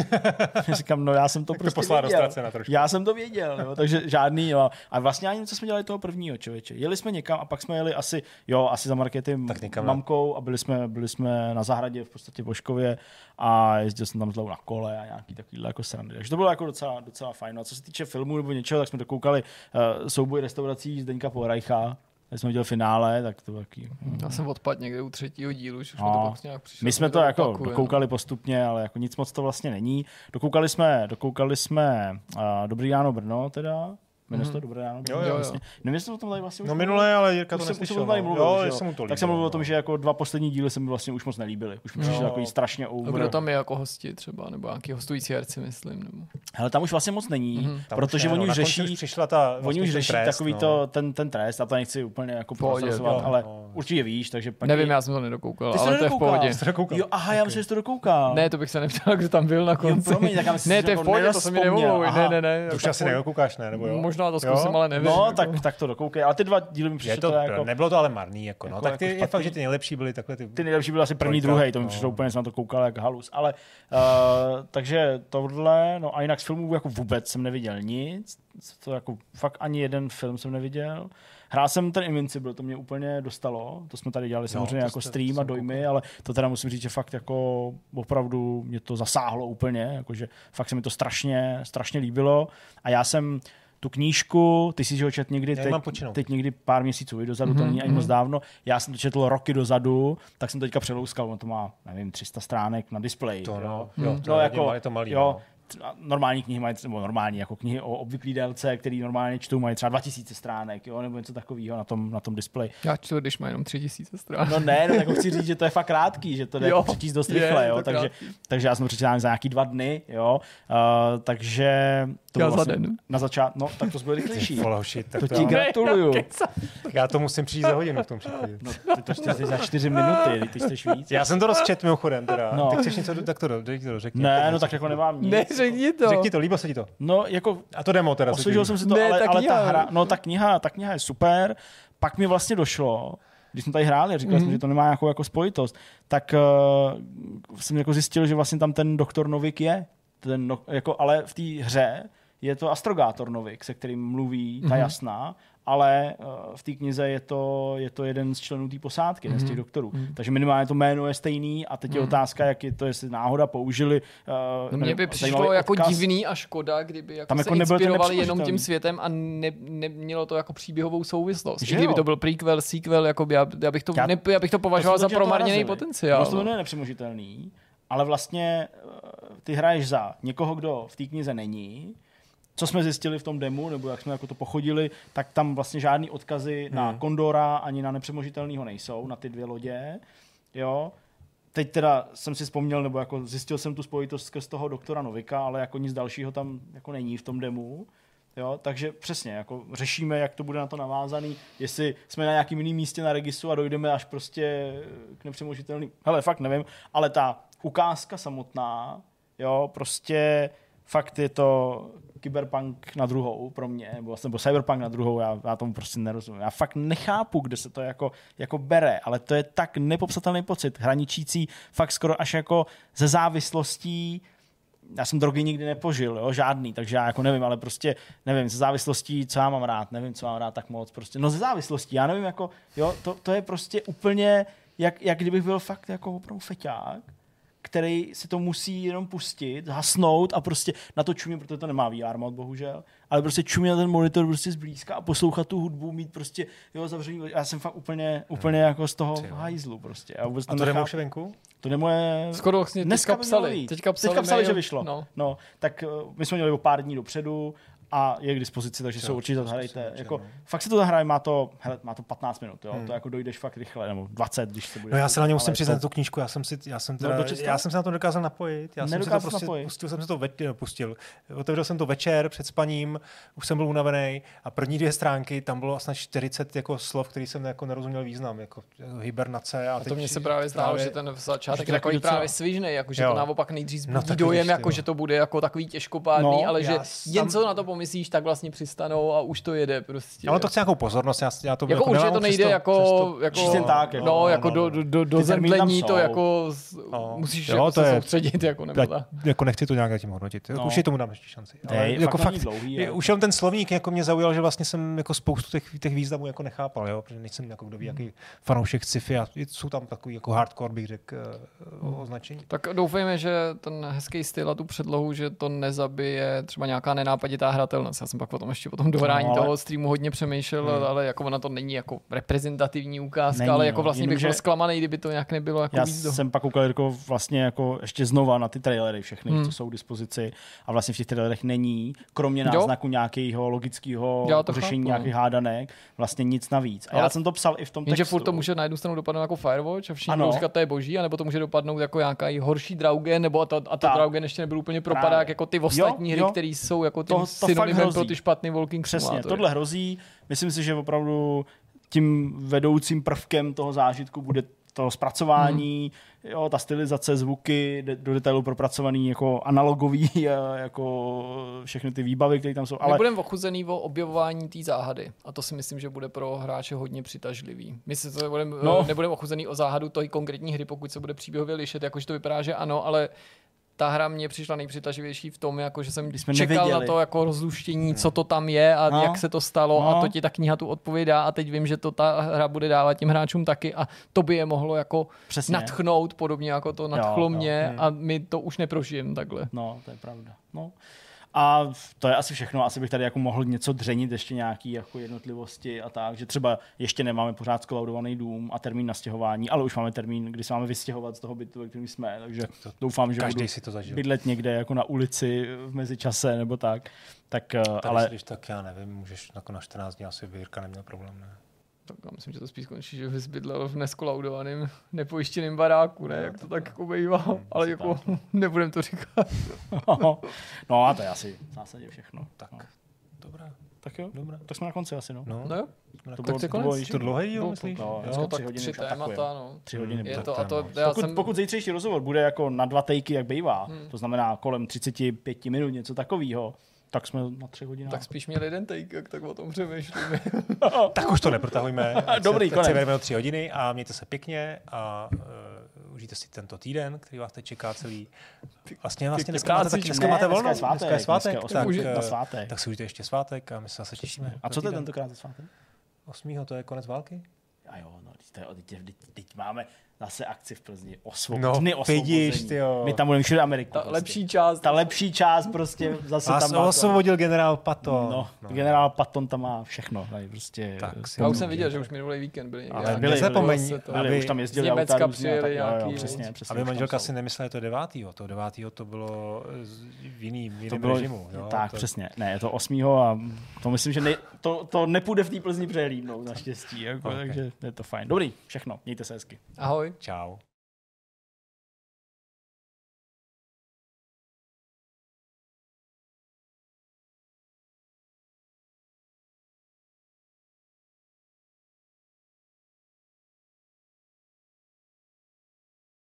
Říkám, no já jsem to prostě poslala do věděl. ztracena trošku. Já jsem to věděl, jo, takže žádný, jo. A vlastně ani co jsme dělali toho prvního člověče. Jeli jsme někam a pak jsme jeli asi, jo, asi za Tak někam, mamkou a byli jsme, byli jsme na zahradě v podstatě v Božkově a jezdil jsem tam znovu na kole a nějaký takovýhle jako srandy. Takže to bylo jako docela, docela fajn. No a co se týče filmů nebo něčeho, tak jsme dokoukali uh, souboj restaurací Zdeňka Porajcha, když jsme viděli finále, tak to taky. Já jsem odpadl někde u třetího dílu, už, už No. mi to pak nějak přišlo. My jsme to jako opakuje, no. dokoukali postupně, ale jako nic moc to vlastně není. Dokoukali jsme, dokoukali jsme uh, Dobrý ráno Brno teda. Jmenuje se to Dobré ráno Brno? Jo, jo, vlastně. Nevím, jestli jsme o tom tady vlastně už No minule, ale Jirka Už to jsem, už jsem neslyšel. tady no. mluvil, jo, že že se mu to tak jsem mluvil o tom, no. že jako dva poslední díly se mi vlastně už moc nelíbily. Už mi přišli No. takový strašně A over. kdo tam je jako hosti třeba, nebo nějaký hostující herci, myslím. Nebo... Hele, tam už vlastně moc není, Mhm. Tam protože oni no, už řeší, přišla ta, Oni vlastně už ten řeší trest, takový no. to, ten, ten trest, a to nechci úplně jako prosazovat, jo, ale no. určitě víš, takže paní... Nevím, já jsem to nedokoukal, Ty jsi ale to je v nedokoukal? pohodě. Jo, aha, já myslím, že jsi to dokoukal. Ne, to bych se neptal, kdo tam byl na konci. promiň, tak já myslím, ne, že to je v pohodě, to se mi. Aha. Ne, ne, ne. To už asi nedokoukáš, ne? Nebo jo? Možná to Jo? zkusím, ale nevím. No, jako. tak, tak to dokoukej. Ale ty dva díly mi přišly to, jako... nebylo to ale marný, jako, no. jako- tak ty, jako je fakt, že ty nejlepší byly takhle ty... Ty nejlepší byly asi první, druhý, to mi no. přišlo úplně, jsem na to koukal jak halus. Ale uh, takže tohle, no a jinak z filmů jako vůbec jsem neviděl nic. To jako fakt ani jeden film jsem neviděl. Hrál jsem ten Invincible, to mě úplně dostalo. To jsme tady dělali samozřejmě to jako jste- stream a dojmy, ale to teda musím říct, že fakt jako opravdu mě to zasáhlo úplně, jakože fakt se mi to strašně, strašně líbilo. A já jsem tu knížku, ty jsi ho čet někdy teď, teď někdy pár měsíců i dozadu, mm-hmm, to Mhm, není ani moc mhm. dávno. Já jsem to četl roky dozadu, tak jsem to teďka přelouskal, on to má, nevím, 300 stránek na displeji. To, jo. no, Hmm. jo, to No, je, jako- je to malý, jo, no. Normální knihy mají, nebo normální, jako knihy o obvyklý délce, který normálně čtou, mají třeba 2000 stránek, jo, nebo něco takového na tom, na tom displeji. Já čtu, když má jenom tři tisíce stran. No ne, no, tak chci říct, že to je fakt krátký, že to jde Jo, jako přečíst dost je, rychle, je jo, takže, krátký. takže já jsem to přečetl za nějaký dva dny, jo, uh, takže to Já bylo za vlastně den. na začátku, no tak to byl Ty rychlejší. vole, hoši, tak To to, ti já, gratuluju. tak já to musím přijít za hodinu v tom případě. No, ty to čteš za čtyři minuty, ty chceš víc. Já jsem to rozčet mimochodem teda. No. Ty chceš něco, do- tak to, to řekni. Ne, no tak jako nemám nic. Ne, řekni to. Řekni to, líbilo se ti to. No, jako A to demo teda. osvěžil jsem si to, Ne, ale, ta ale ta kniha. hra, no ta kniha, ta kniha je super. Pak mi vlastně došlo, když jsme tady hráli, říkal mm-hmm. Mhm. jsem, že to nemá nějakou jako spojitost, tak uh, jsem jako zjistil, že vlastně tam ten doktor Novik je. Ten, no, jako, ale v té hře je to astrogátor Novik, se kterým mluví ta Mhm. jasná, ale uh, v té knize je to, je to jeden z členů té posádky, jeden z těch Mhm. doktorů. Mhm. Takže minimálně to jméno je stejný a teď je Mhm. otázka, jak je to, jestli náhoda použili. Uh, No mně by přišlo jako divný a škoda, kdyby jako Tam se jako ten inspirovali jenom tím světem a ne, nemělo to jako příběhovou souvislost. Že I kdyby jo? to byl prequel, sequel, jako by já, já, bych to, Já- ne, já bych to považoval To za to promarněný narazili. potenciál. Prostě to no. je nepřemožitelný, ale vlastně eh, ty hraješ za někoho, kdo v té knize není, co jsme zjistili v tom demo, nebo jak jsme jako to pochodili, tak tam vlastně žádný odkazy hmm. na Kondora ani na nepřemožitelného nejsou, na ty dvě lodě. Jo. Teď teda jsem si vzpomněl, nebo jako zjistil jsem tu spojitost skrz toho doktora Novika, ale jako nic dalšího tam jako není v tom demu. Jo, takže přesně, jako řešíme, jak to bude na to navázaný, jestli jsme na nějakým jiném místě na registru a dojdeme až prostě k nepřemožitelným. Hele, fakt nevím, ale ta ukázka samotná, jo, prostě fakt je to cyberpunk na druhou pro mě, nebo, nebo cyberpunk na druhou, já, já tomu prostě nerozumím. Já fakt nechápu, kde se to jako, jako bere, ale to je tak nepopsatelný pocit, hraničící fakt skoro až jako ze závislostí já jsem drogy nikdy nepožil, jo, žádný, takže já jako nevím, ale prostě nevím, ze závislostí, co já mám rád, nevím, co mám rád tak moc, prostě, no ze závislostí, já nevím, jako, jo, to, to je prostě úplně, jak, jak kdybych byl fakt jako opravdu feťák, který si to musí jenom pustit, hasnout a prostě na to čumě, protože to nemá VR mod, bohužel, ale prostě čumě na ten monitor prostě zblízka a poslouchat tu hudbu, mít prostě, jo, zavřený, já jsem fakt úplně, úplně jako z toho jo. hajzlu prostě. Já vůbec A to demo už je venku? To demo je... Skoro vlastně Dneska teďka psali. Teďka psali, Teďka psali, mail. že vyšlo. No. No, tak uh, my jsme měli o pár dní dopředu a je k dispozici, takže se určitě zahrajte. Jako, no. fakt si to zahraje, má to, hele, má to 15 minut, jo? Hmm. to jako dojdeš fakt rychle, nebo 20, když se bude. No já se na ně musím ale přiznat to- tu knížku, já jsem si, já jsem, No, teda, to? já jsem se na to dokázal napojit, já jsem si to prostě, napojit? pustil jsem si to, ve, pustil, otevřel jsem to večer před spaním, už jsem byl unavený a první dvě stránky, tam bylo snad 40 jako slov, který jsem jako nerozuměl význam, jako hibernace. A, A to mně se právě zdálo, že ten začátek je takový právě svižnej, jako že Jo. to naopak nejdřív No dojem, vidíš, jako ty že to bude jako takový těžkopádný, No, ale že jen co na to Já zamyslíš, tak vlastně přistanou a už to jede prostě. Ale No, to chce nějakou pozornost, já, já to jako určitě nemám to nejde přes to, jako, přes to, jako, tak, jako, no, no, jako no, do, no. do, do, do zemdlení to jako No. musíš Jo, jako to se je- soustředit, jako nebo tak. Jako nechci to nějak tím hodnotit. Jako No. Už je tomu dám ještě šanci. Ale Dej, jako fakt dlouhý, je, už jenom ten slovník jako mě zaujal, že vlastně jsem jako spoustu těch, těch významů jako nechápal, jo? protože nejsem jako kdo ví, jaký fanoušek sci-fi a jsou tam takový jako hardcore, bych řekl, eh, označení. Tak doufejme, že ten hezký styl a tu předlohu, že to nezabije třeba nějaká nenápaditá hratelnost. Já jsem pak potom ještě po tom dohrání No, ale- toho streamu hodně přemýšlel, Hmm. ale jako ona to není jako reprezentativní ukázka, Není, ale jako no. vlastně Jenom, bych byl že- zklamaný, kdyby to nějak nebylo jako Já víc do... jsem pak koukal jako vlastně jako ještě znova na ty trailery všechny, Hmm. co jsou k dispozici a vlastně v těch trailerech není, kromě náznaku nějakého logického řešení chápu, nějakých no. hádanek, vlastně nic navíc. A Ale- já jsem to psal i v tom Jenže textu. furt to může na jednu stranu dopadnout jako Firewatch a všichni Ano. budou říkat, to je boží, anebo to může dopadnout jako nějaký horší Draugen, nebo a to, a to. Draugen ještě nebyl úplně propadák jako ty ostatní Jo, hry, které jsou jako tím To- to fakt synonymem hrozí. pro ty špatný Walking Přesně, Simulátory. tohle hrozí. Myslím si, že opravdu tím vedoucím prvkem toho zážitku bude to zpracování, hmm. jo, ta stylizace, zvuky, de- do detailu propracovaný jako analogový, a jako všechny ty výbavy, které tam jsou. Ale... Nebudeme ochuzený o objevování té záhady a to si myslím, že bude pro hráče hodně přitažlivý. My si to budeme, No. no. nebudeme ochuzený o záhadu té konkrétní hry, pokud se bude příběhově lišet, jakože to vypadá, že ano, ale ta hra mě přišla nejpřitažlivější v tom, jako že jsem Když jsme čekal nevěděli. na to jako rozluštění, co to tam je a No. jak se to stalo No. a to ti ta kniha tu odpovědá a teď vím, že to ta hra bude dávat těm hráčům taky a to by je mohlo jako přesně. natchnout, podobně jako to nadchlo jo. mě Hmm. a my to už neprožijem takhle. No, to je pravda. No. A to je asi všechno. Asi bych tady jako mohl něco dřenit, ještě nějaký jako jednotlivosti a tak, že třeba ještě nemáme pořád skolaudovaný dům a termín na stěhování, ale už máme termín, kdy se máme vystěhovat z toho bytu, ve kterém jsme, takže to- doufám, že Každý si to zažil. bydlet někde jako na ulici v mezičase nebo tak. Tak, eh, Tady ale Když tak já nevím, můžeš jako na 14 dní asi by Jirka neměl problém, ne? Tak já myslím, že to spíš skončí, že bys bydlel v neskolaudovaném, nepojištěném baráku, ne? Jak to tak jako bývá, ale jako nebudem to říkat. no a to je asi v zásadě všechno. Tak, No. dobrá, Tak jo, dobrá. tak jsme na konci asi, no. No, No jo, To tak bylo- to je to bylo to dlouhý díl, No, myslíš? no, Jo. tak hodiny tři témata, no. Tři hodiny. Je bude. to, a tak to, to já Pokud, jsem, pokud zítřejší rozhovor bude jako na dva tejky, jak bývá, Hmm. to znamená kolem 35 minut, něco takového, tak jsme na tři hodiny. tak spíš měl jeden take, jak tak o tom přemýšlím. Tak už to neprotahujme. Dobrý, se, ať se konec. o tři hodiny a mějte se pěkně a uh, užijte si tento týden, který vás teď čeká celý. Vlastně, vlastně dneska máte, taky, dneska Ne, máte volno, Dneska je svátek. dneska je svátek dneska tak, osmi- eh, na svátek. tak si užijte ještě svátek a my se zase těšíme. A co to je týden. tentokrát za svátek? 8. to je konec války? A jo, no, teď, teď, teď, teď máme zase akci v Plzni. Osvo, No, dny vidíš, osvobození. tyjo. My tam budeme všude Ameriku. Ta prostě. lepší část. Ta lepší část prostě zase Vás tam má to- osvobodil generál Patton. No, generál Patton tam má všechno. Tady prostě, Tak si Já už jsem viděl, že už minulý víkend byli někde. Ale nějaký- byli, nezapomeň, byli, to- byli, aby- už tam jezdili z Německa auta různě a přijeli jo, jo, nějaký, přesně, no. přesně, Aby manželka si nemyslela, to devátýho. To devátýho to bylo z- v jiný, v to jiném bylo, režimu. Jo? tak, to, přesně. Ne, je to osmýho a to myslím, že ne, to, to nepůjde v té Plzni přehlídnout naštěstí. Jako. Takže je to fajn. Dobrý, všechno. Mějte se hezky. Ahoj. ciao.